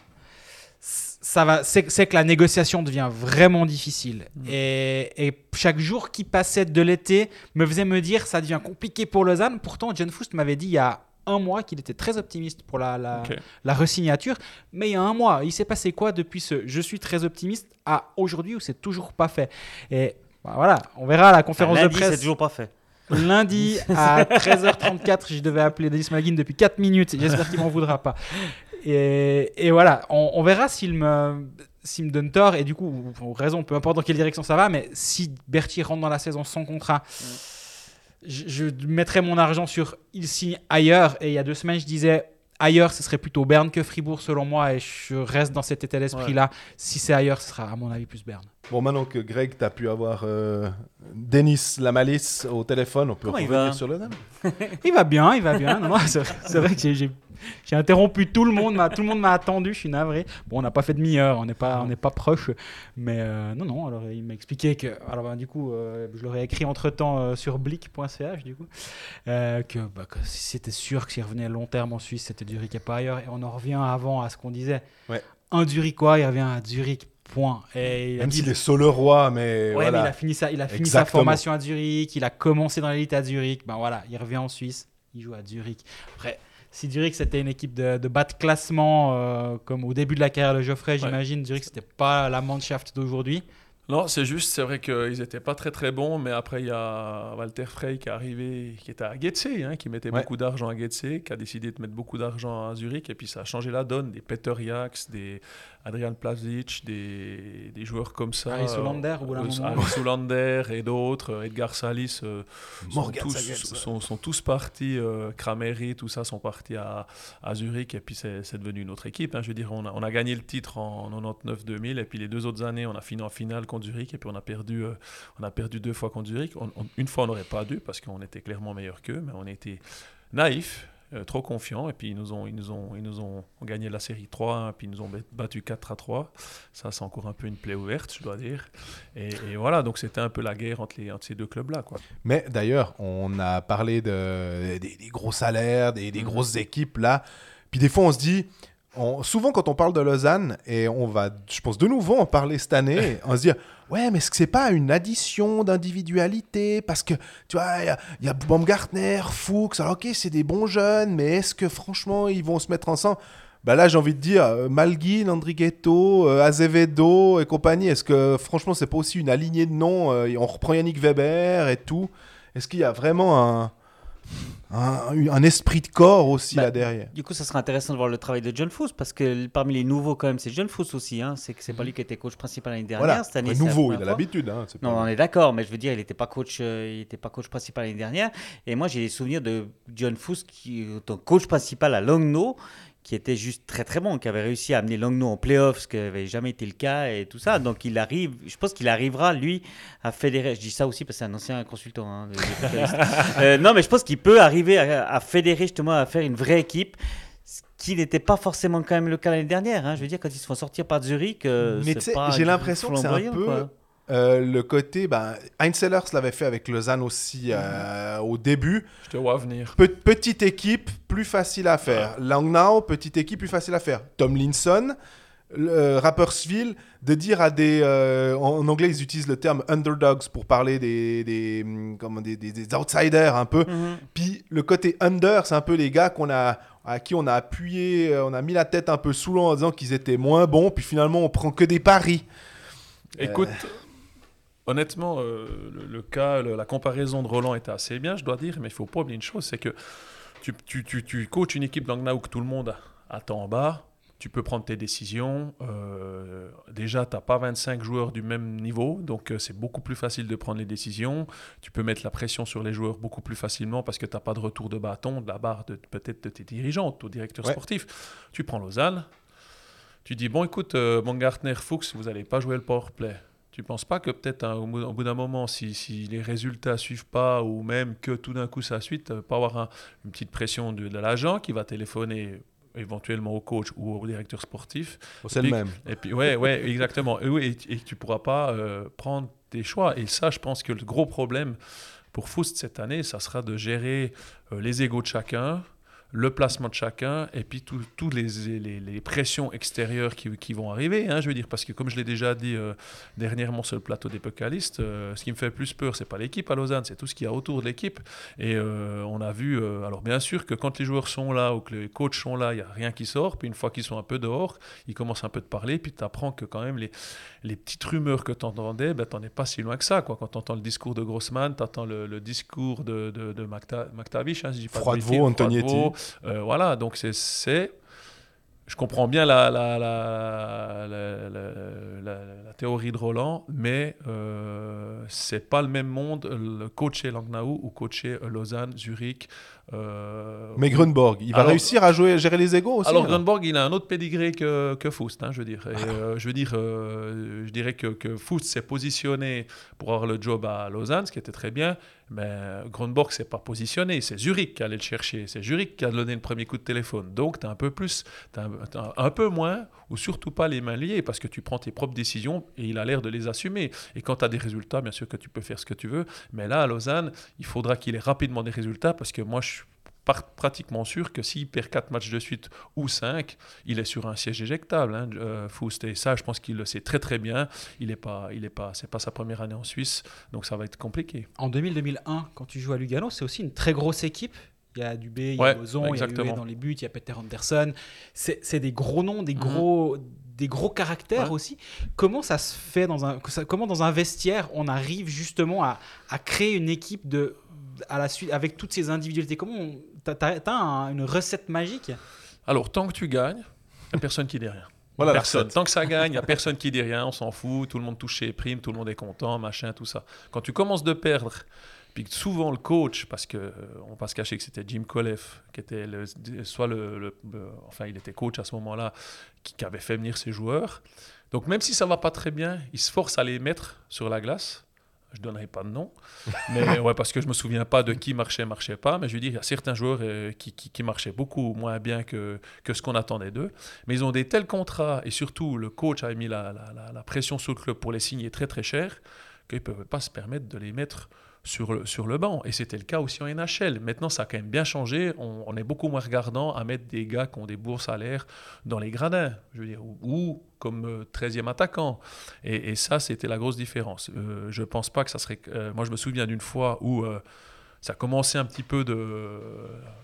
ça va, c'est c'est que la négociation devient vraiment difficile. Et, et chaque jour qui passait de l'été me faisait me dire ça devient compliqué pour Lausanne. Pourtant, John Foust m'avait dit il y a un mois qu'il était très optimiste pour la, la, resignature. Mais il y a un mois, il s'est passé quoi depuis ce je suis très optimiste à aujourd'hui où c'est toujours pas fait? Et bah, voilà, on verra à la conférence Lundi, de c'est presse. toujours pas fait. Lundi à 13h34, je devais appeler Denis Malguin depuis 4 minutes. J'espère qu'il m'en voudra pas. Et, et voilà, on, on verra s'il me, s'il me donne tort. Et du coup, ou- ou raison, peu importe dans quelle direction ça va, mais si Berthier rentre dans la saison sans contrat, je, je mettrais mon argent sur il signe ailleurs. Et il y a deux semaines, je disais ailleurs, ce serait plutôt Berne que Fribourg selon moi. Et je reste dans cet état d'esprit-là. Si c'est ailleurs, ce sera à mon avis plus Berne. Bon, maintenant que Greg, tu as pu avoir euh, Denis la malice au téléphone, on peut Comment revenir sur le dame. *laughs* Il va bien, il va bien. C'est vrai que j'ai- interrompu tout le monde, tout le monde m'a attendu, je suis navré. Bon, on n'a pas fait demi-heure, on n'est pas, on n'est pas proche, mais euh, non, non. Alors il m'a expliqué que, alors ben, du coup, euh, je l'aurais écrit entre temps sur blick.ch du coup, que, bah, que c'était sûr que s'il revenait à long terme en Suisse, c'était Zurich et pas ailleurs. Et on en revient avant à ce qu'on disait. Ouais. Un Zurichois, il revient à Zurich. Point. Et Même dit- s'il est solo roi, mais Ouais, voilà. mais il a fini sa, il a fini sa Exactement. formation à Zurich, il a commencé dans l'élite à Zurich. Ben voilà, il revient en Suisse, il joue à Zurich. Après, si Zurich c'était une équipe de, de bas de classement, euh, comme au début de la carrière de Geoffrey, j'imagine, Zurich c'était pas la Mannschaft d'aujourd'hui. Non, c'est juste, c'est vrai qu'ils n'étaient pas très très bons, mais après il y a Walter Frey qui est arrivé, qui était à Getse, hein, qui mettait Ouais. beaucoup d'argent à Getse, qui a décidé de mettre beaucoup d'argent à Zurich, et puis ça a changé la donne. Des Peter Jaks, des Adrian Plazic, des, des joueurs comme ça. Harry bout d'un euh. Harry Soulander et d'autres, euh, Edgar Salis, euh, sont, tous, sont, sont tous partis, euh, Krameri, tout ça sont partis à, à Zurich, et puis c'est c'est devenu une autre équipe. hein. Je veux dire, on a, on a gagné le titre en 99-2000, et puis les deux autres années, on a fini en finale contre Zurich, et puis on a perdu, euh, on a perdu deux fois contre Zurich. On- on- une fois, on n'aurait pas dû, parce qu'on était clairement meilleur qu'eux, mais on était naïfs. Euh, trop confiants et puis ils nous ont ils nous ont ils nous ont gagné la série 3 puis ils nous ont battu 4 à 3 ça c'est encore un peu une plaie ouverte je dois dire et, et voilà donc c'était un peu la guerre entre les entre ces deux clubs là quoi Mais d'ailleurs, on a parlé de, des, des gros salaires, des, Mhm. des grosses équipes là. Puis des fois, on se dit, on- souvent quand on parle de Lausanne, et on va, je pense, de nouveau en parler cette année, *laughs* on se dit, ouais, mais est-ce que c'est pas une addition d'individualité? Parce que, tu vois, il y a, y a Baumgartner, Fuchs, alors ok, c'est des bons jeunes, mais est-ce que franchement, ils vont se mettre ensemble? Bah là, j'ai envie de dire, euh, Malguin, Andrighetto, euh, Azevedo et compagnie, est-ce que franchement, c'est pas aussi une alignée de noms euh, On reprend Yannick Weber et tout? Est-ce qu'il y a vraiment un, un, un esprit de corps aussi Bah, là derrière Du coup, ça sera intéressant de voir le travail de John Fuss parce que parmi les nouveaux, quand même, c'est John Fuss aussi. Hein. C'est que c'est pas lui qui était coach principal l'année dernière. Voilà, Cette année, nouveau, il a l'habitude. Hein, Non, on est d'accord, mais je veux dire, il n'était pas coach, euh, il était pas coach principal l'année dernière. Et moi, j'ai des souvenirs de John Fuss qui était coach principal à Longno, qui était juste très très bon, qui avait réussi à amener Longno en playoffs, ce qui n'avait jamais été le cas et tout ça. Donc il arrive, je pense qu'il arrivera lui à fédérer. Je dis ça aussi parce que c'est un ancien consultant. hein, de- de. *laughs* Euh, non, mais je pense qu'il peut arriver à, à fédérer justement, à faire une vraie équipe. Ce qui n'était pas forcément quand même le cas l'année dernière. hein. Je veux dire, quand ils se font sortir par Zurich, euh, Mais j'ai l'impression que c'est un peu quoi. Euh, le côté. Ben, Heinz l'avait fait avec Lausanne aussi euh, au début. je te vois venir Pe- petite équipe, plus facile à faire. Langnau, petite équipe, plus facile à faire. Tomlinson, le- euh, Rapperswil, de dire à des... euh, en, anglais, ils utilisent le terme underdogs pour parler des, des, hum, comment, des, des- des outsiders un peu. Mhm. Puis le côté under, c'est un peu les gars qu'on a, à qui on a appuyé, on a mis la tête un peu sous l'eau en disant qu'ils étaient moins bons, puis finalement on prend que des paris. Écoute, honnêtement, euh, le, le cas, le- la comparaison de Roland était assez bien, je dois dire, mais il faut pas oublier une chose, c'est que tu, tu, tu, tu coaches une équipe d'Angna où que tout le monde attend en bas, tu peux prendre tes décisions. euh, déjà, tu n'as pas 25 joueurs du même niveau, donc euh, c'est beaucoup plus facile de prendre les décisions. Tu peux mettre la pression sur les joueurs beaucoup plus facilement parce que tu n'as pas de retour de bâton de la barre de peut-être de tes dirigeants, de ton directeur Ouais. sportif. Tu prends Lausanne, tu dis, bon, écoute, euh, Baumgartner, Fuchs, vous n'allez pas jouer le power play. Tu penses pas que peut-être hein, au bout au bout d'un moment, si, si les résultats suivent pas, ou même que tout d'un coup ça suite, euh, pas avoir un- une petite pression de, de l'agent qui va téléphoner éventuellement au coach ou au directeur sportif. C'est le même. Et puis ouais, ouais, exactement. Et, oui, et, et tu pourras pas euh, prendre tes choix. Et ça, je pense que le gros problème pour Foust cette année, ça sera de gérer euh, les égaux de chacun, le placement de chacun, et puis toutes les, les, les pressions extérieures qui, qui vont arriver. hein, je veux dire, parce que comme je l'ai déjà dit euh, dernièrement sur le plateau des Pécalistes, euh, ce qui me fait plus peur, c'est pas l'équipe à Lausanne, c'est tout ce qu'il y a autour de l'équipe. Et euh, on a vu, alors bien sûr que quand les joueurs sont là ou que les coachs sont là, il n'y a rien qui sort. Puis une fois qu'ils sont un peu dehors, ils commencent un peu de parler, puis tu apprends que quand même les, les petites rumeurs que tu entendais, ben, tu n'en es pas si loin que ça. Quoi. Quand tu entends le discours de Grossman, tu entends le, le discours de, de, de McTavish, hein, si je dis pas Froidevaux, Antonietti. Euh, voilà, donc c'est-. Je comprends bien la, la, la, théorie de Roland, mais euh, c'est pas le même monde, coacher Langnau ou coacher Lausanne, Zurich. Euh, Mais Grunborg, il va réussir à jouer, gérer les égaux aussi. alors, alors. Grunborg, il a un autre pédigré que, que Foust, hein, je veux dire. Ah. Et, euh, je veux dire, euh, je dirais que, que Foust s'est positionné pour avoir le job à Lausanne, ce qui était très bien. Mais Grunborg s'est pas positionné. C'est Zurich qui allait le chercher. C'est Zurich qui a donné le premier coup de téléphone. Donc, tu as un peu plus, un, t'as un peu moins, ou surtout pas les mains liées, parce que tu prends tes propres décisions et il a l'air de les assumer. Et quand tu as des résultats, bien sûr que tu peux faire ce que tu veux. Mais là, à Lausanne, il faudra qu'il ait rapidement des résultats, parce que moi, je suis pratiquement sûr que s'il perd 4 matchs de suite ou 5, il est sur un siège éjectable, hein, euh, Foust. Et ça, je pense qu'il le sait très très bien. Il n'est pas, il est pas, c'est pas sa première année en Suisse, donc ça va être compliqué. En 2000-2001, quand tu joues à Lugano, c'est aussi une très grosse équipe. Il y a Dubé, il y a Bozon, il y a. Huet dans les buts, il y a Peter Anderson. C'est c'est des gros noms, des gros, des gros caractères Ouais. aussi. Comment ça se fait dans un, comment dans un vestiaire on arrive justement à, à créer une équipe de, à la suite avec toutes ces individualités? Comment t'as, un- une recette magique? Alors, tant que tu gagnes, il n'y a personne qui dit rien. *laughs* Voilà la personne. Tant que ça gagne, il n'y a personne qui dit rien, on s'en fout, tout le monde touche ses primes, tout le monde est content, machin, tout ça. Quand tu commences de perdre, puis souvent le coach, parce que euh, on va pas se cacher que c'était Jim Colef, qui était le, soit le, le- le- enfin il était coach à ce moment-là, qui, qui avait fait venir ses joueurs. Donc même si ça va pas très bien, il se force à les mettre sur la glace. Je donnerai pas de nom, *laughs* mais ouais, parce que je me souviens pas de qui marchait, marchait pas. Mais je veux dire, il y a certains joueurs euh, qui, qui, qui marchaient beaucoup moins bien que, que ce qu'on attendait d'eux. Mais ils ont des tels contrats, et surtout le coach a mis la, la- la- la pression sur le club pour les signer très très cher, qu'ils ne peuvent pas se permettre de les mettre sur le, sur le banc. Et c'était le cas aussi en NHL. Maintenant, ça a quand même bien changé. On, est beaucoup moins regardant à mettre des gars qui ont des beaux salaires dans les gradins, je veux dire, ou, comme euh, 13e attaquant. Et, et ça, c'était la grosse différence. Euh, je pense pas que ça serait... euh, moi, je me souviens d'une fois où... euh, ça commençait un petit peu de.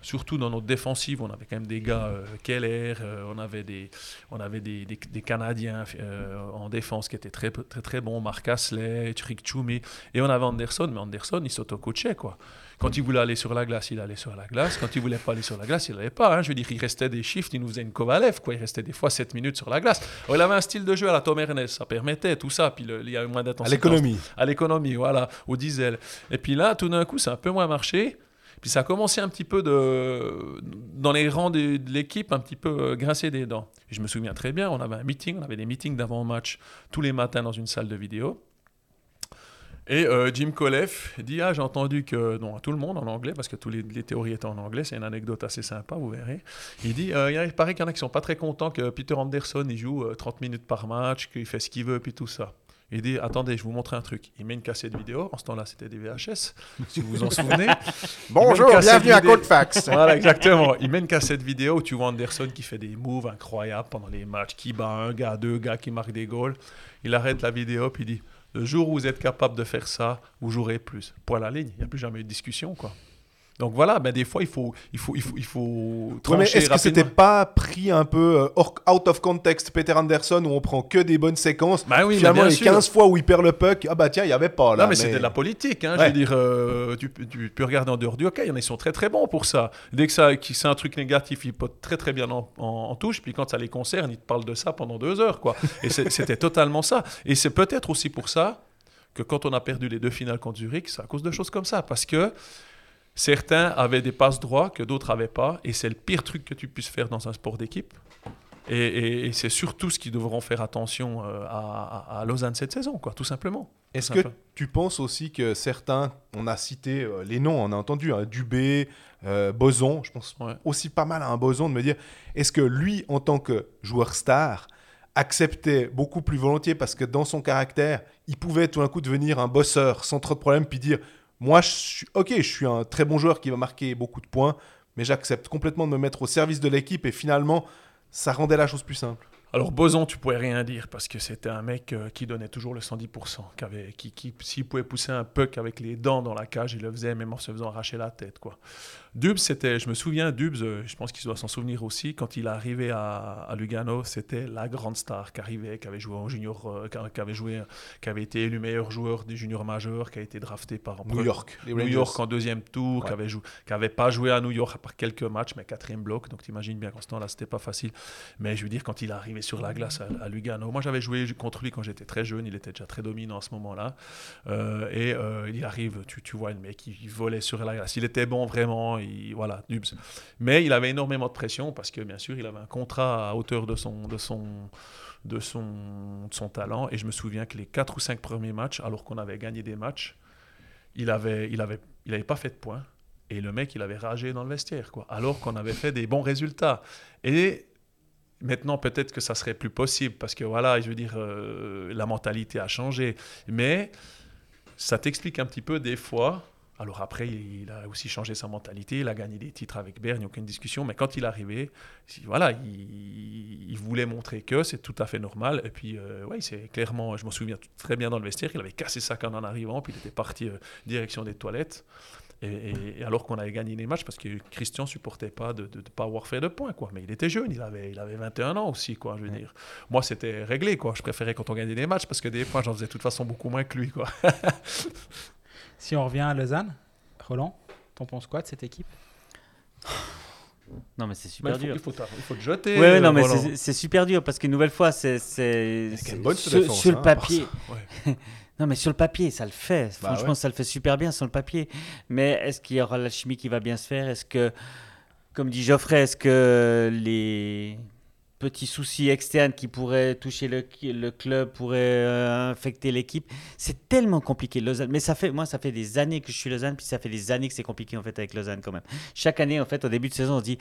Surtout dans notre défensive, on avait quand même des gars, euh, Keller, euh, on avait des, on avait des, des, Canadiens euh, en défense qui étaient très, très, très bons, Marc Asley, Trick Choumi, et on avait Anderson, mais Anderson, il s'auto-coachait, quoi. Quand il voulait aller sur la glace, il allait sur la glace. Quand il voulait pas aller sur la glace, il n'allait pas. hein. Je veux dire, il restait des shifts, il nous faisait une Kovalev, quoi. Il restait des fois 7 minutes sur la glace. Alors, il avait un style de jeu à la Tom Ernest, ça permettait tout ça. Puis le- il y avait moins À d'intensité. l'économie. À l'économie, voilà, au diesel. Et puis là, tout d'un coup, ça a un peu moins marché. Puis ça a commencé un petit peu de, dans les rangs de, de l'équipe, un petit peu euh, grincer des dents. Et je me souviens très bien, on avait un meeting, on avait des meetings d'avant-match tous les matins dans une salle de vidéo. Et euh, Jim Colef dit Ah, j'ai entendu que, non, à tout le monde en anglais, parce que toutes les, théories étaient en anglais, c'est une anecdote assez sympa, vous verrez. Il dit euh, Il paraît qu'il y en a qui sont pas très contents que Peter Anderson il joue euh, 30 minutes par match, qu'il fait ce qu'il veut, puis tout ça. Il dit Attendez, je vous montre un truc. Il met une cassette vidéo. En ce temps-là, c'était des VHS, si vous vous en souvenez. *laughs* Bonjour, bienvenue à vidéo. Codefax. *laughs* Voilà, exactement. Il met une cassette vidéo où tu vois Anderson qui fait des moves incroyables pendant les matchs, qui bat un gars, deux gars, qui marquent des goals. Il arrête la vidéo puis il dit Le jour où vous êtes capable de faire ça, vous jouerez plus. Point à la ligne. Il n'y a plus jamais de discussion, quoi. Donc voilà, ben des fois, il faut, il faut, il faut, il faut Ouais, trancher mais est-ce que c'était pas pris un peu euh, out of context Peter Anderson où on prend que des bonnes séquences? Bah oui, Finalement, les sûr. 15 fois où il perd le puck, ah bah tiens, il y avait pas là. Non, mais, c'était de la politique. Hein, Je veux dire, euh, tu, tu peux regarder en dehors du hockey, il y en a qui sont très très bons pour ça. Dès que ça, que c'est un truc négatif, ils potent très très bien en, en- en touche. Puis quand ça les concerne, ils te parlent de ça pendant deux heures. Quoi. Et c'était totalement ça. Et c'est peut-être aussi pour ça que quand on a perdu les deux finales contre Zurich, c'est à cause de choses comme ça. Parce que certains avaient des passes droits que d'autres n'avaient pas. Et c'est le pire truc que tu puisses faire dans un sport d'équipe. Et, et- et c'est surtout ce qu'ils devront faire attention euh, à, à- à Lausanne cette saison, quoi, tout simplement. Est-ce que tu penses aussi que certains, on a cité euh, les noms, on a entendu hein, Dubé, euh, Boson, je pense Ouais. aussi pas mal à un Boson de me dire, est-ce que lui, en tant que joueur star, acceptait beaucoup plus volontiers parce que dans son caractère, il pouvait tout d'un coup devenir un bosseur sans trop de problèmes, puis dire, moi, ok, je suis un très bon joueur qui va marquer beaucoup de points, mais j'accepte complètement de me mettre au service de l'équipe et finalement, ça rendait la chose plus simple. Alors Boson, tu pouvais rien dire parce que c'était un mec euh, qui donnait toujours le 110%, qui avait, qui, qui s'il pouvait pousser un puck avec les dents dans la cage, il le faisait même en se faisant arracher la tête, quoi. Dubs, c'était, je me souviens, Dubs, euh, je pense qu'il doit s'en souvenir aussi, quand il est arrivé à, à Lugano, c'était la grande star qui arrivait, qui avait joué en junior, euh, qui, avait joué, qui avait été élu meilleur joueur des juniors majeurs, qui a été drafté par New York, New. York en deuxième tour, Ouais. qui avait, jou- qui avait pas joué à New York à part quelques matchs, mais quatrième bloc. Donc t'imagines bien qu'en ce temps-là, c'était pas facile. Mais je veux dire, quand il est arrivé sur la glace à, à Lugano, moi j'avais joué contre lui quand j'étais très jeune, il était déjà très dominant à ce moment-là. Euh, et euh, il arrive, tu, tu vois le mec, il, il volait sur la glace. Il était bon vraiment, il, voilà, Dubs. Mais il avait énormément de pression parce que bien sûr, il avait un contrat à hauteur de son, de son, de son, de son talent. Et je me souviens que les 4 ou 5 premiers matchs, alors qu'on avait gagné des matchs, il avait, il avait, il avait pas fait de points. Et le mec, il avait ragé dans le vestiaire, quoi. Alors qu'on avait fait des bons résultats. Et maintenant, peut-être que ça serait plus possible parce que voilà, je veux dire, euh, la mentalité a changé. Mais ça t'explique un petit peu des fois. Alors après, il a aussi changé sa mentalité. Il a gagné des titres avec Berne, aucune discussion. Mais quand il est arrivé, voilà, il, il voulait montrer que c'est tout à fait normal. Et puis, euh, ouais, c'est clairement, je m'en souviens très bien dans le vestiaire, il avait cassé sa canne en arrivant, puis il était parti euh, direction des toilettes. Et, et- et alors qu'on avait gagné les matchs, parce que Christian supportait pas de ne pas avoir fait de points, quoi. Mais il était jeune, il avait, il avait 21 ans aussi, quoi, je veux dire. Moi, c'était réglé, quoi. Je préférais quand on gagnait des matchs, parce que des points, j'en faisais de toute façon beaucoup moins que lui, quoi. *laughs* Si on revient à Lausanne, Roland, t'en penses quoi de cette équipe? Non, mais c'est super il, faut, dur. il, faut, il faut te jeter. Ouais, ouais, non, mais c'est super dur parce qu'une nouvelle fois, c'est. sur, sur hein, le part papier. Ouais. *laughs* Non, mais sur le papier, ça le fait. Bah Franchement, ouais. ça le fait super bien sur le papier. Mais est-ce qu'il y aura la chimie qui va bien se faire? Est-ce que, comme dit Geoffrey, est-ce que les petits soucis externes qui pourraient toucher le, club pourraient euh, infecter l'équipe C'est tellement compliqué, Lausanne. Mais ça fait, moi, ça fait des années que je suis Lausanne, puis ça fait des années que c'est compliqué en fait avec Lausanne quand même. Chaque année, en fait, au début de saison, on se dit,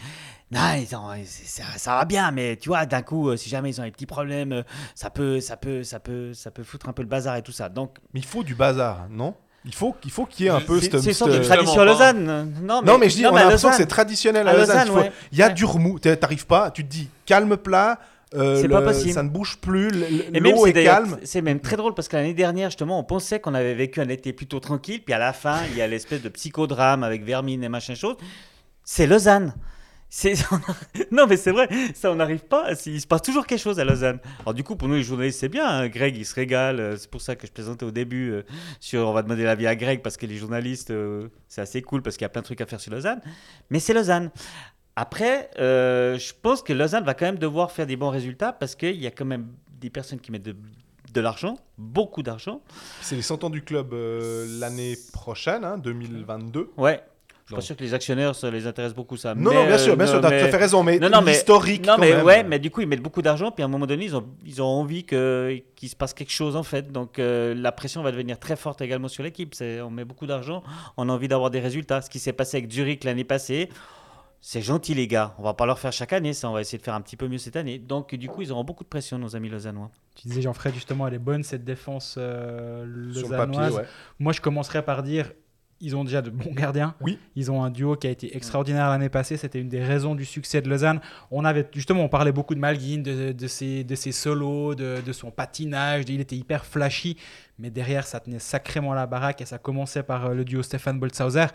c'est- ça, ça va bien, mais tu vois, d'un coup, euh, si jamais ils ont des petits problèmes, euh, ça peut, ça peut, ça peut, ça peut foutre un peu le bazar et tout ça. Donc Mais il faut du bazar, non? Il faut qu'il faut qu'il y ait un peu c'est cette- c'est doute Justement tradition à. Lausanne. Non, mais, Non, mais je dis, non, on a l'impression que c'est traditionnel à, à Lausanne. Lausanne, il faut- ouais. Il y a Ouais. du remous. T'arrives pas, tu te dis calme plat. euh, C'est pas le- possible. Ça ne bouge plus. L'eau c'est est d'ailleurs- calme. c'est même très drôle parce que l'année dernière, justement, on pensait qu'on avait vécu un été plutôt tranquille, puis à la fin, il y a l'espèce de psychodrame avec Vermine et machin chose. C'est Lausanne. *laughs* Non, mais c'est vrai, ça, on n'arrive pas. Il se passe toujours quelque chose à Lausanne. Alors, du coup, pour nous, les journalistes, c'est bien. hein. Greg, il se régale. Euh, C'est pour ça que je plaisantais au début euh, sur on va demander l'avis à Greg parce que les journalistes, euh, c'est assez cool parce qu'il y a plein de trucs à faire sur Lausanne. Mais c'est Lausanne. Après, euh, je pense que Lausanne va quand même devoir faire des bons résultats parce qu'il y a quand même des personnes qui mettent de, de l'argent, beaucoup d'argent. C'est les 100 ans du club l'année prochaine, hein, 2022. Ouais. Je suis pas sûr que les actionnaires, ça les intéresse beaucoup, ça. Non, Mais, non, bien euh, sûr, bien non, sûr, tout à fait raison, mais Non, non, mais- l'historique. Non, quand mais même. ouais, mais du coup, ils mettent beaucoup d'argent, puis à un moment donné, ils ont, ils ont envie que- qu'il se passe quelque chose, en fait. Donc, euh, la pression va devenir très forte également sur l'équipe. C'est- On met beaucoup d'argent, on a envie d'avoir des résultats. Ce qui s'est passé avec Zurich l'année passée, c'est gentil, les gars. On va pas leur faire chaque année, ça. On va essayer de faire un petit peu mieux cette année. Donc, du coup, ils auront beaucoup de pression, nos amis lausannois. Tu disais, Jean-Fred, justement, elle est bonne, cette défense euh, Sur le papier, ouais. Moi, je commencerai par dire ils ont déjà de bons gardiens. Oui. Ils ont un duo qui a été extraordinaire l'année passée. C'était une des raisons du succès de Lausanne. On avait justement, on parlait beaucoup de Malguin, de, de ses, de ses solos, de, de son patinage. Il était hyper flashy. Mais derrière, ça tenait sacrément la baraque et ça commençait par euh, le duo Stéphane Boltzhauser.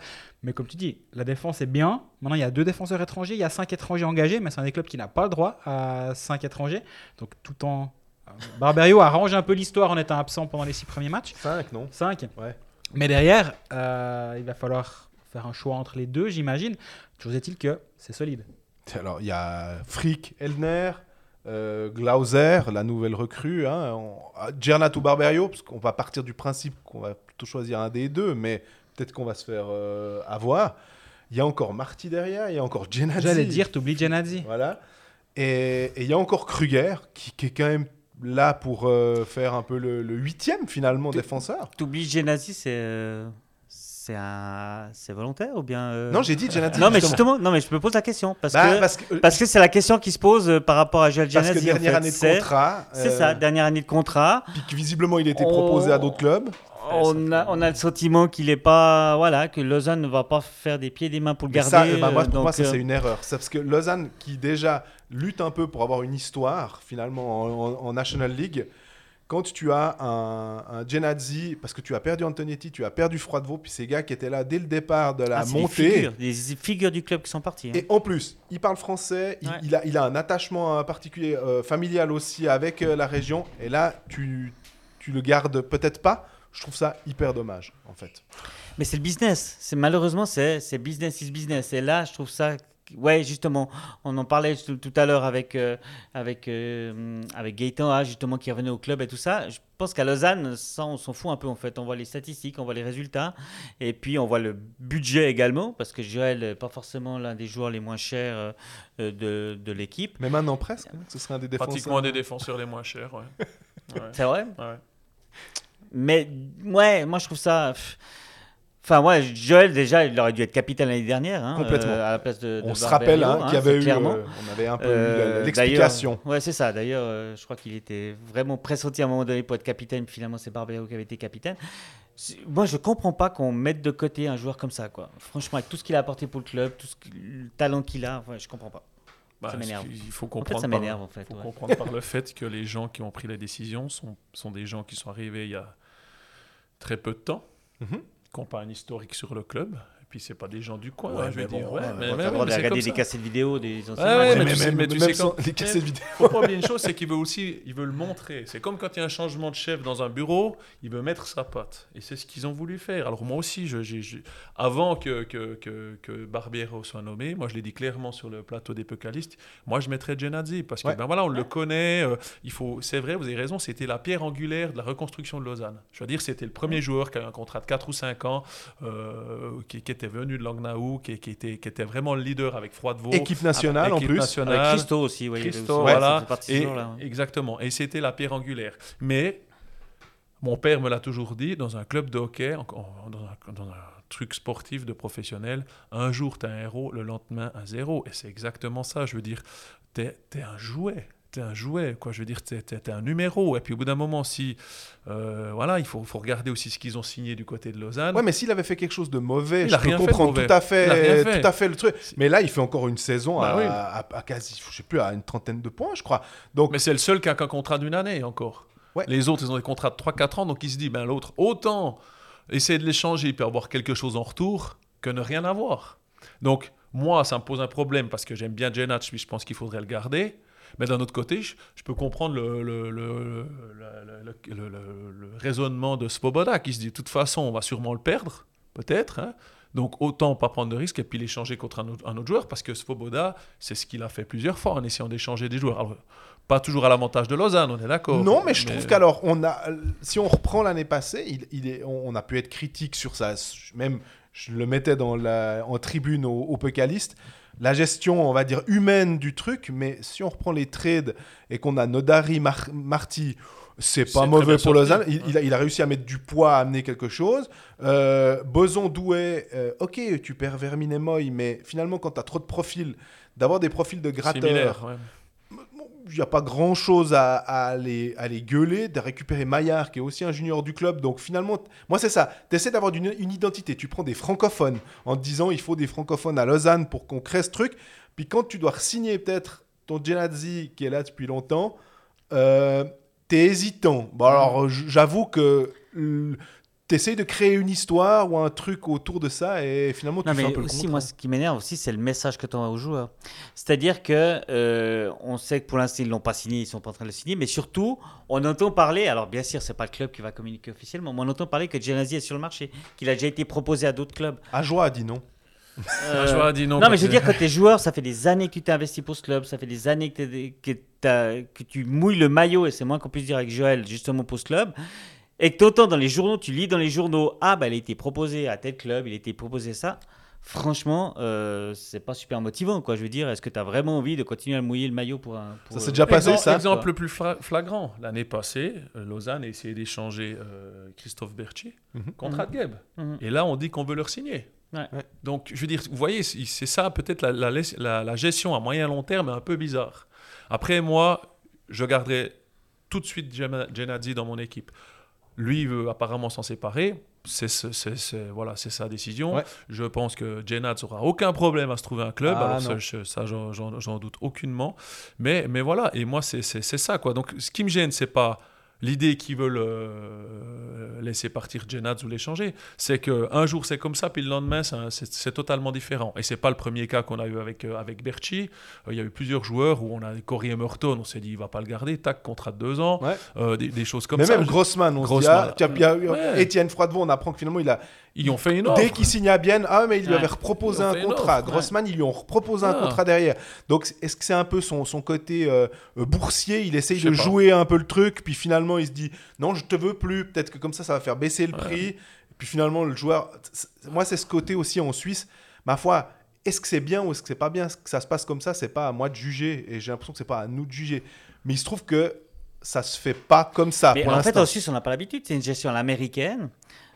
Mais comme tu dis, la défense est bien. Maintenant, il y a deux défenseurs étrangers. Il y a cinq étrangers engagés, mais c'est un des clubs qui n'a pas le droit à cinq étrangers. Donc, tout en. euh, Barberio arrange un peu l'histoire en étant absent pendant les six premiers matchs. 5, non? 5. Ouais. Mais derrière, euh, il va falloir faire un choix entre les deux, j'imagine. Toujours est-il que c'est solide. Alors, il y a Frick, Elner, euh, Glauser, la nouvelle recrue, hein, on- ah, Gernat ou Barberio, parce qu'on va partir du principe qu'on va plutôt choisir un des deux, mais peut-être qu'on va se faire euh, avoir. Il y a encore Marty derrière, il y a encore Genadzi. J'allais dire, t'oublies Genadzi. Voilà. Et et il y a encore Kruger qui, qui est quand même là pour euh, faire un peu le, le huitième finalement défenseur. T'oublies Genazi, c'est euh, c'est un volontaire ou bien euh, Non, j'ai dit Genati. Non mais justement, non mais je me pose la question parce Bah, que parce que, parce que c'est la question qui se pose par rapport à Joel parce que en dernière fait. année de contrat. C'est ça, dernière année de contrat. Puis que visiblement il était On- proposé à d'autres clubs. On a, on a le sentiment qu'il est pas voilà que Lausanne ne va pas faire des pieds et des mains pour le Mais garder. ça, bah, moi, euh, pour moi, ça, euh, c'est une erreur. C'est parce que Lausanne, qui déjà lutte un peu pour avoir une histoire, finalement, en, en- en National League, quand tu as un, un Genadzi, parce que tu as perdu Antonetti, tu as perdu Froidevaux, puis ces gars qui étaient là dès le départ de la ah, des montée. figures, des figures du club qui sont partis. hein. Et en plus, il parle français, il, Ouais. il a, il a un attachement euh, particulier, euh, familial aussi avec euh, la région, et là, tu, tu le gardes peut-être pas. Je trouve ça hyper dommage, en fait. Mais c'est le business. C'est malheureusement c'est c'est business is business. Et là, je trouve ça. Ouais, justement, on en parlait tout, tout à l'heure avec euh, avec euh, avec Gaëtan, ah, justement, qui revenait au club et tout ça. Je pense qu'à Lausanne, ça, on s'en fout un peu en fait. On voit les statistiques, on voit les résultats, et puis on voit le budget également, parce que Joël n'est pas forcément l'un des joueurs les moins chers euh, de, de l'équipe. Mais maintenant, presque, hein, ce serait un des défenseurs. Pratiquement un des défenseurs les moins chers. Ouais. *laughs* Ouais. C'est vrai? Ouais. Mais ouais, moi je trouve ça. Enfin, ouais, Joël, déjà, il aurait dû être capitaine l'année dernière. hein, Complètement. euh, à la place de. de On se rappelle hein, hein, qu'il y avait eu, clairement. euh, on avait un peu Euh, eu l'explication. d'ailleurs- Ouais, c'est ça. D'ailleurs, euh, je crois qu'il était vraiment pressenti à un moment donné pour être capitaine. Finalement, c'est Barbero qui avait été capitaine. Moi, je comprends pas qu'on mette de côté un joueur comme ça. Quoi. Franchement, avec tout ce qu'il a apporté pour le club, tout ce que- le talent qu'il a, ouais, je comprends pas. Bah, Ça m'énerve. Il faut En fait, comprendre. ça par- m'énerve en fait. faut ouais. comprendre par le fait que les gens qui ont pris la décision sont, sont des gens qui sont arrivés il y a très peu de temps, qui n'ont pas un historique sur le club. Puis, c'est pas des gens du coin, Ouais, hein, je mais veux bon, dire. ouais, mais- mais regarder des cassettes vidéo des anciens ouais, mais tu sais- mais tu sais sans quand- les cassettes vidéo. faut pas oublier une chose, c'est qu'il veut aussi, il veut le montrer. C'est comme quand il y a un changement de chef dans un bureau, il veut mettre sa patte. Et c'est ce qu'ils ont voulu faire. Alors moi aussi, je, j'ai- avant que, que, que, que Barbiero soit nommé, moi je l'ai dit clairement sur le plateau des Pécalistes, moi je mettrais Genadzi parce que Ouais. ben voilà, on le connaît. euh, il faut, c'est vrai, vous avez raison, c'était la pierre angulaire de la reconstruction de Lausanne. Je veux dire, c'était le premier joueur qui avait un contrat de 4 ou 5 ans, euh, qui, qui était venu de Langnau, qui, qui était, qui était vraiment le leader avec Froidevaux. Équipe nationale en Équipe plus. nationale. Avec Christo aussi, avait Christo, aussi- voilà. Et- joueur-là, ouais. Exactement. Et c'était la pierre angulaire. Mais mon père me l'a toujours dit, dans un club de hockey, en- en- dans un, dans un truc sportif de professionnel, un jour tu es un héros, le lendemain un zéro. Et c'est exactement ça. Je veux dire, tu es, un jouet. T'es un jouet, quoi. Je veux dire, t'es, t'es- t'es un numéro. Et puis au bout d'un moment, si, euh, voilà, il faut, faut regarder aussi ce qu'ils ont signé du côté de Lausanne. Ouais, mais s'il avait fait quelque chose de mauvais, Il je peux comprendre tout à fait, fait. tout à fait le truc. Mais là, il fait encore une saison Bah à, oui. à- à quasi, je sais plus, à une trentaine de points, je crois. Donc, Mais c'est le seul qui a qu'un contrat d'une année encore. Ouais. Les autres, ils ont des contrats de 3-4 ans, donc il se dit, ben l'autre, autant essayer de l'échanger, il peut avoir quelque chose en retour, que ne rien avoir. Donc, moi, ça me pose un problème parce que j'aime bien Jenach, puis je pense qu'il faudrait le garder. Mais d'un autre côté, je, je peux comprendre le, raisonnement de Svoboda qui se dit, de toute façon, on va sûrement le perdre, peut-être. hein. Donc, autant pas prendre de risque et puis l'échanger contre un autre, un autre joueur, parce que Svoboda, c'est ce qu'il a fait plusieurs fois en essayant d'échanger des joueurs. Alors, pas toujours à l'avantage de Lausanne, on est d'accord. non, mais je trouve qu'alors, on a, si on reprend l'année passée, il, il est, on, on a pu être critique sur ça. Même, je le mettais dans la, en tribune au, au Pécaliste. La gestion, on va dire, humaine du truc, mais si on reprend les trades et qu'on a Nodari, Mar- Marty, c'est pas mauvais pour. Lausanne. Il, Ouais. il a, il a réussi à mettre du poids, à amener quelque chose. Euh, Boson, Douai, euh, ok, tu perds Vermine et Moy, mais finalement, quand tu as trop de profils, d'avoir des profils de gratteurs. Il n'y a pas grand chose à, à les, à les gueuler, de récupérer Maillard, qui est aussi un junior du club. Donc finalement, moi c'est ça. Tu essaies d'avoir une, une identité. Tu prends des francophones en te disant il faut des francophones à Lausanne pour qu'on crée ce truc. Puis quand tu dois signer peut-être ton Genadzi qui est là depuis longtemps, euh, t'es hésitant. Bon alors j- j'avoue que tu essayes de créer une histoire ou un truc autour de ça et finalement tu Non, fais mais un peu le aussi, contraire. moi, ce qui m'énerve aussi, c'est le message que tu envoies aux joueurs. C'est-à-dire que euh, on sait que pour l'instant, ils l'ont pas signé, ils sont pas en train de le signer, mais surtout, on entend parler. Alors, bien sûr, c'est pas le club qui va communiquer officiellement, mais on entend parler que Genazi est sur le marché, qu'il a déjà été proposé à d'autres clubs. Ajoie a dit non. Euh, je vois, dis non. non, mais je veux dire, quand tu es joueur, ça fait des années que tu t'es investi pour ce club, ça fait des années que, t'es- que, t'as- que tu mouilles le maillot, et c'est moins qu'on puisse dire avec Joël, justement pour ce club. Et que t'entends dans les journaux, tu lis dans les journaux, ah bah il a été proposé à tel club, il a été proposé ça. franchement, euh, c'est pas super motivant. Quoi. Je veux dire, est-ce que tu as vraiment envie de continuer à mouiller le maillot pour un. pour, Ça s'est euh, déjà passé, exemple, ça exemple le plus fla- flagrant. L'année passée, euh, Lausanne a essayé d'échanger euh, Christophe Berthier Mhm. contre Adgeb. Mhm. Et là, on dit qu'on veut leur signer. Ouais. Ouais. Donc, je veux dire, vous voyez, c'est c'est ça peut-être la, la, la- la gestion à moyen long terme est un peu bizarre. Après, moi, je garderai tout de suite Gena- Genadzi dans mon équipe. Lui il veut apparemment s'en séparer. C'est voilà, c'est sa décision. Ouais. Je pense que Genadz aura aucun problème à se trouver un club. Ah, Alors ça, non. je- ça, j'en- doute aucunement. Mais, mais voilà, et moi, c'est c'est- c'est ça. quoi. Donc, ce qui me gêne, c'est pas l'idée qu'ils veulent euh, laisser partir Genadz ou l'échanger. C'est qu'un jour, c'est comme ça, puis le lendemain, c'est totalement différent. Et c'est pas le premier cas qu'on a eu avec, euh, avec Berchi. Euh, Il y a eu plusieurs joueurs où on a Corey Emerton, on s'est dit, il va pas le garder, tac, contrat de deux ans, Ouais. des, des choses comme Mais ça. même Grossman, on se dit, Grossman. ah, tiens, Ouais. Étienne Froidevaux, on apprend que finalement, il a, Ils ont fait une offre. dès qu'il signe à Bienne, ah, mais il lui Ouais. avait reproposé Ils un contrat. offre, ouais. Grossman, ils lui ont reproposé un Ah. contrat derrière. Donc, est-ce que c'est un peu son, son côté euh, euh, boursier? Il essaye de pas. jouer un peu le truc, puis finalement, il se dit, non, je te veux plus. Peut-être que comme ça, ça va faire baisser le prix. Puis finalement, le joueur. c'est- Moi, c'est ce côté aussi en Suisse. Ma foi, est-ce que c'est bien ou est-ce que c'est pas bien? Que ça se passe comme ça C'est pas à moi de juger. Et j'ai l'impression que c'est pas à nous de juger. Mais il se trouve que ça se fait pas comme ça Mais pour en fait, en Suisse, on n'a pas l'habitude. C'est une gestion à l'américaine.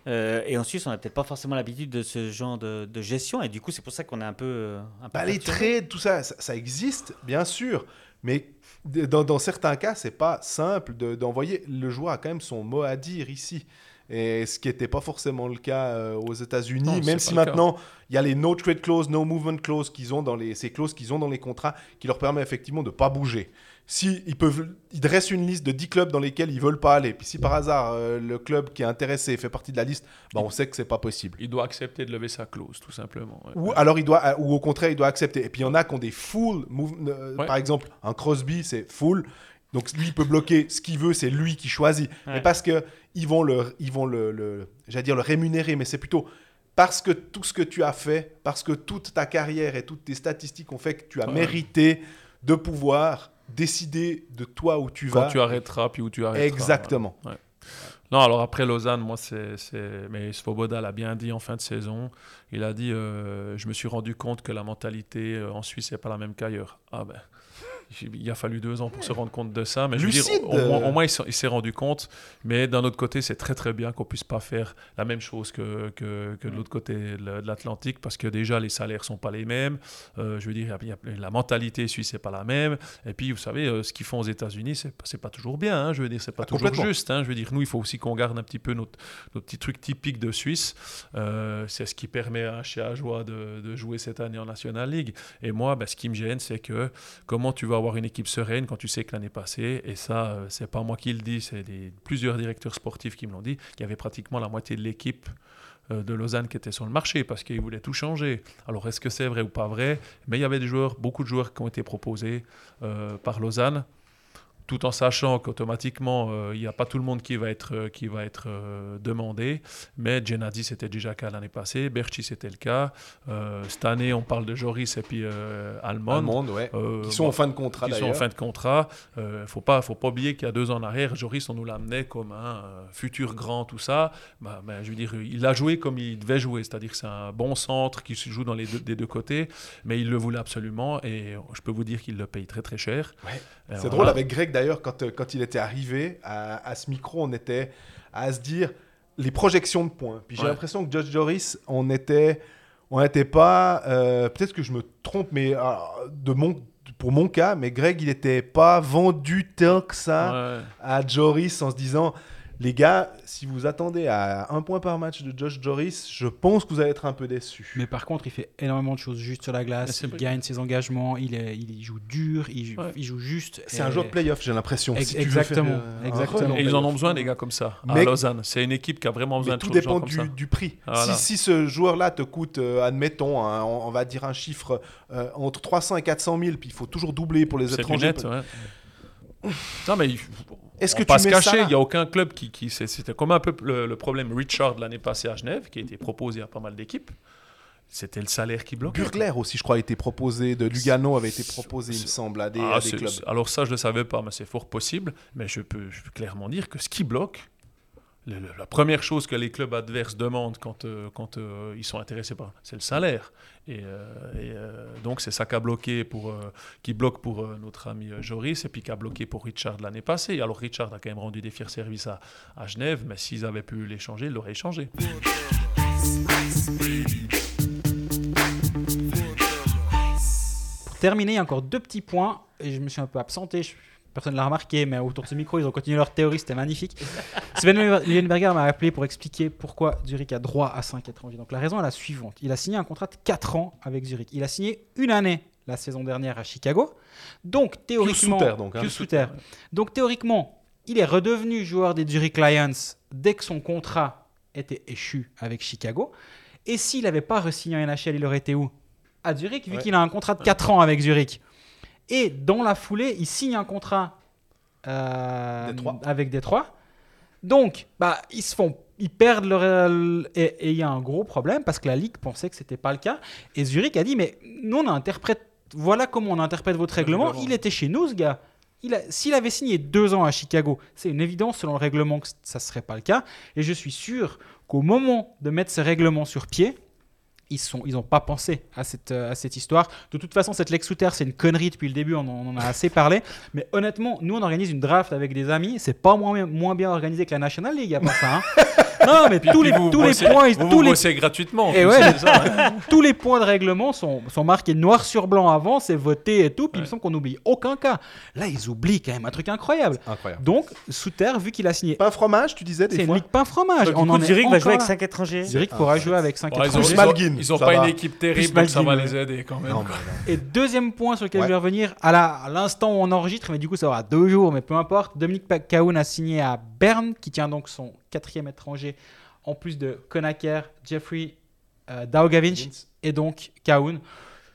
Euh, et en Suisse, on n'a peut-être pas forcément l'habitude de ce genre de, de gestion. Et du coup, c'est pour ça qu'on est un peu. euh, un peu Bah, les trades, tout ça, ça, ça existe, bien sûr. Mais dans, dans certains cas, c'est pas simple de- d'envoyer. le joueur a quand même son mot à dire ici. Et ce qui n'était pas forcément le cas euh, aux États-Unis, même si maintenant il y a les no trade clause, no movement clause qu'ils ont dans les ces clauses qu'ils ont dans les contrats qui leur permet effectivement de pas bouger. Si ils peuvent, ils dressent une liste de 10 clubs dans lesquels ils veulent pas aller. Puis si par hasard euh, le club qui est intéressé fait partie de la liste, bah, on sait que c'est pas possible. Il doit accepter de lever sa clause, tout simplement. ouais. Ou alors il doit, euh, ou au contraire, il doit accepter. Et puis il y en a qui ont des full, move- euh, Ouais. par exemple, un Crosby, c'est full. Donc lui, il peut bloquer ce qu'il veut, c'est lui qui choisit. Ouais. Mais parce que ils vont le, ils vont le, le- j'allais dire le rémunérer, mais c'est plutôt parce que tout ce que tu as fait, parce que toute ta carrière et toutes tes statistiques ont fait que tu as Ouais. mérité de pouvoir décider de toi où tu Quand vas. tu arrêteras, puis où tu arrêteras. Exactement. Ouais. Non, alors après Lausanne, moi, c'est. c'est- Mais Svoboda l'a bien dit en fin de saison. Il a dit euh, Je me suis rendu compte que la mentalité euh, en Suisse n'est pas la même qu'ailleurs. Ah ben. Il a fallu deux ans pour se rendre compte de ça, mais je veux dire, au, moins, au moins, il s'est rendu compte. Mais d'un autre côté, c'est très très bien qu'on puisse pas faire la même chose que, que, que de l'autre côté de l'Atlantique, parce que déjà les salaires sont pas les mêmes. Euh, je veux dire, il y a- il y a- la mentalité suisse n'est pas la même. Et puis, vous savez, euh, ce qu'ils font aux États-Unis, c'est c'est pas toujours bien. hein. Je veux dire, c'est pas Ah, toujours juste. hein. Je veux dire, nous, il faut aussi qu'on garde un petit peu notre, notre petit truc typique de Suisse. Euh, c'est ce qui permet à chez Ajoie de, de jouer cette année en National League. Et moi, ben, ce qui me gêne, c'est que comment tu vas avoir une équipe sereine quand tu sais que l'année passée, et ça, euh, c'est pas moi qui le dis, c'est plusieurs directeurs sportifs qui me l'ont dit, qu'il y avait pratiquement la moitié de l'équipe euh, de Lausanne qui était sur le marché parce qu'ils voulaient tout changer. Alors est-ce que c'est vrai ou pas vrai? Mais il y avait des joueurs, beaucoup de joueurs qui ont été proposés euh, par Lausanne tout en sachant qu'automatiquement, euh, il n'y a pas tout le monde qui va être, euh, qui va être euh, demandé. Mais Genadi, c'était déjà le cas l'année passée. Berchi, c'était le cas. Cette année, on parle de Joris et puis Almond. Ouais. Euh, qui sont en fin de contrat qui sont en fin de contrat. Il ne faut pas, faut pas oublier qu'il y a deux ans en arrière, Joris, on nous l'amenait comme un futur grand, tout ça. Bah, ben, je veux dire, il a joué comme il devait jouer, c'est-à-dire que c'est un bon centre qui se joue dans les deux, des deux côtés, mais il le voulait absolument et je peux vous dire qu'il le paye très très cher. Ouais. C'est drôle avec Greg d'ailleurs, quand, euh, quand il était arrivé à, à ce micro, on était à se dire les projections de points. Puis j'ai Ouais. l'impression que Josh Joris, on était, on n'était pas, euh, peut-être que je me trompe, mais euh, de mon, pour mon cas, mais Greg, il n'était pas vendu tant que ça Ouais. à Joris en se disant. Les gars, si vous attendez à un point par match de Josh Joris, je pense que vous allez être un peu déçus. Mais par contre, il fait énormément de choses juste sur la glace. Il gagne ses engagements. Il, est, il joue dur. Il, joue- Ouais. il joue juste. C'est un joueur de playoff, j'ai l'impression. Ex- si exactement, faire, euh, exactement. Et ils en ont besoin, des gars comme ça, à Mais- Lausanne. C'est une équipe qui a vraiment besoin de tout dépend comme du, ça. du prix. Voilà. Si, si ce joueur-là te coûte, euh, admettons, on, on va dire un chiffre euh, entre 300 et 400 000, puis il faut toujours doubler pour les étrangers. net, ouais. Non, mais il- Est-ce on que pas tu se cacher, il n'y a aucun club qui. qui c'est- C'était comme un peu le, le problème Richard l'année passée à Genève, qui a été proposé à pas mal d'équipes. C'était le salaire qui bloquait. Burgler aussi, je crois, a été proposé, de Lugano avait été proposé, il me semble, à des, Ah, à des clubs. alors ça, je ne le savais pas, mais c'est fort possible. Mais je peux, je peux clairement dire que ce qui bloque, la première chose que les clubs adverses demandent quand, euh, euh, ils sont intéressés par, c'est le salaire. Et, euh, donc c'est ça qui a bloqué pour, qui bloque pour notre ami Joris et puis qui a bloqué pour Richard l'année passée. Alors Richard a quand même rendu des fiers services à, Genève, mais s'ils avaient pu l'échanger, ils l'auraient échangé. Pour terminer, encore deux petits points. Et je me suis un peu absenté. Personne ne l'a remarqué, mais autour de ce micro, ils ont continué leur théorie. C'était magnifique. *laughs* Sven Leuenberger m'a appelé pour expliquer pourquoi Zurich a droit à 5 étrangers. Donc la raison est la suivante. Il a signé un contrat de 4 ans avec Zurich. Il a signé une année la saison dernière à Chicago. Donc théoriquement, sous terre, donc, hein. Pius sous terre. Donc théoriquement, il est redevenu joueur des Zurich Lions dès que son contrat était échu avec Chicago. Et s'il n'avait pas re-signé en NHL, il aurait été où? À Zurich, vu Ouais. qu'il a un contrat de 4 ans avec Zurich. Et dans la foulée, il signe un contrat euh, Détroit. avec Détroit. Donc, bah, ils se font, ils perdent leur et il y a un gros problème parce que la ligue pensait que c'était pas le cas. Et Zurich a dit mais nous on interprète, voilà comment on interprète votre règlement. Il était chez nous ce gars. S'il avait signé deux ans à Chicago, c'est une évidence selon le règlement que ça ne serait pas le cas. Et je suis sûr qu'au moment de mettre ce règlement sur pied, ils sont, ils n'ont pas pensé à cette, euh, à cette histoire. De toute façon, cette Lex Souter, c'est une connerie depuis le début, on en, on en a assez parlé. Mais honnêtement, nous, on organise une draft avec des amis. C'est pas moins, moins bien organisé que la National League, à part ça. hein. *laughs* non, mais Puis- tous, puis les, vous tous les points, vous, tous vous les bossez gratuitement. en et plus, ouais, c'est ça, hein. *laughs* tous les points de règlement sont, sont marqués noir sur blanc avant, c'est voté et tout. Puis il me semble qu'on n'oublie aucun cas. Là, ils oublient quand même un truc incroyable. Incroyable. Donc, Souter, vu qu'il a signé, Pain fromage, tu disais des c'est une fois ligue pain fromage. Donc, On en coup, est Zurich va jouer avec là. 5 étrangers. Zurich Ah, pourra ouais. jouer avec 5 Ouais, ils ont, étrangers. Plus Malguin, ils ont ça pas va. une équipe terrible, donc ça va les aider quand même. Non, quoi. mais Et deuxième point sur lequel Ouais. je vais revenir, à à l'instant où on enregistre, mais du coup ça aura deux jours, mais peu importe, Dominique Cahoun a signé à Berne, qui tient donc son quatrième étranger, en plus de Konaker, Jeffrey euh, et donc Cahoun.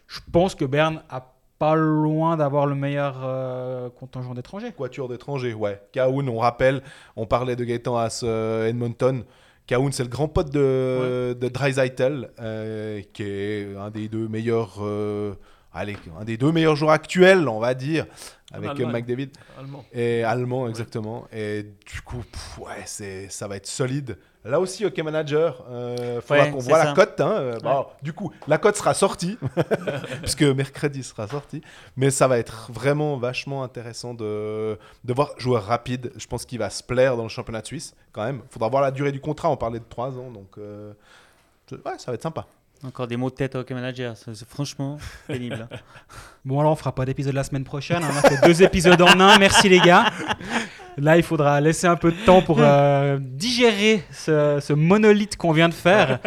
Je pense que Berne a pas loin d'avoir le meilleur euh, contingent d'étrangers. Quatuor d'étrangers, ouais. Kaoun, on rappelle, on parlait de Gaëtan Haas euh, Edmonton. Kaoun, c'est le grand pote de, de Dreisaitl, euh, qui est un des deux meilleurs, euh, allez, un des deux meilleurs joueurs actuels, on va dire, avec Allemagne. McDavid. Allemand. Et allemand, exactement. Et du coup, pff, ouais, ça va être solide. Là aussi, OK Manager, euh, faudra Ouais, qu'on voit ça. la cote. Hein. Euh, bon, du coup, la cote sera sortie, *laughs* puisque mercredi sera sorti. Mais ça va être vraiment vachement intéressant de, de voir joueur rapide. Je pense qu'il va se plaire dans le championnat de Suisse, quand même. faudra voir la durée du contrat. On parlait de 3 ans, donc euh, ouais, ça va être sympa. Encore des mots de tête au hockey manager. C'est c'est franchement *laughs* pénible. hein. Bon alors on fera pas d'épisode la semaine prochaine, hein. on a fait deux épisodes en un, merci les gars. Là il faudra laisser un peu de temps pour euh, digérer ce, ce monolithe qu'on vient de faire.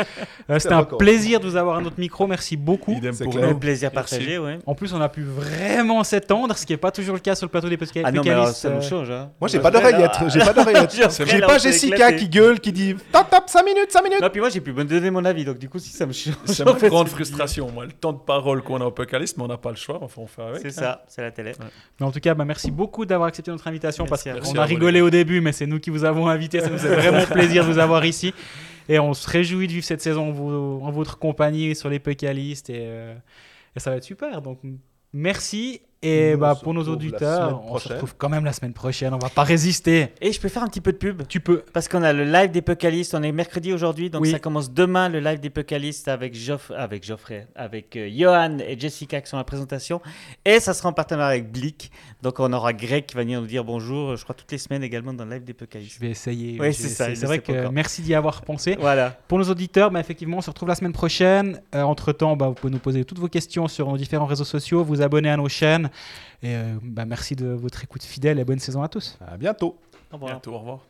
Euh, C'était un record. plaisir de vous avoir à notre micro, merci beaucoup. Pour. Un plaisir partagé, ouais. En plus on a pu vraiment s'étendre, ce qui n'est pas toujours le cas sur le plateau des podcasts. Ah non, mais alors, Pécalistes, ça nous change. Hein. Moi, j'ai pas d'oreillette. J'ai pas d'oreillette. *laughs* J'ai pas Jessica qui gueule, qui dit Top, top, 5 minutes, 5 minutes. Non, puis moi, j'ai pu me donner mon avis. Donc, du coup, si ça me change. C'est fait, grande frustration. Moi, le temps de parole qu'on a au Apocalypse, mais on n'a pas le choix. Enfin, on fait avec. C'est hein. ça, c'est la télé. Mais en tout cas, bah, merci beaucoup d'avoir accepté notre invitation Merci parce qu'on a rigolé au début, mais c'est nous qui vous avons invité. Ça nous fait vraiment *laughs* plaisir de vous avoir ici. Et on se réjouit de vivre cette saison en votre compagnie sur les Pécalistes. Et, euh, et ça va être super. Donc, merci. Et bah, pour nos auditeurs, semaine on se retrouve quand même la semaine prochaine. On va pas résister. Et je peux faire un petit peu de pub Tu peux. Parce qu'on a le live des Pocalistes, on est mercredi aujourd'hui, donc Oui. ça commence demain le live des Pocalistes avec, Geoff, avec Geoffrey, avec euh, Johan et Jessica qui sont à la présentation. Et ça sera en partenariat avec Blick. Donc on aura Greg qui va venir nous dire bonjour, je crois toutes les semaines également dans le live des Je Pocalistes. vais essayer. Oui, c'est ça, C'est vrai que encore. merci d'y avoir pensé. Voilà. Pour nos auditeurs, bah, effectivement, on se retrouve la semaine prochaine. Euh, entre-temps, bah, vous pouvez nous poser toutes vos questions sur nos différents réseaux sociaux, vous abonner à nos chaînes. Et euh, bah, merci de votre écoute fidèle et bonne saison à tous. À bientôt. Au revoir. Bientôt, au revoir.